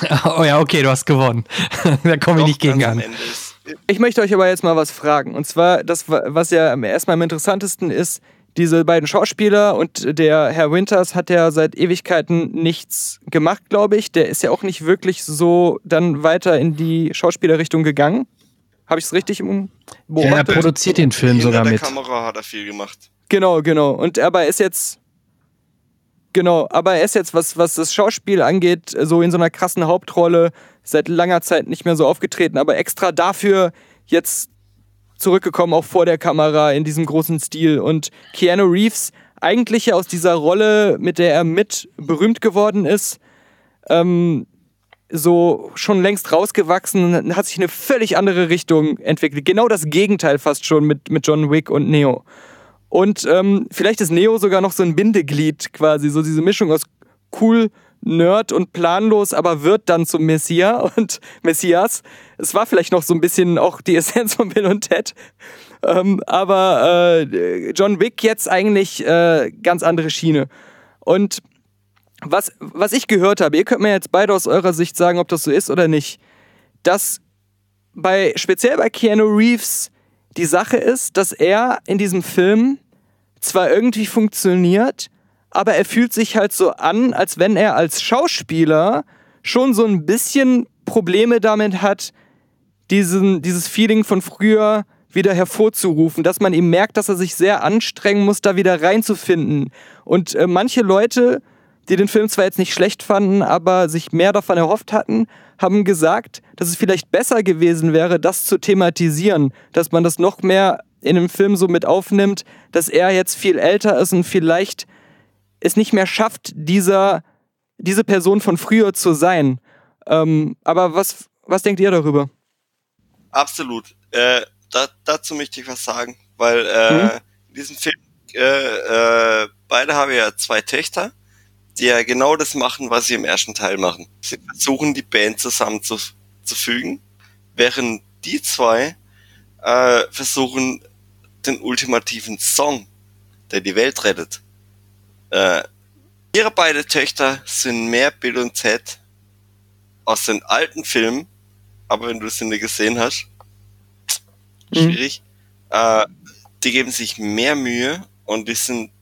Oh ja, okay, du hast gewonnen. da komme ich nicht gegen an. Ich möchte euch aber jetzt mal was fragen. Und zwar, das, was ja erstmal am interessantesten ist, diese beiden Schauspieler und der Herr Winters hat ja seit Ewigkeiten nichts gemacht, glaube ich. Der ist ja auch nicht wirklich so dann weiter in die Schauspielerrichtung gegangen. Habe ich es richtig im beobachtet? Ja, er produziert den Film Hinter sogar der mit. Kamera hat er viel gemacht. Genau, genau. Und aber er ist jetzt Genau, aber er ist jetzt, was, was das Schauspiel angeht, so in so einer krassen Hauptrolle seit langer Zeit nicht mehr so aufgetreten, aber extra dafür jetzt zurückgekommen, auch vor der Kamera in diesem großen Stil. Und Keanu Reeves, eigentlich aus dieser Rolle, mit der er mit berühmt geworden ist, ähm, so schon längst rausgewachsen, hat sich eine völlig andere Richtung entwickelt. Genau das Gegenteil fast schon mit, mit John Wick und Neo. Und ähm, vielleicht ist Neo sogar noch so ein Bindeglied quasi, so diese Mischung aus cool, Nerd und planlos, aber wird dann zum Messias und Messias. Es war vielleicht noch so ein bisschen auch die Essenz von Bill und Ted. Ähm, aber äh, John Wick jetzt eigentlich äh, ganz andere Schiene. Und was, was ich gehört habe, ihr könnt mir jetzt beide aus eurer Sicht sagen, ob das so ist oder nicht, dass bei, speziell bei Keanu Reeves die Sache ist, dass er in diesem Film zwar irgendwie funktioniert, aber er fühlt sich halt so an, als wenn er als Schauspieler schon so ein bisschen Probleme damit hat, diesen, dieses Feeling von früher wieder hervorzurufen, dass man ihm merkt, dass er sich sehr anstrengen muss, da wieder reinzufinden. Und äh, manche Leute die den Film zwar jetzt nicht schlecht fanden, aber sich mehr davon erhofft hatten, haben gesagt, dass es vielleicht besser gewesen wäre, das zu thematisieren, dass man das noch mehr in dem Film so mit aufnimmt, dass er jetzt viel älter ist und vielleicht es nicht mehr schafft, dieser, diese Person von früher zu sein. Ähm, aber was, was denkt ihr darüber? Absolut. Äh, da, dazu möchte ich was sagen, weil äh, mhm. in diesem Film, äh, äh beide haben ja zwei Töchter die ja genau das machen, was sie im ersten Teil machen. Sie versuchen die Band zusammenzufügen, während die zwei äh, versuchen den ultimativen Song, der die Welt rettet. Äh, ihre beiden Töchter sind mehr Bill und Ted aus den alten Filmen, aber wenn du es nicht gesehen hast, mhm. schwierig. Mhm. Äh, die geben sich mehr Mühe und die sind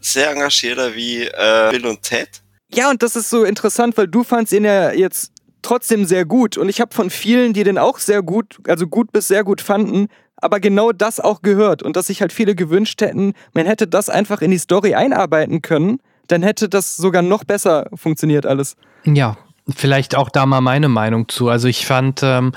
sehr engagierter wie äh, Bill und Ted. Ja, und das ist so interessant, weil du fandst ihn ja jetzt trotzdem sehr gut. Und ich habe von vielen, die den auch sehr gut, also gut bis sehr gut fanden, aber genau das auch gehört. Und dass sich halt viele gewünscht hätten, man hätte das einfach in die Story einarbeiten können, dann hätte das sogar noch besser funktioniert alles. Ja, vielleicht auch da mal meine Meinung zu. Also ich fand. Ähm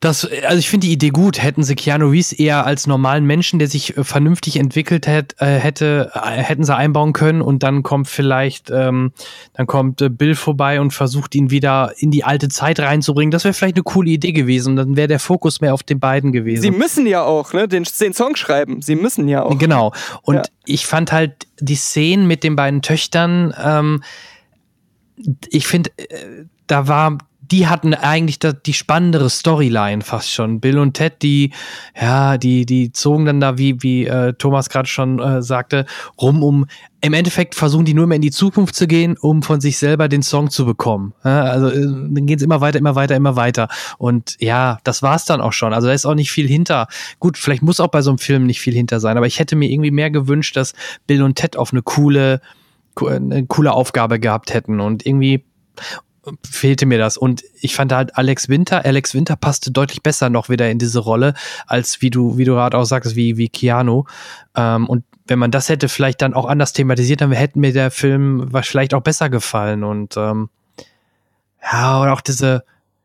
das, also ich finde die Idee gut. Hätten sie Keanu Reeves eher als normalen Menschen, der sich äh, vernünftig entwickelt hätte, äh, hätte, äh, hätten sie einbauen können und dann kommt vielleicht, ähm, dann kommt äh, Bill vorbei und versucht ihn wieder in die alte Zeit reinzubringen. Das wäre vielleicht eine coole Idee gewesen. Dann wäre der Fokus mehr auf den beiden gewesen. Sie müssen ja auch, ne, den, den Song schreiben. Sie müssen ja auch. Genau. Und ja. ich fand halt die Szenen mit den beiden Töchtern, ähm, ich finde, äh, da war die hatten eigentlich die spannendere Storyline fast schon. Bill und Ted, die, ja, die, die zogen dann da, wie, wie äh, Thomas gerade schon äh, sagte, rum, um im Endeffekt versuchen die nur mehr in die Zukunft zu gehen, um von sich selber den Song zu bekommen. Ja, also äh, dann geht's immer weiter, immer weiter, immer weiter. Und ja, das war's dann auch schon. Also da ist auch nicht viel hinter. Gut, vielleicht muss auch bei so einem Film nicht viel hinter sein, aber ich hätte mir irgendwie mehr gewünscht, dass Bill und Ted auf eine coole, eine coole Aufgabe gehabt hätten. Und irgendwie fehlte mir das. Und ich fand halt Alex Winter, Alex Winter passte deutlich besser noch wieder in diese Rolle, als wie du, wie du gerade auch sagst, wie, wie Keanu. Ähm, und wenn man das hätte vielleicht dann auch anders thematisiert, dann hätte mir der Film vielleicht auch besser gefallen. Und ähm, ja, und auch diese,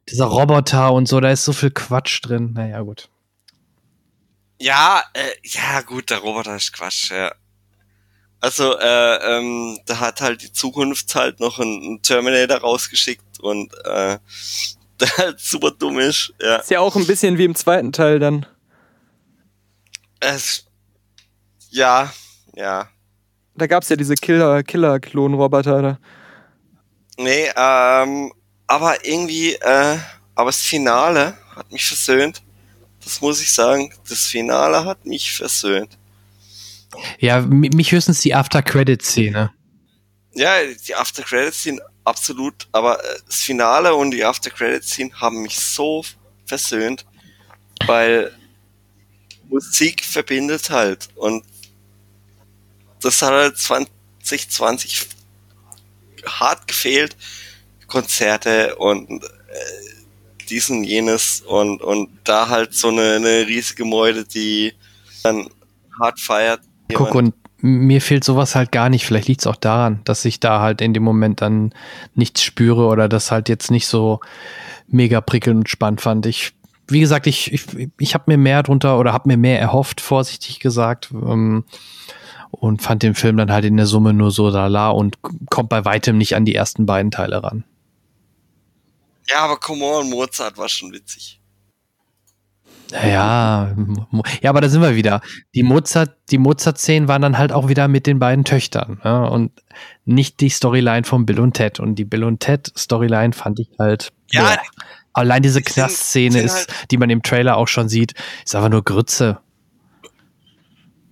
dieser Roboter und so, da ist so viel Quatsch drin. Naja, gut. Ja, äh, ja, gut, der Roboter ist Quatsch, ja. Also, äh, ähm, da hat halt die Zukunft halt noch einen Terminator rausgeschickt und äh, der halt super dumm ist. Ja. Ist ja auch ein bisschen wie im zweiten Teil dann. Es, ja, ja. Da gab's ja diese Killer, Killer-Klon-Roboter da. Nee, ähm, aber irgendwie, äh, aber das Finale hat mich versöhnt. Das muss ich sagen. Das Finale hat mich versöhnt. Ja, mich höchstens die After-Credit-Szene. Ja, die After-Credit-Szene absolut, aber äh, das Finale und die After-Credit-Szene haben mich so versöhnt, weil Musik verbindet halt und das hat halt 2020 hart gefehlt. Konzerte und äh, dies und jenes und, und da halt so eine, eine riesige Meute, die dann hart feiert. Guck, und mir fehlt sowas halt gar nicht. Vielleicht liegt es auch daran, dass ich da halt in dem Moment dann nichts spüre oder das halt jetzt nicht so mega prickelnd und spannend fand. Ich, wie gesagt, ich, ich, ich habe mir mehr drunter oder habe mir mehr erhofft, vorsichtig gesagt. Ähm, und fand den Film dann halt in der Summe nur so lala und kommt bei weitem nicht an die ersten beiden Teile ran. Ja, aber come on, Mozart war schon witzig. Ja, ja, aber da sind wir wieder. Die Mozart, die Mozart-Szenen waren dann halt auch wieder mit den beiden Töchtern ja, und nicht die Storyline von Bill und Ted. Und die Bill und Ted Storyline fand ich halt. Ja. Boah. Allein diese Knastszene ist, halt die man im Trailer auch schon sieht, ist einfach nur Grütze.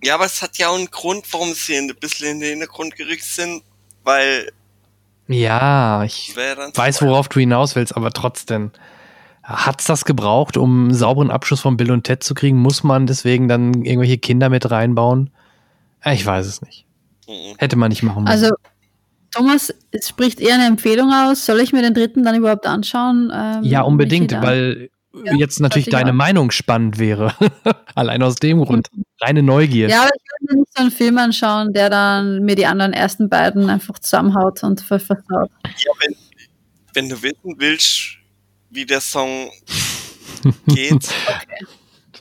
Ja, aber es hat ja auch einen Grund, warum sie ein bisschen in den Hintergrund gerückt sind, weil. Ja, ich weiß, worauf du hinaus willst, aber trotzdem. Hat's das gebraucht, um einen sauberen Abschluss von Bill und Ted zu kriegen? Muss man deswegen dann irgendwelche Kinder mit reinbauen? Ich weiß es nicht. Mhm. Hätte man nicht machen müssen. Also, Thomas, es spricht eher eine Empfehlung aus. Soll ich mir den dritten dann überhaupt anschauen? Ähm, ja, unbedingt, weil ja, jetzt natürlich deine Meinung spannend wäre. Allein aus dem Grund. Reine Neugier. Ja, aber ich würde mir nicht so einen Film anschauen, der dann mir die anderen ersten beiden einfach zusammenhaut und versaut. Ja, wenn, wenn du wissen willst, wie der Song geht.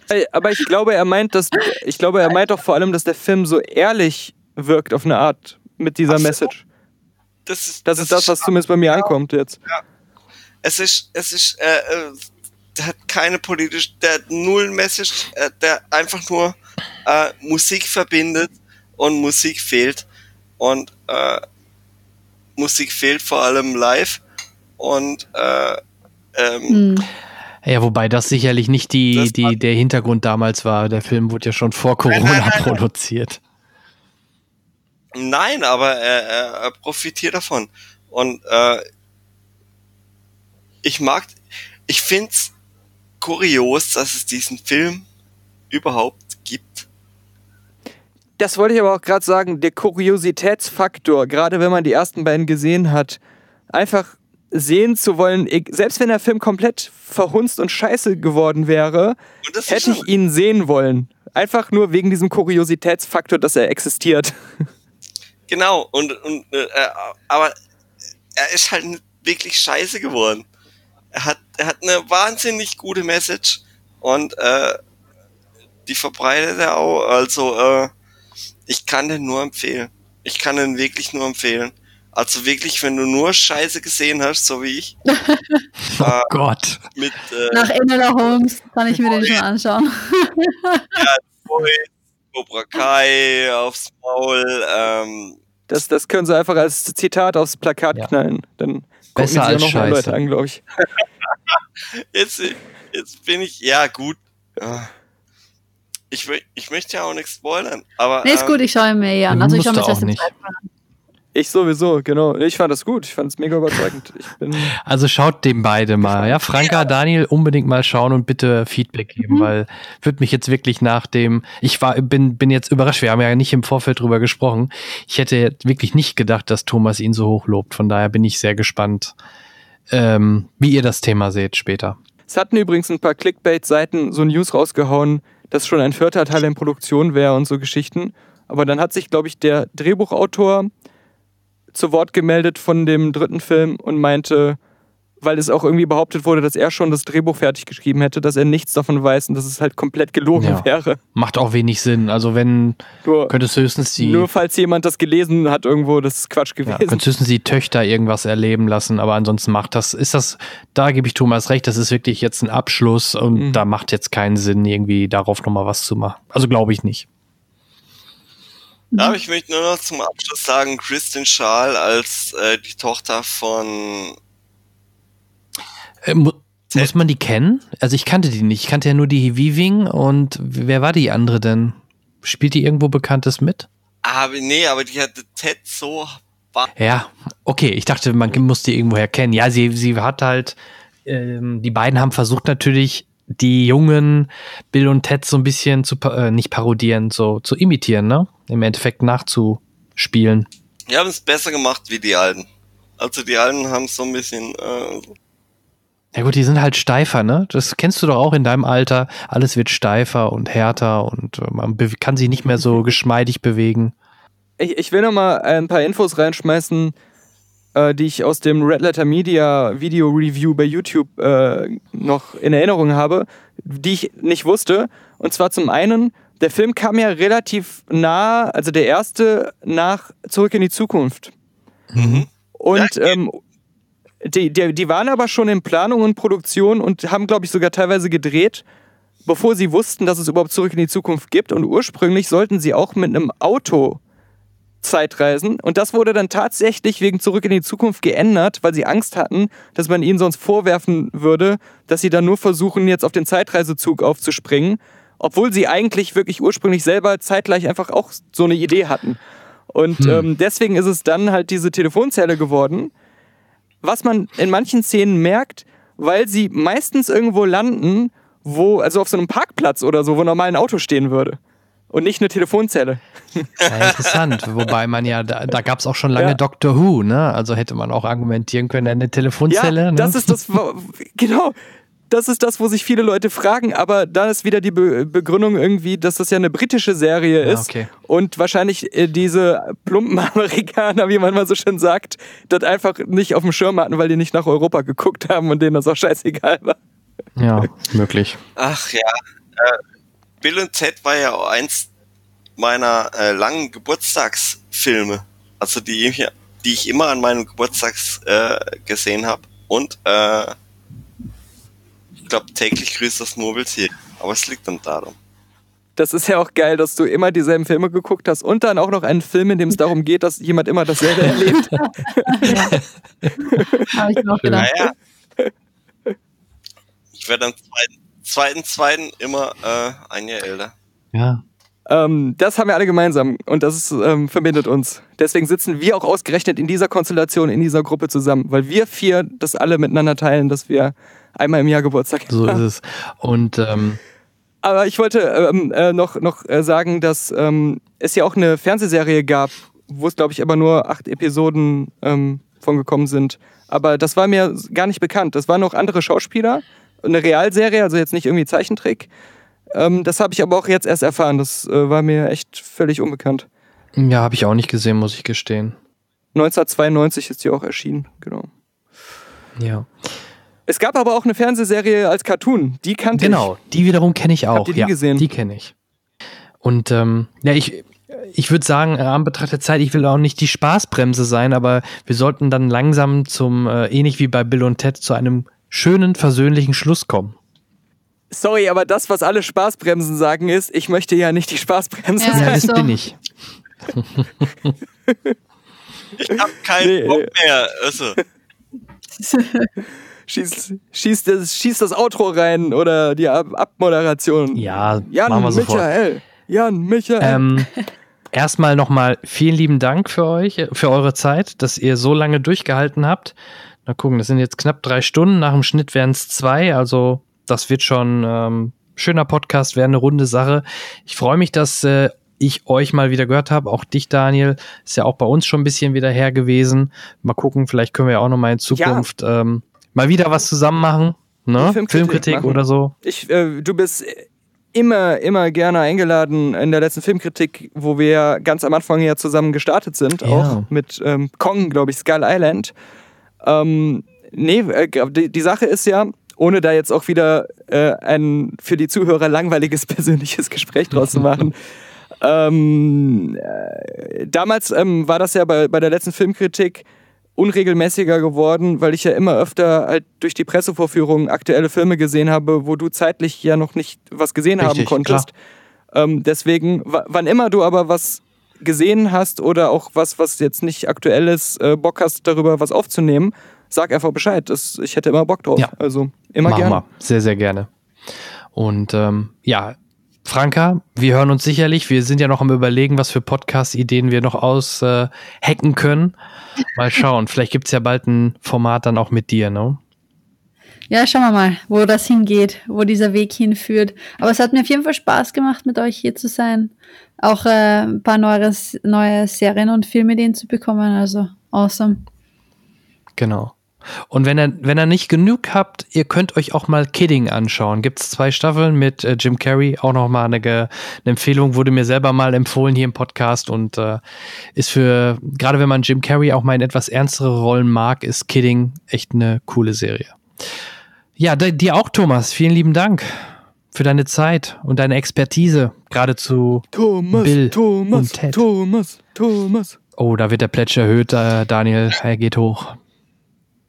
Okay. Aber ich glaube, er meint, dass ich glaube, er meint doch vor allem, dass der Film so ehrlich wirkt auf eine Art mit dieser so. Message. Das ist das, das ist das, was zumindest bei mir ankommt jetzt. Ja. Es ist, es ist, äh, äh, der hat keine politische, der hat null Message, äh, der einfach nur äh, Musik verbindet und Musik fehlt und äh, Musik fehlt vor allem live und äh, ähm, hm. Ja, wobei das sicherlich nicht die, die, der Hintergrund damals war. Der Film wurde ja schon vor Corona nein, nein, nein, produziert. Nein, aber er, er profitiert davon. Und äh, ich mag, ich find's kurios, dass es diesen Film überhaupt gibt. Das wollte ich aber auch gerade sagen, der Kuriositätsfaktor, gerade wenn man die ersten beiden gesehen hat, einfach sehen zu wollen, selbst wenn der Film komplett verhunzt und scheiße geworden wäre, hätte ich ihn sehen wollen. Einfach nur wegen diesem Kuriositätsfaktor, dass er existiert. Genau, und, und äh, aber er ist halt wirklich scheiße geworden. Er hat, er hat eine wahnsinnig gute Message und äh, die verbreitet er auch. Also äh, ich kann den nur empfehlen. Ich kann den wirklich nur empfehlen. Also wirklich, wenn du nur Scheiße gesehen hast, so wie ich. oh äh, Gott. Mit, äh, Nach Enola Holmes kann ich mir den schon anschauen. ja, Cobra Kai aufs Maul. Ähm, das, das können sie einfach als Zitat aufs Plakat ja. knallen. Dann Besser als Scheiße. Leute an, glaube ich. jetzt, jetzt bin ich, ja gut. Ich, ich möchte ja auch nichts spoilern, aber. Nee, ist ähm, gut, ich schaue mir eh an. Also ich schaue mir das nicht. Ich sowieso, genau. Ich fand das gut. Ich fand es mega überzeugend. also schaut dem beide mal. Ja, Franka, ja. Daniel, unbedingt mal schauen und bitte Feedback geben, mhm. weil würde mich jetzt wirklich nach dem, ich war, bin, bin jetzt überrascht. Wir haben ja nicht im Vorfeld drüber gesprochen. Ich hätte wirklich nicht gedacht, dass Thomas ihn so hoch lobt. Von daher bin ich sehr gespannt, ähm, wie ihr das Thema seht später. Es hatten übrigens ein paar Clickbait-Seiten so News rausgehauen, dass schon ein vierter Teil in Produktion wäre und so Geschichten. Aber dann hat sich, glaube ich, der Drehbuchautor zu Wort gemeldet von dem dritten Film und meinte, weil es auch irgendwie behauptet wurde, dass er schon das Drehbuch fertig geschrieben hätte, dass er nichts davon weiß und dass es halt komplett gelogen ja. wäre. Macht auch wenig Sinn. Also wenn nur, könntest höchstens die. Nur falls jemand das gelesen hat irgendwo, das ist Quatsch gewesen. Ja, könntest höchstens die Töchter irgendwas erleben lassen, aber ansonsten macht das, ist das, da gebe ich Thomas recht, das ist wirklich jetzt ein Abschluss und mhm. da macht jetzt keinen Sinn, irgendwie darauf nochmal was zu machen. Also glaube ich nicht. Ja, aber ich möchte nur noch zum Abschluss sagen, Kristin Schaal als äh, die Tochter von äh, mu muss man die kennen? Also ich kannte die nicht. Ich kannte ja nur die Weaving und wer war die andere denn? Spielt die irgendwo Bekanntes mit? Aber nee, aber die hatte Ted so. Ja, okay. Ich dachte, man muss die irgendwoher kennen. Ja, sie, sie hat halt, ähm, die beiden haben versucht natürlich die jungen Bill und Ted so ein bisschen zu, äh, nicht parodieren, so zu imitieren, ne? Im Endeffekt nachzuspielen. Die haben es besser gemacht wie die Alten. Also die Alten haben so ein bisschen. Äh ja gut, die sind halt steifer, ne? Das kennst du doch auch in deinem Alter. Alles wird steifer und härter und äh, man kann sich nicht mehr so geschmeidig bewegen. Ich, ich will noch mal ein paar Infos reinschmeißen äh, die ich aus dem Red Letter Media Video Review bei YouTube äh, noch in Erinnerung habe, die ich nicht wusste. Und zwar zum einen, der Film kam ja relativ nah, also der erste nach Zurück in die Zukunft. Mhm. Und ähm, die, die, die waren aber schon in Planung und Produktion und haben, glaube ich, sogar teilweise gedreht, bevor sie wussten, dass es überhaupt Zurück in die Zukunft gibt. Und ursprünglich sollten sie auch mit einem Auto Zeitreisen. Und das wurde dann tatsächlich wegen Zurück in die Zukunft geändert, weil sie Angst hatten, dass man ihnen sonst vorwerfen würde, dass sie dann nur versuchen, jetzt auf den Zeitreisezug aufzuspringen, obwohl sie eigentlich wirklich ursprünglich selber zeitgleich einfach auch so eine Idee hatten. Und hm. ähm, deswegen ist es dann halt diese Telefonzelle geworden, was man in manchen Szenen merkt, weil sie meistens irgendwo landen, wo, also auf so einem Parkplatz oder so, wo normal ein Auto stehen würde und nicht eine Telefonzelle. Ja, interessant. Wobei man ja, da, da gab es auch schon lange ja. Doctor Who, ne? Also hätte man auch argumentieren können, eine Telefonzelle. Ja, ne? das ist das, genau. Das ist das, wo sich viele Leute fragen, aber da ist wieder die Be Begründung irgendwie, dass das ja eine britische Serie ist okay. und wahrscheinlich äh, diese plumpen Amerikaner, wie man mal so schön sagt, das einfach nicht auf dem Schirm hatten, weil die nicht nach Europa geguckt haben und denen das auch scheißegal war. Ja, möglich. Ach ja. Äh, Bill und Ted war ja auch eins meiner äh, langen Geburtstagsfilme, also die ich, die ich immer an meinem Geburtstags äh, gesehen habe. Und äh, ich glaube, täglich grüßt das Murmeltier. Aber es liegt dann darum. Das ist ja auch geil, dass du immer dieselben Filme geguckt hast und dann auch noch einen Film, in dem es darum geht, dass jemand immer dasselbe erlebt. ja. Habe ich auch gedacht. Naja. Ich werde am zweiten, zweiten, zweiten immer äh, ein Jahr älter. Ja. Ähm, das haben wir alle gemeinsam und das ähm, verbindet uns. Deswegen sitzen wir auch ausgerechnet in dieser Konstellation, in dieser Gruppe zusammen, weil wir vier das alle miteinander teilen, dass wir einmal im Jahr Geburtstag haben. So ist es. Und ähm aber ich wollte ähm, äh, noch, noch äh, sagen, dass ähm, es ja auch eine Fernsehserie gab, wo es, glaube ich, aber nur acht Episoden ähm, von gekommen sind. Aber das war mir gar nicht bekannt. Das waren noch andere Schauspieler eine Realserie, also jetzt nicht irgendwie Zeichentrick. Ähm, das habe ich aber auch jetzt erst erfahren. Das äh, war mir echt völlig unbekannt. Ja, habe ich auch nicht gesehen, muss ich gestehen. 1992 ist die auch erschienen, genau. Ja. Es gab aber auch eine Fernsehserie als Cartoon, die kannte genau, ich. Genau, die wiederum kenne ich auch. Habt ihr die ja, gesehen? Die kenne ich. Und ähm, ja, ich, ich würde sagen, äh, am Betracht der Zeit, ich will auch nicht die Spaßbremse sein, aber wir sollten dann langsam zum, äh, ähnlich wie bei Bill und Ted, zu einem schönen, versöhnlichen Schluss kommen. Sorry, aber das, was alle Spaßbremsen sagen, ist, ich möchte ja nicht die Spaßbremse ja, sein. Ja, das bin ich. ich hab keinen nee, Bock mehr. Also, schieß, schieß, das, schieß das Outro rein oder die Ab Abmoderation. Ja, Jan machen wir sofort. Michael. Jan Michael. Ähm, erstmal nochmal vielen lieben Dank für euch, für eure Zeit, dass ihr so lange durchgehalten habt. Na gucken, das sind jetzt knapp drei Stunden, nach dem Schnitt wären es zwei, also das wird schon ähm, schöner Podcast, wäre eine runde Sache. Ich freue mich, dass äh, ich euch mal wieder gehört habe, auch dich, Daniel, ist ja auch bei uns schon ein bisschen wieder her gewesen. Mal gucken, vielleicht können wir ja auch noch mal in Zukunft ähm, mal wieder was zusammen machen, ne? Filmkritik Filmkritik machen. oder so. Ich, äh, du bist immer, immer gerne eingeladen in der letzten Filmkritik, wo wir ja ganz am Anfang ja zusammen gestartet sind, Ja. auch mit ähm, Kong, glaube ich, Skull Island. Ähm, nee, äh, die, die Sache ist ja, ohne da jetzt auch wieder äh, ein für die Zuhörer langweiliges persönliches Gespräch draus zu machen. ähm, äh, damals ähm, war das ja bei, bei der letzten Filmkritik unregelmäßiger geworden, weil ich ja immer öfter halt durch die Pressevorführungen aktuelle Filme gesehen habe, wo du zeitlich ja noch nicht was gesehen haben Richtig, konntest. Ähm, deswegen, wa- wann immer du aber was gesehen hast oder auch was, was jetzt nicht aktuell ist, äh, Bock hast, darüber was aufzunehmen, sag einfach Bescheid. Das, ich hätte immer Bock drauf. Ja. Also immer Machen gerne. wir. Sehr, sehr gerne. Und ähm, ja, Franka, wir hören uns sicherlich. Wir sind ja noch am Überlegen, was für Podcast-Ideen wir noch aushacken äh, können. Mal schauen. Vielleicht gibt's ja bald ein Format dann auch mit dir, ne? Ja, schauen wir mal, wo das hingeht, wo dieser Weg hinführt. Aber es hat mir auf jeden Fall Spaß gemacht, mit euch hier zu sein. Auch äh, ein paar neue, neue Serien und Filmideen zu bekommen. Also awesome. Genau. Und wenn ihr, wenn ihr nicht genug habt, ihr könnt euch auch mal Kidding anschauen. Gibt's zwei Staffeln mit äh, Jim Carrey, auch noch mal eine, eine Empfehlung, wurde mir selber mal empfohlen hier im Podcast und äh, ist für, gerade wenn man Jim Carrey auch mal in etwas ernstere Rollen mag, ist Kidding echt eine coole Serie. Ja, dir auch, Thomas. Vielen lieben Dank für deine Zeit und deine Expertise, gerade zu, Thomas, Bill Thomas, und Ted. Thomas, Thomas. oh, da wird der Plätsch erhöht, äh, Daniel, er geht hoch.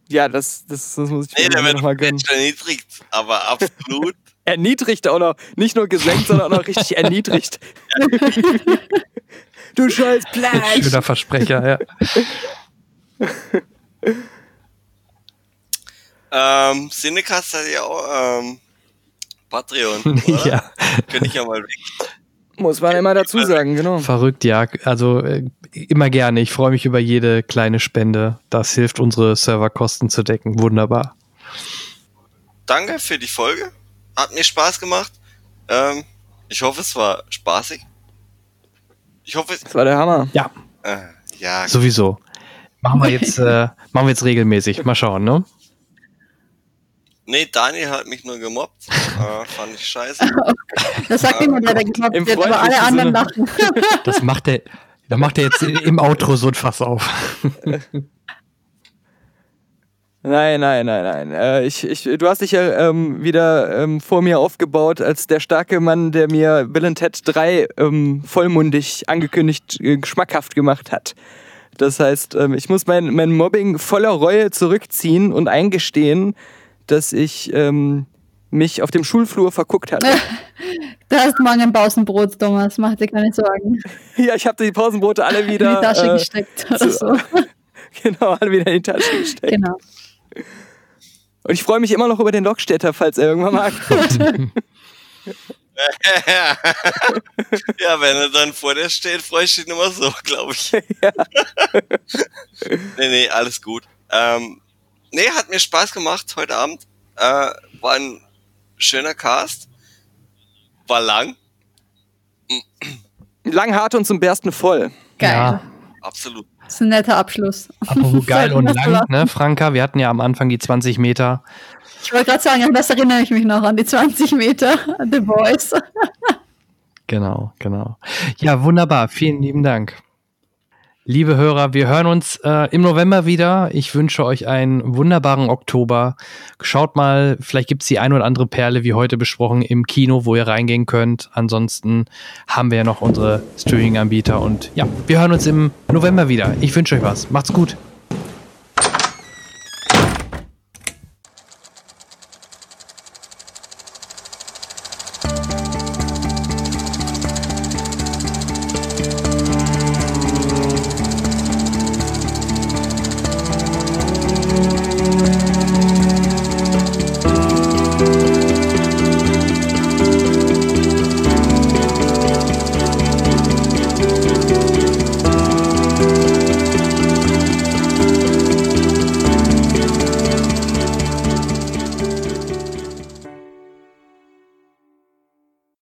Ja, das, das, das muss ich Nee, der mir wird mal gönnen. erniedrigt, aber absolut. Erniedrigt auch noch, nicht nur gesenkt, sondern auch noch richtig erniedrigt. du scheiß Plätsch. Schöner Versprecher, ja. ähm, Cinecast hat ja auch ähm, Patreon, oder? ja. Könnte ich ja mal weg. Muss man immer dazu sagen, genau. Verrückt, ja. Also äh, immer gerne. Ich freue mich über jede kleine Spende. Das hilft, unsere Serverkosten zu decken. Wunderbar. Danke für die Folge. Hat mir Spaß gemacht. Ähm, ich hoffe, es war spaßig. Ich hoffe, es, Das war der Hammer. Ja, äh, ja, sowieso. Machen wir jetzt, äh, machen wir jetzt regelmäßig. Mal schauen, ne? Nee, Daniel hat mich nur gemobbt. äh, fand ich scheiße. Das sagt immer der, der gemobbt wird, aber alle anderen lachen. Das macht er, da macht er jetzt im Outro so ein Fass auf. Nein, nein, nein, nein. Äh, ich, ich, du hast dich ja ähm, wieder ähm, vor mir aufgebaut als der starke Mann, der mir Bill and Ted 3 ähm, vollmundig angekündigt, äh, schmackhaft gemacht hat. Das heißt, ähm, ich muss mein, mein Mobbing voller Reue zurückziehen und eingestehen, dass ich ähm, mich auf dem Schulflur verguckt hatte. Du hast morgen ein Pausenbrot, Thomas. Mach dir keine Sorgen. ja, ich habe die Pausenbrote alle In die wieder, Tasche äh, gesteckt oder so. genau, alle wieder in die Tasche gesteckt. Genau. Und ich freue mich immer noch über den Lokstädter, falls er irgendwann mal ankommt. ja, wenn er dann vor dir steht, freue ich dich immer so, glaube ich. nee, nee, alles gut. Ähm, nee, hat mir Spaß gemacht heute Abend. Äh, war ein schöner Cast. War lang, Lang, hart und zum Bersten voll. Geil. Ja. absolut. Das ist ein netter Abschluss. Apropos geil und lang, ne, Franka? Wir hatten ja am Anfang die 20 Meter. Ich wollte gerade sagen, an das erinnere ich mich noch, an die 20 Meter, an The Boys. Genau, genau. Ja, wunderbar. Vielen lieben Dank. Liebe Hörer, wir hören uns äh, im November wieder. Ich wünsche euch einen wunderbaren Oktober. Schaut mal, vielleicht gibt's die ein oder andere Perle, wie heute besprochen, im Kino, wo ihr reingehen könnt. Ansonsten haben wir ja noch unsere Streaming-Anbieter. Und ja, wir hören uns im November wieder. Ich wünsche euch was. Macht's gut.